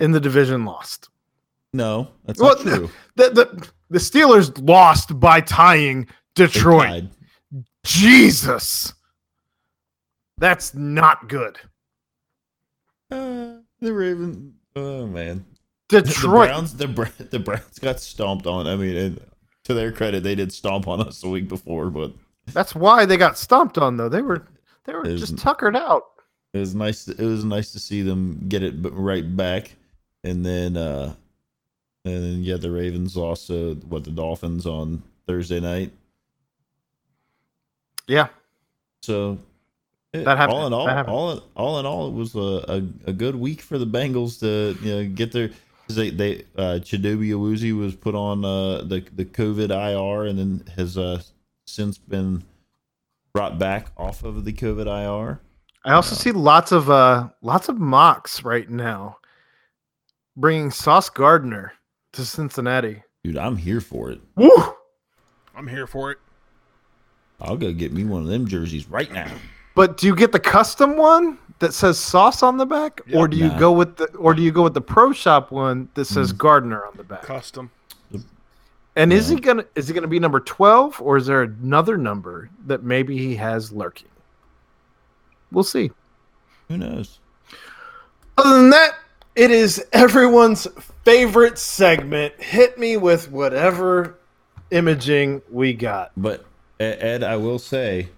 Speaker 5: in the division lost.
Speaker 7: No, that's
Speaker 5: Well,
Speaker 7: not true. <laughs>
Speaker 5: The the, the Steelers lost by tying Detroit. Jesus. That's not good.
Speaker 7: Uh, the Ravens. Oh man,
Speaker 5: Detroit.
Speaker 7: The Browns. The the Browns got stomped on. I mean, to their credit, they did stomp on us the week before, but
Speaker 5: That's why they got stomped on though. They were they were
Speaker 7: There's-
Speaker 5: just tuckered out.
Speaker 7: it was nice. It was nice to see them get it right back, and then uh and then yeah, the Ravens lost what the Dolphins on Thursday night.
Speaker 5: Yeah.
Speaker 7: So it-
Speaker 5: That happened.
Speaker 7: All in all,
Speaker 5: happened.
Speaker 7: all in, all in all, it was a, a, a good week for the Bengals to you know get their because they they uh, Chidobe Awuzie was put on uh, the the COVID IR and then has uh, since been brought back off of the COVID IR.
Speaker 5: I also see lots of uh lots of mocks right now bringing Sauce Gardner to Cincinnati.
Speaker 7: Dude, I'm here for it.
Speaker 5: Woo!
Speaker 6: I'm here for it.
Speaker 7: I'll go get me one of them jerseys right now.
Speaker 5: But do you get the custom one that says Sauce on the back, or do you
Speaker 7: Nah.
Speaker 5: go with the or do you go with the Pro Shop one that says Gardner on the back?
Speaker 6: Custom.
Speaker 5: And is he gonna is he gonna be number twelve, or is there another number that maybe he has lurking? We'll see.
Speaker 7: Who knows?
Speaker 5: Other than that, it is everyone's favorite segment. Hit me with whatever imaging we got.
Speaker 7: But Ed, I will say,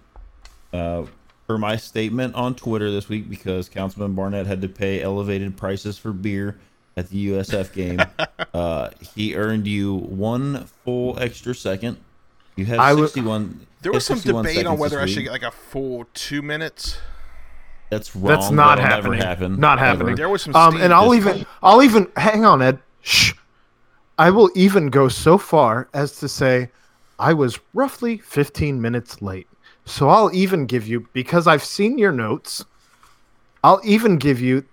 Speaker 7: uh, for my statement on Twitter this week, because Councilman Barnett had to pay elevated prices for beer at the USF game, <laughs> uh, he earned you one full extra second You have
Speaker 5: I w-
Speaker 7: 61.
Speaker 6: There was some debate on whether I should get like a full two minutes.
Speaker 7: That's wrong.
Speaker 5: That's not
Speaker 7: That'll
Speaker 5: happening.
Speaker 7: Never happen.
Speaker 5: Not
Speaker 7: ever.
Speaker 5: happening.
Speaker 6: There was some
Speaker 5: Um, and I'll
Speaker 7: This-
Speaker 5: even, I'll even hang on, Ed. Shh. I will even go so far as to say I was roughly 15 minutes late. So I'll even give you because I've seen your notes. I'll even give you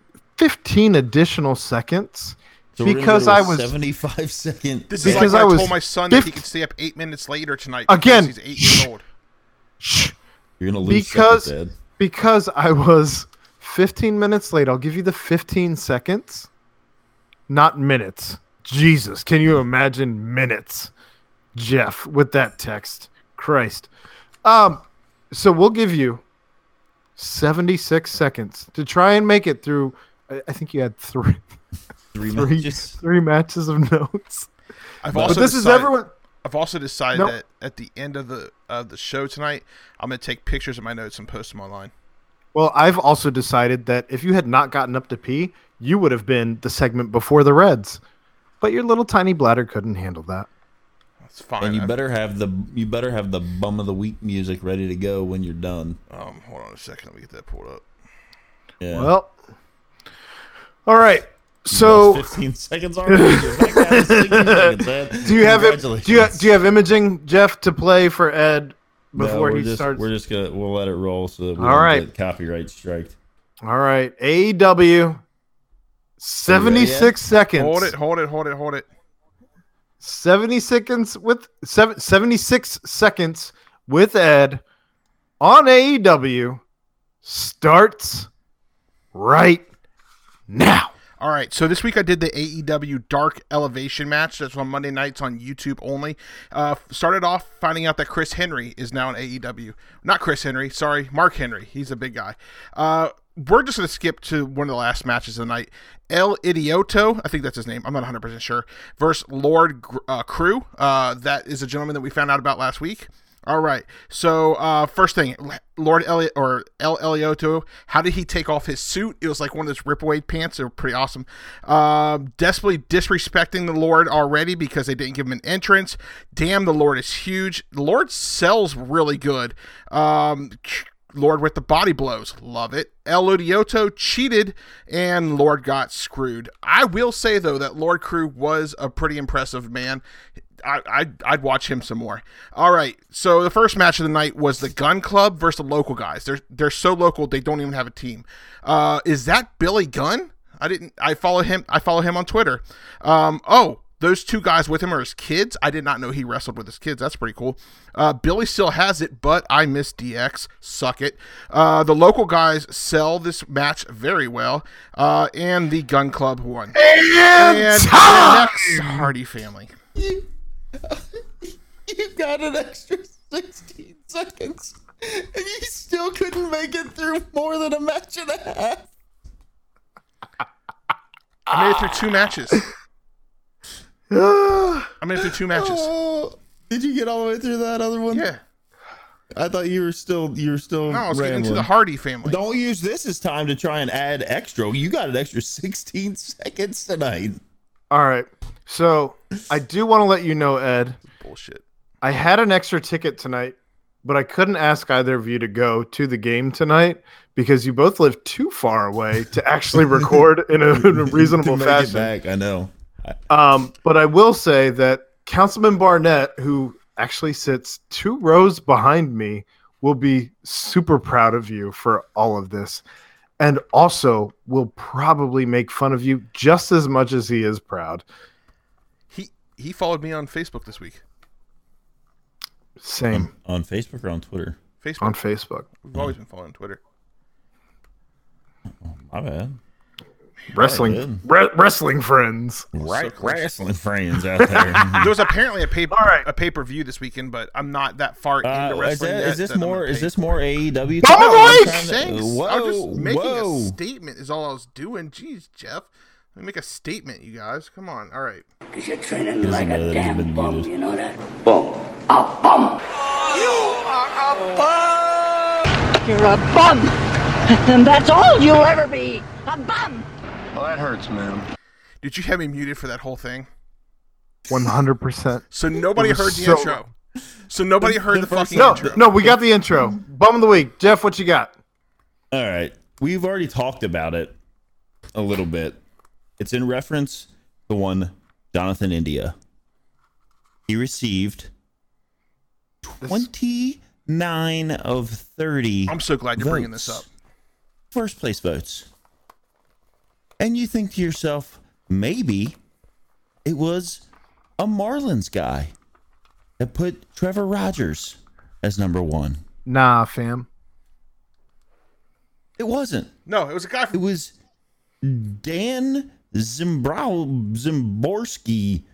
Speaker 5: 15 additional seconds
Speaker 7: So
Speaker 5: because
Speaker 7: I to
Speaker 5: I
Speaker 7: a
Speaker 5: was
Speaker 7: 75 second.
Speaker 6: This is
Speaker 5: Because
Speaker 6: like
Speaker 5: I
Speaker 6: I
Speaker 5: was
Speaker 6: told my son that he could stay up eight minutes later tonight.
Speaker 5: Again,
Speaker 6: he's eight years old.
Speaker 5: shh,
Speaker 7: You're gonna lose
Speaker 5: because
Speaker 7: seconds,
Speaker 5: because I was 15 minutes late. I'll give you the 15 seconds, not minutes. Jesus, can you imagine minutes? Jeff with that text. Christ. Um so we'll give you 76 seconds to try and make it through I, I think you had 3 <laughs>
Speaker 7: Three
Speaker 5: three,
Speaker 7: matches.
Speaker 5: three matches of notes.
Speaker 6: I've
Speaker 5: But
Speaker 6: also
Speaker 5: this is
Speaker 6: decided-
Speaker 5: everyone
Speaker 6: I've also decided
Speaker 5: Nope.
Speaker 6: that at the end of the of the show tonight, I'm gonna take pictures of my notes and post them online.
Speaker 5: Well, I've also decided that if you had not gotten up to pee, you would have been the segment before the Reds. But your little tiny bladder couldn't handle that.
Speaker 6: That's fine.
Speaker 7: And you
Speaker 6: I've-
Speaker 7: better have the you better have the bum of the week music ready to go when you're done.
Speaker 6: um, hold on a second. Let me get that pulled up.
Speaker 7: Yeah.
Speaker 5: Well, all right. So,
Speaker 7: 15 seconds already. <laughs> You're back down 16 seconds, Ed. <laughs>
Speaker 5: do you have it? Do you do you have imaging, Jeff, to play for Ed before
Speaker 7: we're
Speaker 5: he
Speaker 7: just,
Speaker 5: starts?
Speaker 7: We're just gonna we'll let it roll so that we
Speaker 5: All
Speaker 7: don't
Speaker 5: right.
Speaker 7: get copyright striked.
Speaker 5: All right, AEW. Seventy-six seconds.
Speaker 6: Hold it, hold it, hold it, hold it.
Speaker 5: 70 seconds with seven, 76 seconds with Ed on AEW starts right now.
Speaker 6: All right, so this week I did the AEW Dark Elevation match. That's on Monday nights on YouTube only. Uh, started off finding out that Chris Henry is now in AEW. Not Chris Henry, sorry, Mark Henry. He's a big guy. Uh, we're just going to skip to one of the last matches of the night. El Idioto, I think that's his name. I'm not 100% sure. Versus Lord uh, Crew. Uh, that is a gentleman that we found out about last week. All right. So uh, first thing, Lord Elliot or El Elioto, how did he take off his suit? It was like one of those ripaway pants. They were pretty awesome. Um, desperately disrespecting the Lord already because they didn't give him an entrance. Damn, the Lord is huge. The Lord sells really good. Um, Lord with the body blows. Love it. El Odioto cheated and Lord got screwed. I will say, though, that Lord Crew was a pretty impressive man. I, I'd, I'd watch him some more. All right. So the first match of the night was the Gunn Club versus the local guys. They're, they're so local, they don't even have a team. Uh, is that Billy Gunn? I didn't. I follow him. I follow him on Twitter. Um, oh, those two guys with him are his kids. I did not know he wrestled with his kids. That's pretty cool. Uh, Billy still has it, but I miss DX. Suck it. Uh, the local guys sell this match very well, uh, and the Gunn Club won. And, and next, Hardy family. <laughs>
Speaker 7: You got an extra 16 seconds, and you still couldn't make it through more than a match and a half.
Speaker 6: I made it through two matches. <laughs> I made it through two matches.
Speaker 7: Oh, <gasps> did you get all the way through that other one?
Speaker 6: Yeah.
Speaker 7: I thought you were still you were still
Speaker 6: No, I was getting into
Speaker 7: rambling.
Speaker 6: the Hardy family.
Speaker 7: Don't use this as time to try and add extra. You got an extra 16 <laughs> seconds tonight.
Speaker 5: All right. So I do want to let you know, Ed,
Speaker 6: Bullshit.
Speaker 5: I had an extra ticket tonight, but I couldn't ask either of you to go to the game tonight because you both live too far away to actually <laughs> record in a, in a reasonable
Speaker 7: to make
Speaker 5: fashion.
Speaker 7: it back, I know.
Speaker 5: Um, but I will say that Councilman Barnett, who actually sits two rows behind me, will be super proud of you for all of this. And also will probably make fun of you just as much as he is proud.
Speaker 6: He he followed me on Facebook this week.
Speaker 5: Same
Speaker 7: On Facebook or on Twitter?
Speaker 6: Facebook.
Speaker 5: on Facebook.
Speaker 6: We've always been following Twitter.
Speaker 7: My bad.
Speaker 5: Wrestling re- wrestling friends.
Speaker 7: Right,
Speaker 6: close.
Speaker 7: wrestling friends out there. <laughs> <laughs>
Speaker 6: There was apparently a pay
Speaker 5: All right.
Speaker 6: a pay per view this weekend, but I'm not that far
Speaker 7: Uh,
Speaker 6: into
Speaker 7: is,
Speaker 6: wrestling.
Speaker 7: that,
Speaker 6: yet
Speaker 7: is this more? Is this more AEW?
Speaker 5: Bum
Speaker 7: talk? I'm
Speaker 5: week!
Speaker 7: trying to-
Speaker 6: Thanks.
Speaker 7: Whoa,
Speaker 6: I was just making
Speaker 7: whoa.
Speaker 6: a statement. Is all I was doing. Jeez, Jeff. Let me make a statement, you guys. Come on. All right.
Speaker 8: Cause you're training
Speaker 7: Doesn't
Speaker 8: like a damn bum,
Speaker 7: muted.
Speaker 8: you know that? Bum. A bum. You are A bum.
Speaker 9: You're a bum. <laughs> And that's all you'll ever be. A bum.
Speaker 3: Well, that hurts, man.
Speaker 6: Did you have me muted for that whole thing?
Speaker 5: One hundred percent.
Speaker 6: So nobody heard the
Speaker 5: so-
Speaker 6: intro. So nobody heard the,
Speaker 7: the
Speaker 6: fucking
Speaker 5: No,
Speaker 6: intro.
Speaker 5: no, we got the intro. Bum of the week. Jeff, what you got?
Speaker 7: All right. We've already talked about it a little bit. It's in reference to one Jonathan India. He received 29 of 30.
Speaker 6: I'm so glad you're bringing this up.
Speaker 7: First place votes. And you think to yourself, maybe it was a Marlins guy that put Trevor Rogers as number one.
Speaker 5: Nah, fam.
Speaker 7: It wasn't.
Speaker 6: No, it was a guy
Speaker 7: It was Dan Zimbrow Szymborski,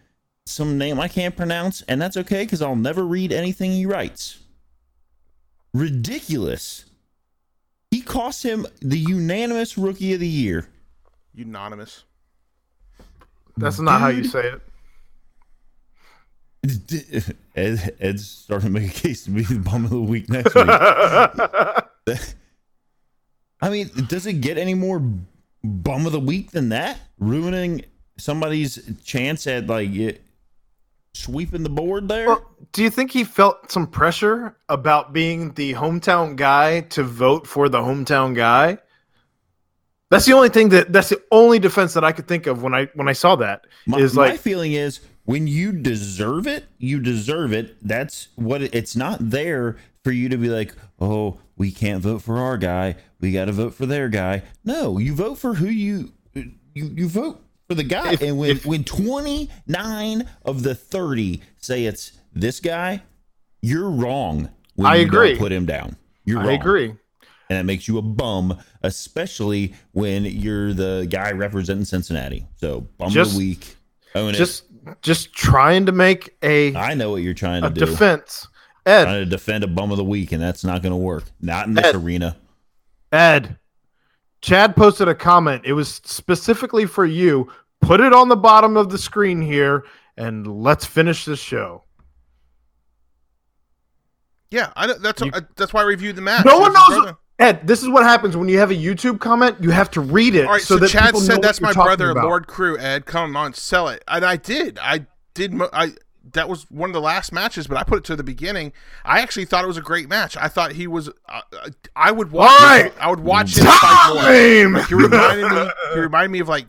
Speaker 7: some name I can't pronounce, and that's okay because I'll never read anything he writes. Ridiculous. He cost him the unanimous rookie of the year.
Speaker 6: Unanimous.
Speaker 5: That's not how you say it. <laughs>
Speaker 7: Ed, Ed's starting to make a case to be the bum of the week next week. <laughs> I mean, does it get any more bum of the week than that? Ruining somebody's chance at like sweeping the board there?
Speaker 5: Well, do you think he felt some pressure about being the hometown guy to vote for the hometown guy? That's the only thing that that's the only defense that I could think of when I when I saw that
Speaker 7: my,
Speaker 5: is
Speaker 7: my feeling is when you deserve it, you deserve it. That's what it, it's not there for you to be like, oh, we can't vote for our guy. We got to vote for their guy. No, you vote for who you you you vote for the guy.
Speaker 5: If-
Speaker 7: and when
Speaker 5: if-
Speaker 7: when twenty nine of the thirty say it's this guy, you're wrong. When
Speaker 5: I
Speaker 7: you
Speaker 5: agree.
Speaker 7: Put him down. You're
Speaker 5: I
Speaker 7: wrong.
Speaker 5: agree.
Speaker 7: And it makes you a bum, especially when you're the guy representing Cincinnati. So bum of the week. Own it.
Speaker 5: Just just trying to make a
Speaker 7: I know what you're trying to do.
Speaker 5: defense. Ed,
Speaker 7: Trying to defend a bum of the week, and that's not going to work. Not in this
Speaker 5: Ed.
Speaker 7: arena.
Speaker 5: Ed, Chad posted a comment. It was specifically for you. Put it on the bottom of the screen here, and let's finish this show.
Speaker 6: Yeah, I, don't- that's
Speaker 5: You-
Speaker 6: that's why I reviewed the match.
Speaker 5: No one
Speaker 6: This is
Speaker 5: knows. Ed, this is what happens when you have a YouTube comment. You have to read it
Speaker 6: All right,
Speaker 5: so,
Speaker 6: so,
Speaker 5: that
Speaker 6: Chad
Speaker 5: people
Speaker 6: said that's my brother,
Speaker 5: about.
Speaker 6: Lord Crew. Ed, come on, sell it, and I did. I did. mo- I that was one of the last matches, but I put it to the beginning. I actually thought it was a great match. I thought he was. Uh, uh, I would watch.
Speaker 5: All
Speaker 6: it-
Speaker 5: right.
Speaker 6: I would watch more.
Speaker 5: Time!
Speaker 6: Like, he reminded me. <laughs> He reminded me of like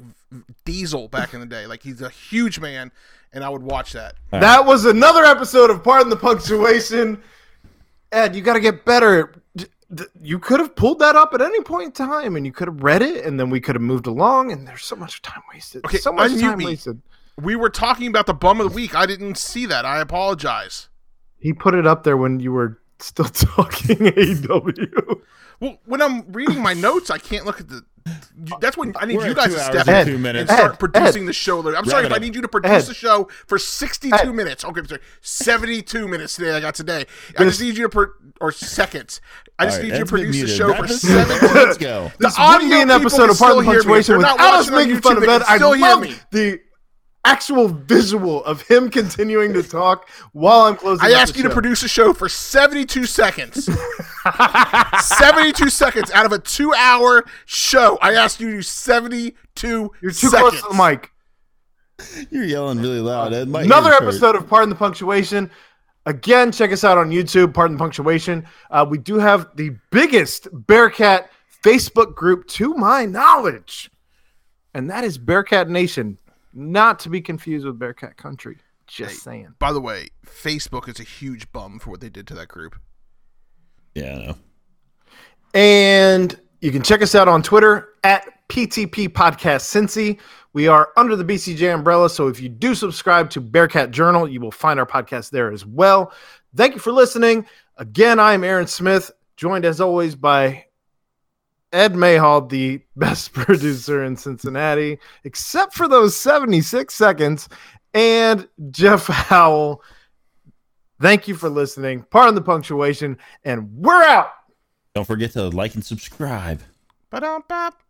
Speaker 6: Diesel back in the day. Like he's a huge man, and I would watch that.
Speaker 5: That was another episode of Pardon the Punctuation. Ed, you got to get better. You could have pulled that up at any point in time, and you could have read it, and then we could have moved along. And there's so much time wasted.
Speaker 6: Okay,
Speaker 5: so much time
Speaker 6: me.
Speaker 5: wasted.
Speaker 6: We were talking about the bum of the week. I didn't see that. I apologize.
Speaker 5: He put it up there when you were still <laughs> talking AEW.
Speaker 6: Well, when I'm reading my notes, I can't look at the. That's when I need
Speaker 7: We're
Speaker 6: you guys to step
Speaker 7: and
Speaker 6: in
Speaker 7: two minutes.
Speaker 6: and start
Speaker 5: Ed,
Speaker 6: producing
Speaker 5: Ed.
Speaker 6: the show. I'm
Speaker 7: Wrap
Speaker 6: sorry if I need you to produce
Speaker 5: Ed.
Speaker 6: the show for 62
Speaker 5: Ed.
Speaker 6: minutes. Okay, I'm sorry, 72 minutes today. I got today. I just need you to pro- or seconds. I just
Speaker 7: All right,
Speaker 6: need you to
Speaker 7: Ed's been
Speaker 6: produce the show
Speaker 7: Wrap
Speaker 6: for
Speaker 7: this
Speaker 6: seven
Speaker 7: up. Let's go.
Speaker 6: The
Speaker 5: This wouldn't be
Speaker 6: audio
Speaker 5: an episode
Speaker 6: can
Speaker 5: of Pardon
Speaker 6: still hear me.
Speaker 5: Punctuation
Speaker 6: they're not watching on
Speaker 5: making fun
Speaker 6: YouTube,
Speaker 5: of
Speaker 6: they can
Speaker 5: I
Speaker 6: still hear
Speaker 5: love
Speaker 6: me.
Speaker 5: the actual visual of him continuing to talk while I'm closing.
Speaker 6: I
Speaker 5: up
Speaker 6: asked
Speaker 5: the
Speaker 6: you to produce a show for 72 seconds. <laughs> 72 seconds out of a two hour show. I asked you to do 72
Speaker 5: You're too
Speaker 6: seconds.
Speaker 5: close to the mic.
Speaker 7: You're yelling really loud. Ed.
Speaker 5: Another
Speaker 7: ears hurt.
Speaker 5: episode of Pardon the Punctuation. Again, check us out on YouTube, Pardon the Punctuation. Uh, we do have the biggest Bearcat Facebook group to my knowledge, and that is Bearcat Nation, not to be confused with Bearcat Country. Just saying.
Speaker 6: By the way, Facebook is a huge bum for what they did to that group.
Speaker 7: Yeah, I know.
Speaker 5: And you can check us out on Twitter at PTP Podcast Cincy. We are under the BCJ umbrella, so if you do subscribe to Bearcat Journal, you will find our podcast there as well. Thank you for listening. Again, I am Aaron Smith, joined as always by Ed Mayhall, the <laughs> best producer in Cincinnati, except for those 76 seconds, and Jeff Howell. Thank you for listening. Pardon the punctuation, and we're out.
Speaker 7: Don't forget to like and subscribe.
Speaker 6: Ba-dum-bop.